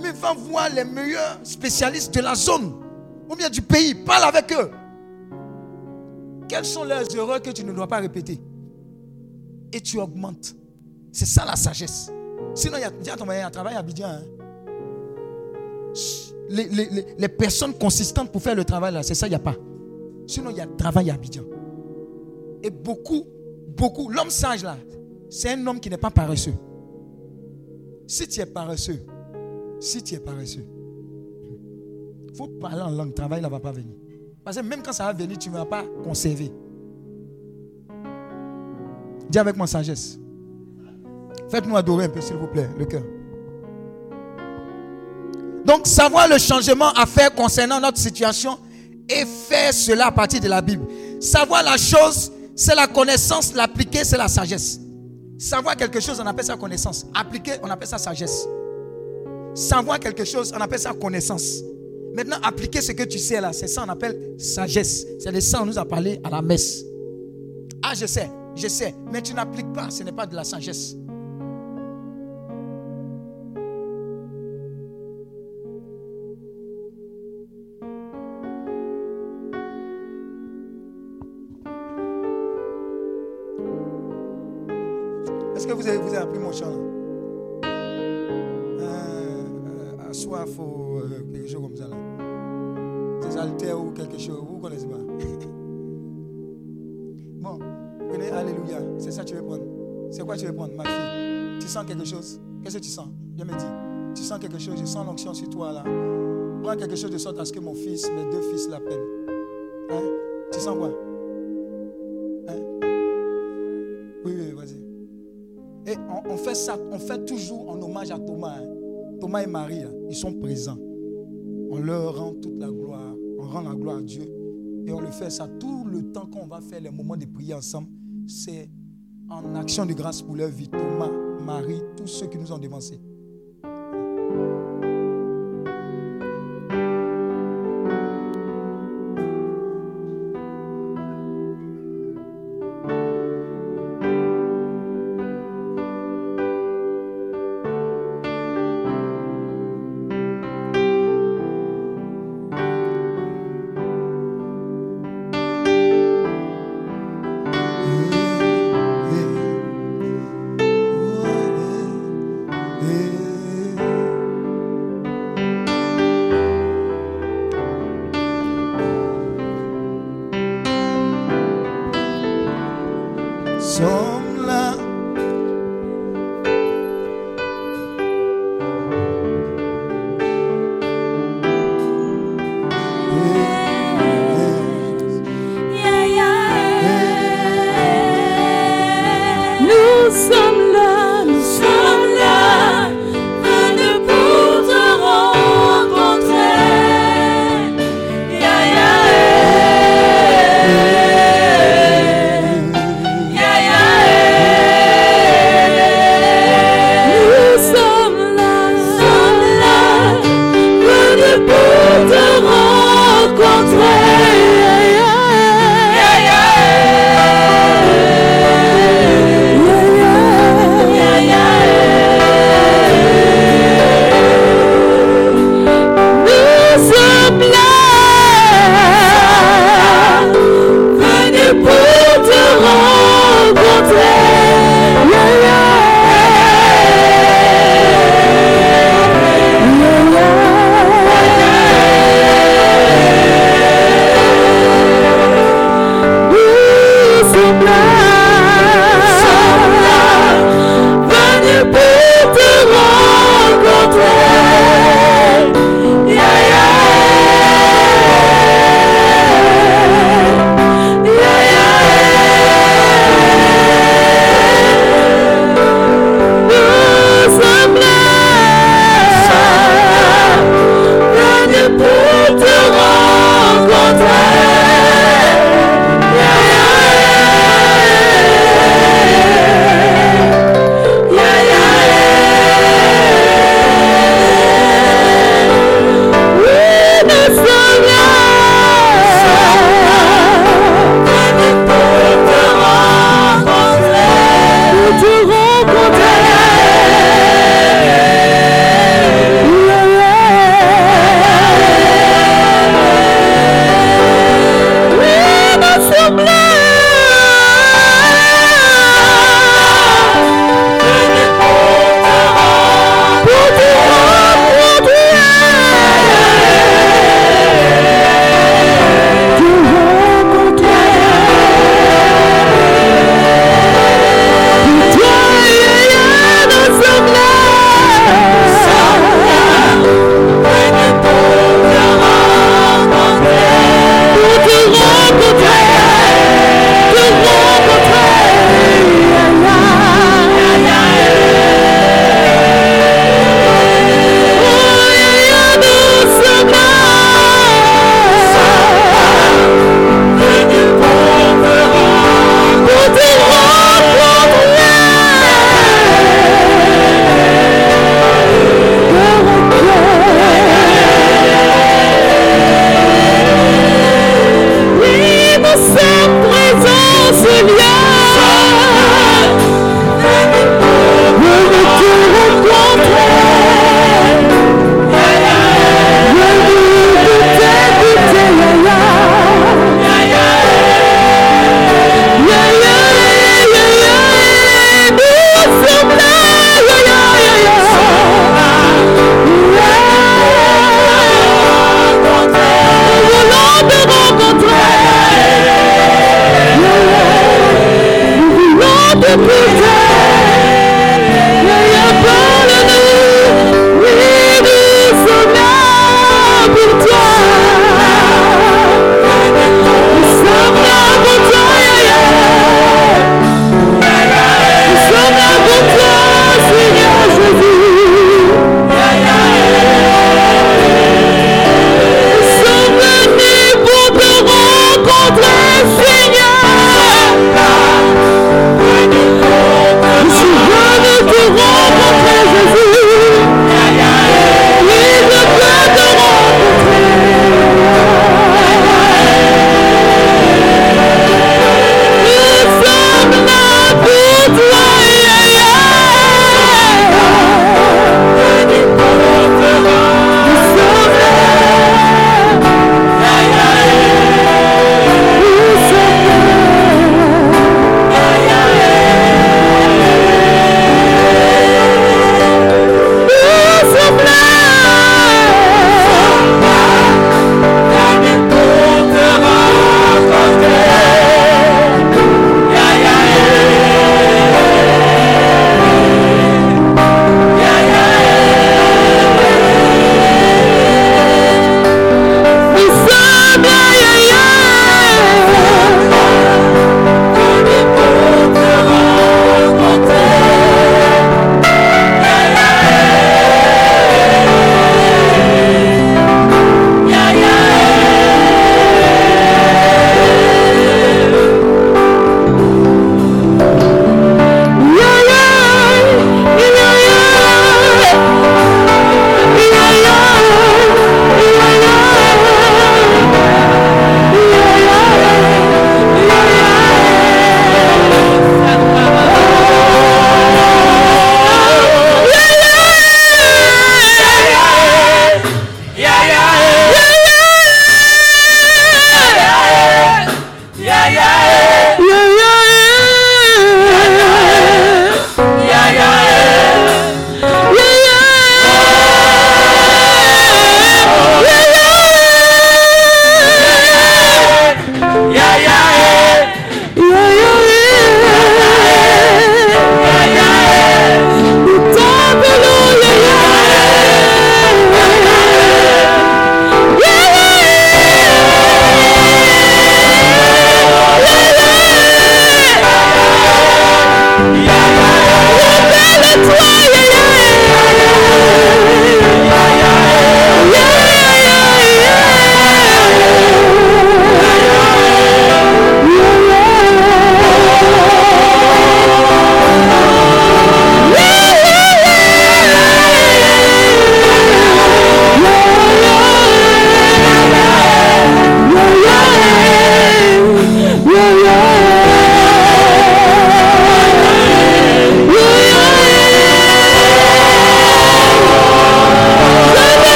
mais va voir les meilleurs spécialistes de la zone ou bien du pays. Parle avec eux. Quelles sont leurs erreurs que tu ne dois pas répéter? Et tu augmentes. C'est ça la sagesse. Sinon, il y a, ton a un travail à Abidjan. hein. Les, les- les- les personnes consistantes pour faire le travail, c'est ça, il n'y a pas. Sinon, il y a travail à Abidjan. Et beaucoup, beaucoup, l'homme sage là, c'est un homme qui n'est pas paresseux. Si tu es paresseux, si tu es paresseux, il faut parler en langue, travail ne va pas venir. Parce que même quand ça va venir, tu ne vas pas conserver. Dis avec moi sagesse. Faites-nous adorer un peu, s'il vous plaît, le cœur. Donc, savoir le changement à faire concernant notre situation et faire cela à partir de la Bible. Savoir la chose, c'est la connaissance. L'appliquer, c'est la sagesse. Savoir quelque chose, on appelle ça connaissance. Appliquer, on appelle ça sagesse. Savoir quelque chose, on appelle ça connaissance. Maintenant, appliquer ce que tu sais là, c'est ça on appelle sagesse. C'est de ça on nous a parlé à la messe. Ah, je sais, je sais, mais tu n'appliques pas, ce n'est pas de la sagesse. Est-ce que vous avez, vous avez appris mon chant C'est ça que tu veux prendre. C'est quoi tu veux prendre, ma fille? Tu sens quelque chose? Qu'est-ce que tu sens? Viens me dire. Tu sens quelque chose Je sens l'onction sur toi là. Prends quelque chose de sorte à ce que mon fils, mes deux fils l'appellent. Hein? Tu sens quoi? Hein? Oui, oui, vas-y. Et on, fait ça, on fait toujours en hommage à Thomas. hein. Thomas et Marie, là, ils sont présents. On leur rend toute la gloire. On rend la gloire à Dieu. Et on le fait ça tout le temps qu'on va faire les moments de prière ensemble. C'est en action de grâce pour leur vie. Thomas, Marie, tous ceux qui nous ont devancés.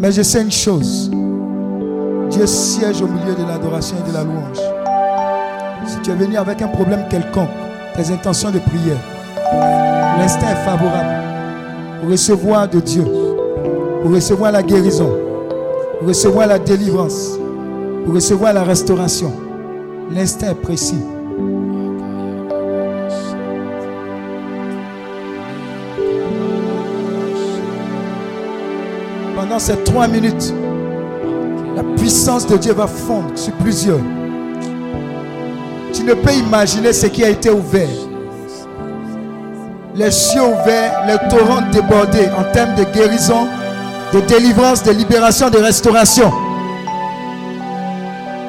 Mais je sais une chose. Dieu siège au milieu de l'adoration et de la louange. Si tu es venu avec un problème quelconque, tes intentions de prière, l'instinct est favorable pour recevoir de Dieu, pour recevoir la guérison, pour recevoir la délivrance, pour recevoir la restauration. L'instinct est précis. Ces trois minutes, la puissance de Dieu va fondre sur plusieurs. Tu ne peux imaginer ce qui a été ouvert. Les cieux ouverts, les torrents débordés en termes de guérison, de délivrance, de libération, de restauration.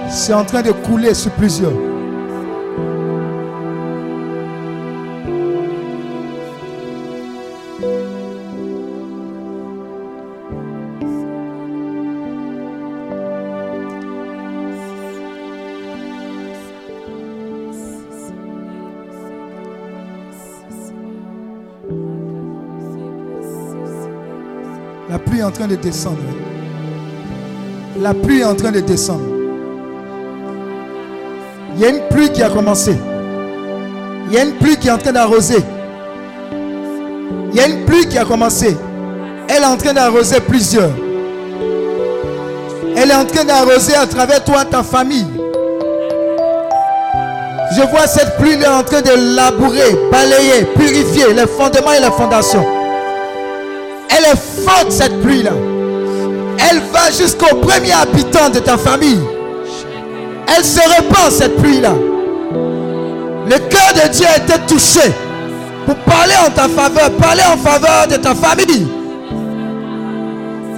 C'est en train de couler sur plusieurs. De descendre. La pluie est en train de descendre. Il y a une pluie qui a commencé. Il y a une pluie qui est en train d'arroser. Il y a une pluie qui a commencé. Elle est en train d'arroser plusieurs. Elle est en train d'arroser à travers toi, ta famille. Je vois cette pluie là en train de labourer, balayer, purifier les fondements et les fondations. Cette pluie là. Elle va jusqu'au premier habitant de ta famille. Elle se répand cette pluie là. Le cœur de Dieu a été touché pour parler en ta faveur, parler en faveur de ta famille.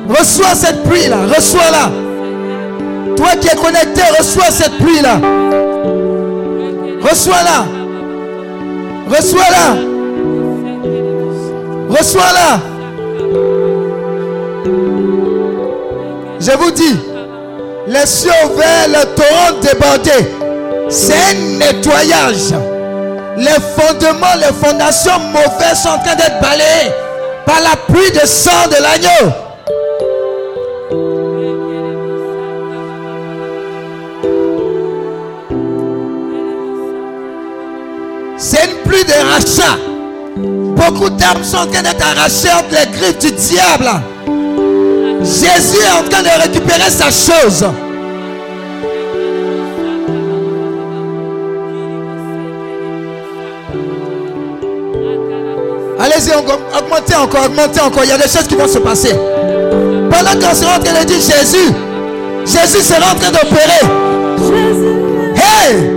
Reçois cette pluie là, reçois-la. Toi qui es connecté, reçois cette pluie là. Reçois-la. Reçois-la. Reçois-la. Je vous dis, les cieux ouverts, le torrent débordé, c'est un nettoyage. Les fondements, les fondations mauvaises sont en train d'être balayées par la pluie de sang de l'agneau. C'est une pluie de rachat. Beaucoup d'âmes sont en train d'être arrachées entre les griffes du diable. Jésus est en train de récupérer sa chose. Allez-y, augmentez encore, augmentez encore. Il y a des choses qui vont se passer. Pendant qu'on sera en train de dire Jésus, Jésus sera en train d'opérer. Hey!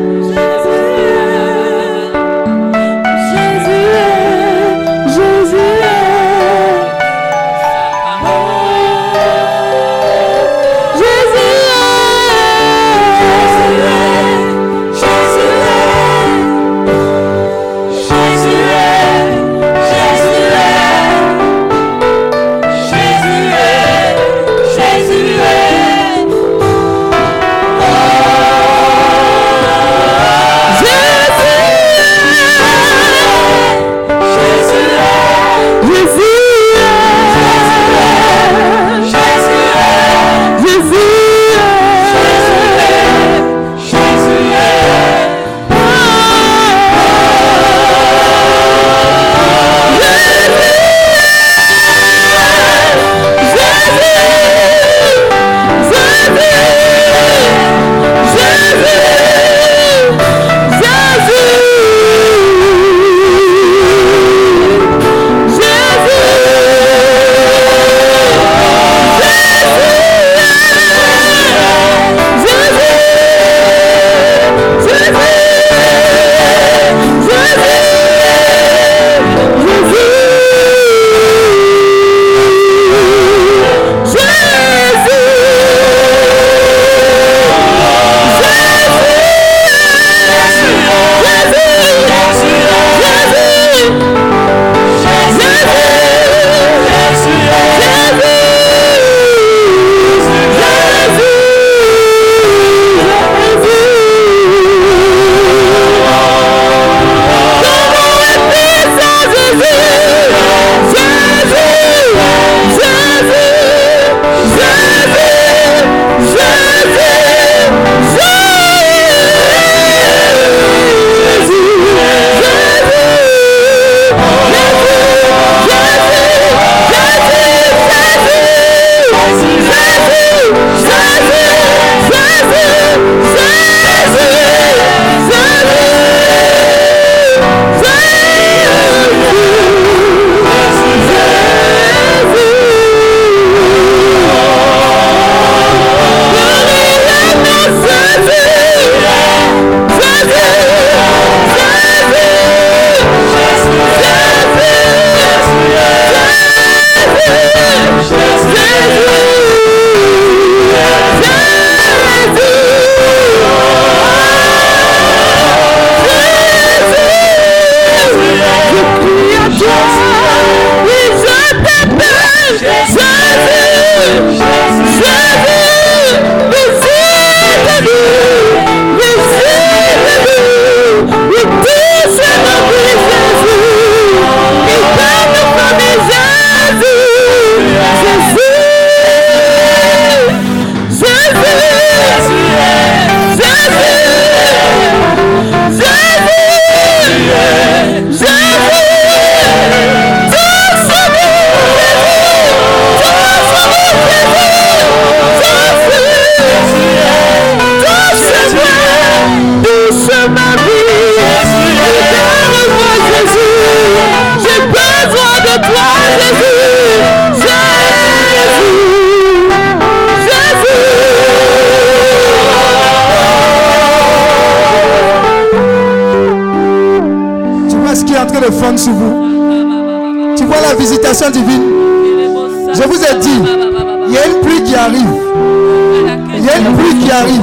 Le fond sur vous. Tu vois la visitation divine Je vous ai dit, il y a une pluie qui arrive. Il y a une pluie qui arrive.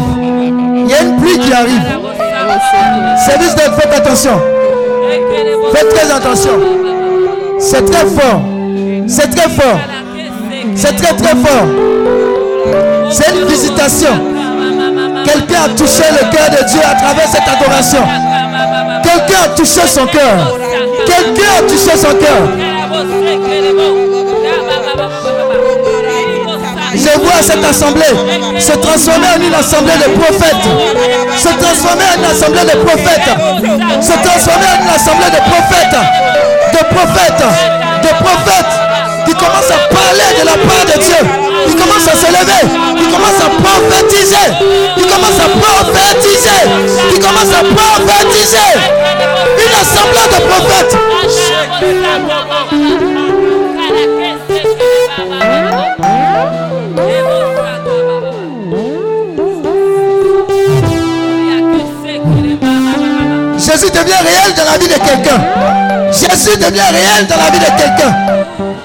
Il y a une pluie qui arrive. Service d'aide, faites attention. Faites très attention. C'est très fort. C'est très fort. C'est très très fort. C'est une visitation. Quelqu'un a touché le cœur de Dieu à travers cette adoration. Quelqu'un a touché son cœur. Quelqu'un a touché son cœur. Je vois cette assemblée se transformer en une assemblée de prophètes. Se transformer en une assemblée de prophètes. Se transformer en une assemblée de prophètes. De prophètes. De prophètes qui commencent à parler de la part de Dieu. Qui commencent à se lever. Qui commencent à prophétiser. Qui commencent à prophétiser. Qui commencent à prophétiser. Une assemblée de prophètes. Jésus devient réel dans la vie de quelqu'un. Jésus devient réel dans la vie de quelqu'un.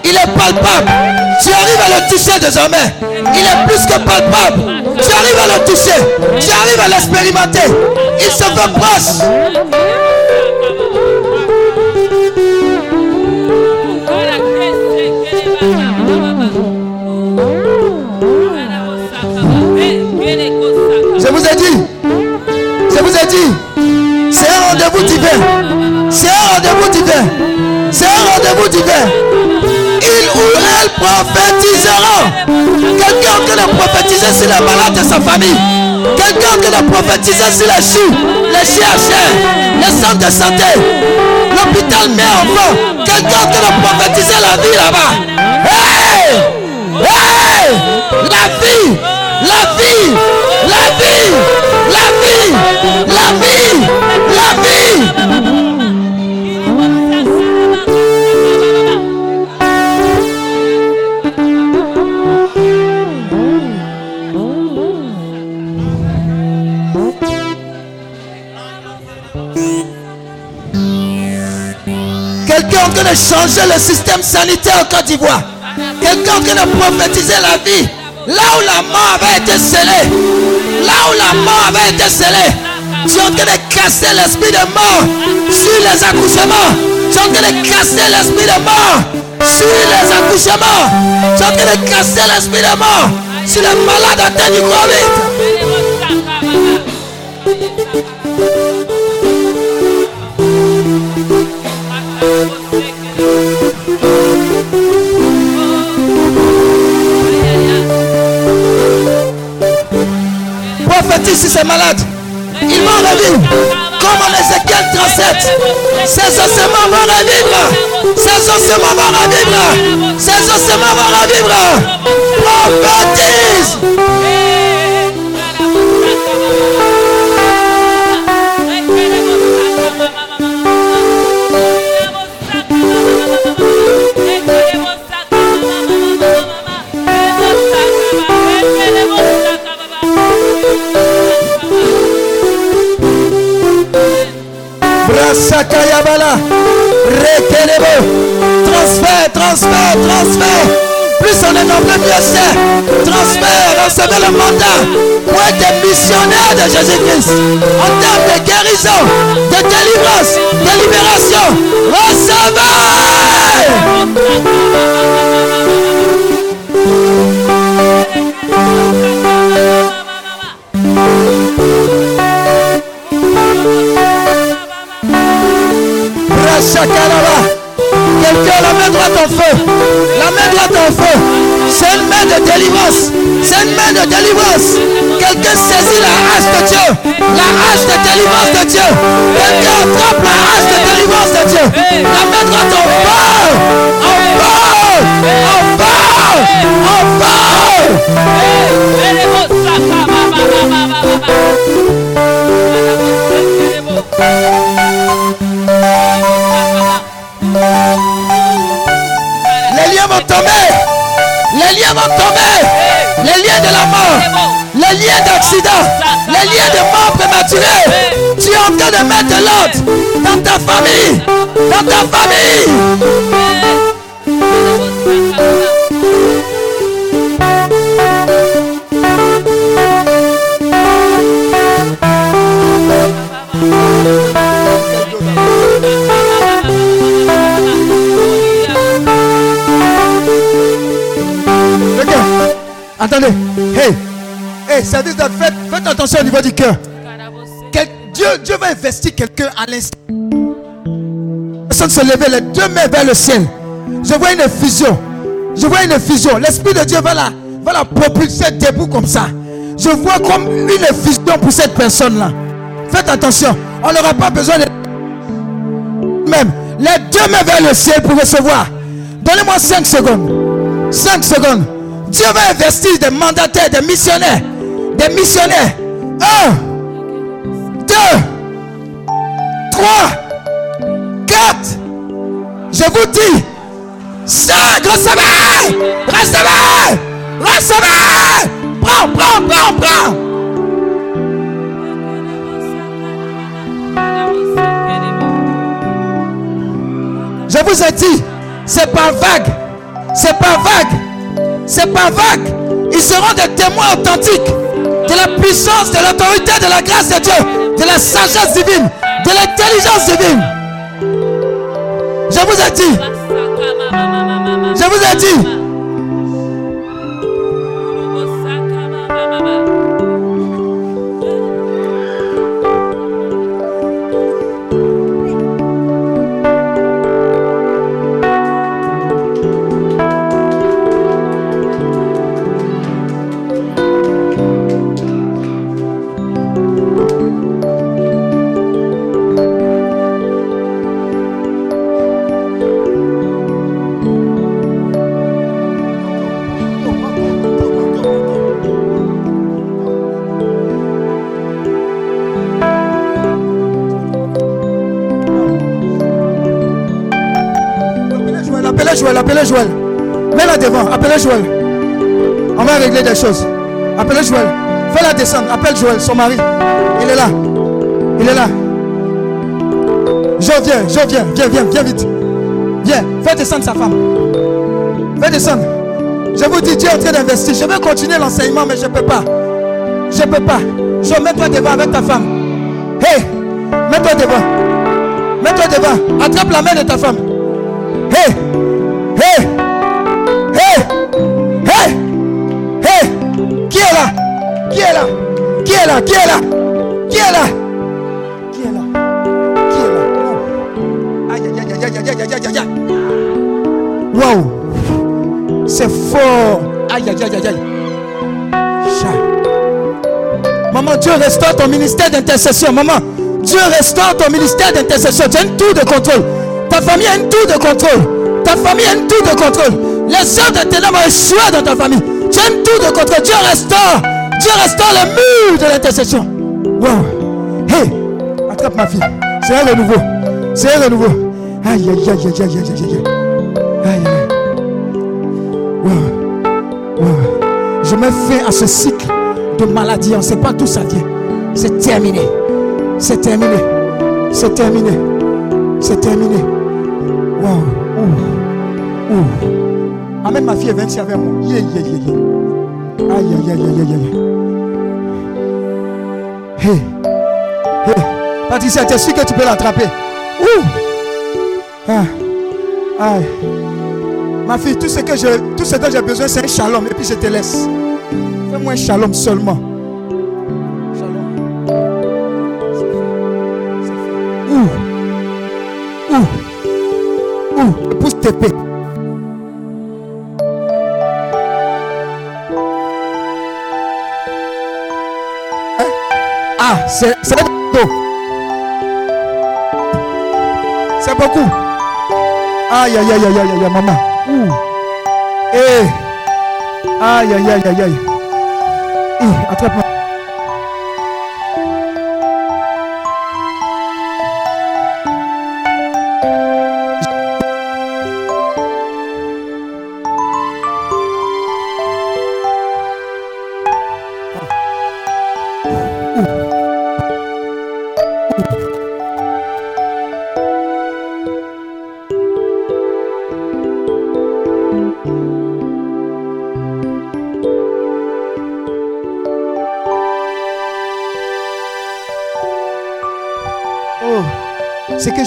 Il est palpable. Tu arrives à le toucher désormais. Il est plus que palpable. Tu arrives à le toucher. Tu arrives à l'expérimenter. Il se fait proche. Je vous ai dit. Je vous ai dit. C'est un rendez-vous divin. C'est un rendez-vous divin. C'est un rendez-vous divin. Elle prophétisera. Quelqu'un qui de prophétiser sur les malades de sa famille. Quelqu'un qui de prophétiser sur les choux, les CHR, les centres de santé, l'hôpital mère enfant. Quelqu'un qui de prophétiser la vie là-bas. Hey! Hey! La vie! La vie! La vie! La vie! La vie! Changer le système sanitaire en Côte d'Ivoire. Quelqu'un qui a prophétisé la vie. Là où la mort avait été scellée. Là où la mort avait été scellée. Tu es en train de casser l'esprit de mort sur les accouchements. Tu es en train de casser l'esprit de mort sur les accouchements. Tu es en train de casser l'esprit de mort sur les malades atteints du Covid. Prophétise sur ces malades. Ils vont revivre. Comme en Ézéchiel 37. Ces ossements vont revivre. Ces ossements vont revivre. Ces ossements vont revivre. Prophétise. Brasakayabala. Rekelebo. Transfert, transfert, transfert. Plus on est nombreux, mieux c'est. Transfert, recevez le mandat pour être missionnaire de Jésus-Christ. En termes de guérison, de délivrance, de libération. Brachakaraba. Quelqu'un la main droite en feu. La main droite en feu. C'est une main de délivrance. C'est une main de délivrance. Quelqu'un saisit la hache de Dieu. La hache de délivrance de Dieu. Quelqu'un attrape la hache de délivrance de Dieu. La main droite en feu. En feu. En feu. En feu. Les liens tomber. Les liens de la mort. Les les liens d'accident, les liens de mort prématurée. Tu es en train de mettre de l'ordre dans ta famille, dans ta famille. Attendez. Hey. Hey, service d'ordre, faites, faites attention au niveau du cœur. Dieu, Dieu va investir quelqu'un à l'instant. Personne se lever, les deux mains vers le ciel. Je vois une fusion. Je vois une fusion. L'Esprit de Dieu va la, va la propulser debout comme ça. Je vois comme une fusion pour cette personne-là. Faites attention. On n'aura pas besoin de même les deux mains vers le ciel pour recevoir. Donnez-moi 5 secondes. 5 secondes. Dieu va investir des mandataires, des missionnaires. Des missionnaires. 1, 2, 3, 4. Je vous dis. 5. Recevez. Recevez. Recevez. Prends, prends, prends, prends. Je vous ai dit, c'est pas vague. C'est pas vague. C'est pas vague. Ils seront des témoins authentiques de la puissance, de l'autorité, de la grâce de Dieu, de la sagesse divine, de l'intelligence divine. Je vous ai dit. Je vous ai dit. Appelez Joël. Mets-la devant, appelez Joël. On va régler des choses. Appelez Joël. Fais-la descendre, appelle Joël, son mari. Il est là. Il est là. Je viens, je viens, viens, viens, viens vite. Viens, fais descendre sa femme. Fais descendre. Je vous dis, Dieu est en train d'investir. Je vais continuer l'enseignement, mais je ne peux pas. Je ne peux pas. Je mets-toi devant avec ta femme. Hé, mets-toi devant. Mets-toi devant. Attrape la main de ta femme. Hé, Hey! Hey! Hey! Hey! Qui est là? Qui est là? Qui est là? Qui est là? Qui est là? Qui est là? Qui est là? Oh. Aïe, aïe, aïe, aïe, aïe, aïe, aïe, aïe. Waouh! C'est fort! Aïe, aïe, aïe, aïe, aïe. Maman, Dieu restaure ton ministère d'intercession. Maman, Dieu restaure ton ministère d'intercession. Tu as une tour de contrôle. Ta famille a une tour de contrôle. Ta famille a une tour de contrôle. Les œuvres de ténèbres échoué dans ta famille. Tu as une de contrôle. Dieu restaure. Dieu restaure le mur de l'intercession. Wow. Hey, attrape ma fille. C'est un renouveau. C'est un renouveau. Aïe, aïe, aïe, aïe, aïe, aïe, aïe, aïe. Aïe, aïe. Wow. Wow. Je mets fin à ce cycle de maladie. On ne sait pas d'où ça vient. C'est terminé. C'est terminé. C'est terminé. C'est terminé. Ouh. Amène ma fille, elle vient ici avec moi. Yeah, yeah, yeah, yeah. Aïe, aïe, aïe, aïe, aïe, aïe. Hey. Hey. Patricia, tu es sûr que tu peux l'attraper? Ouh. Ah. Aïe. Ma fille, tout ce que je, tout ce dont j'ai besoin, c'est un shalom. Et puis je te laisse. Fais-moi un shalom seulement. Ouh. Ouh. Ouh. Pousse tes pieds. Ah, c'est c'est beaucoup. Aïe, aïe, aïe, aïe, aïe, aïe, maman. Eh. Aïe, aïe, aïe, aïe, aïe. Attrape-moi.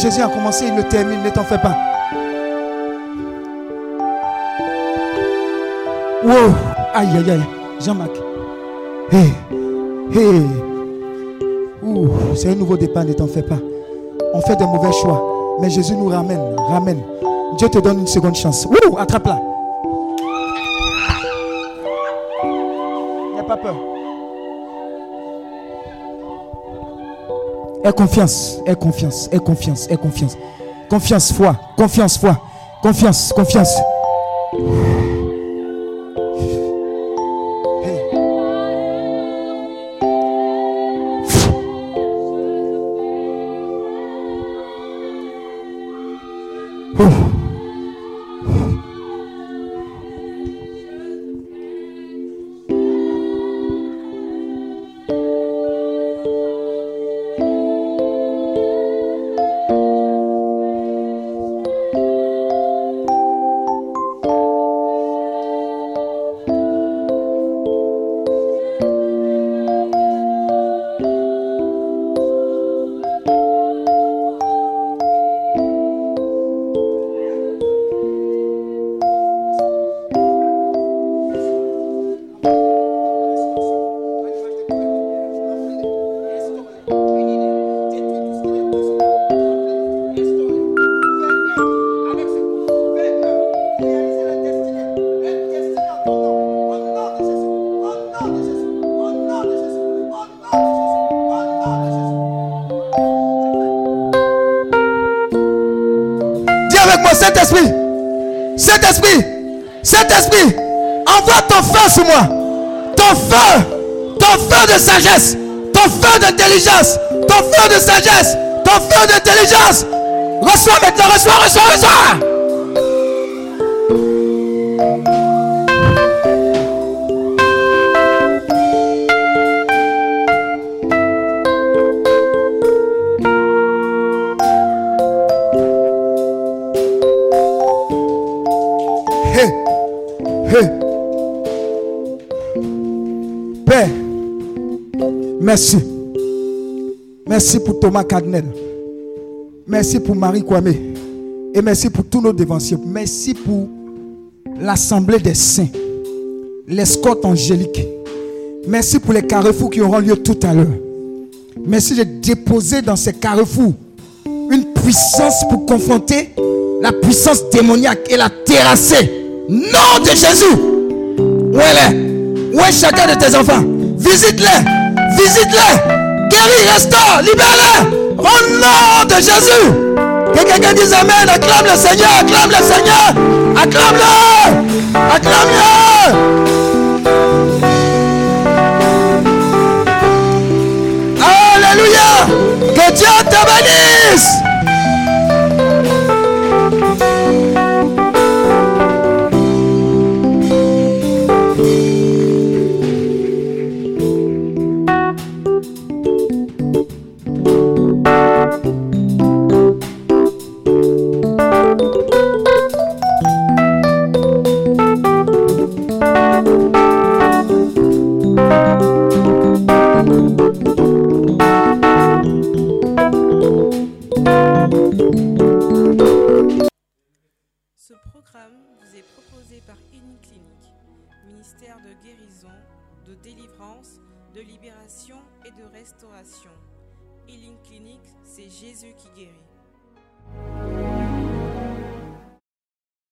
Jésus a commencé, il le termine, ne t'en fais pas. Wow, aïe, aïe, aïe, Jean-Marc. Hey, hey. C'est un nouveau départ, ne t'en fais pas. On fait de mauvais choix, mais Jésus nous ramène, ramène. Dieu te donne une seconde chance. Ouh, attrape-la. Aie confiance, aie confiance, aie confiance, aie confiance. Confiance, foi, confiance, foi. Confiance, confiance. Saint-Esprit. Saint-Esprit. Envoie ton feu sur moi. Ton feu. Ton feu de sagesse. Ton feu d'intelligence. Ton feu de sagesse. Ton feu d'intelligence. Reçois maintenant, reçois, reçois, reçois. Merci. Merci pour Thomas Cadnel. Merci pour Marie Kwame. Et merci pour tous nos dévanciers. Merci pour l'assemblée des saints. L'escorte angélique. Merci pour les carrefours qui auront lieu tout à l'heure. Merci de déposer dans ces carrefours une puissance pour confronter la puissance démoniaque et la terrasser. Nom de Jésus. Où elle est? Où est chacun de tes enfants? Visite-les. Visite-les. Guéris, restaure, libère-les. Au nom de Jésus. Que quelqu'un dise Amen. Acclame le Seigneur. Acclame le Seigneur. Acclame-le. Acclame-le. Alléluia. Que Dieu te bénisse.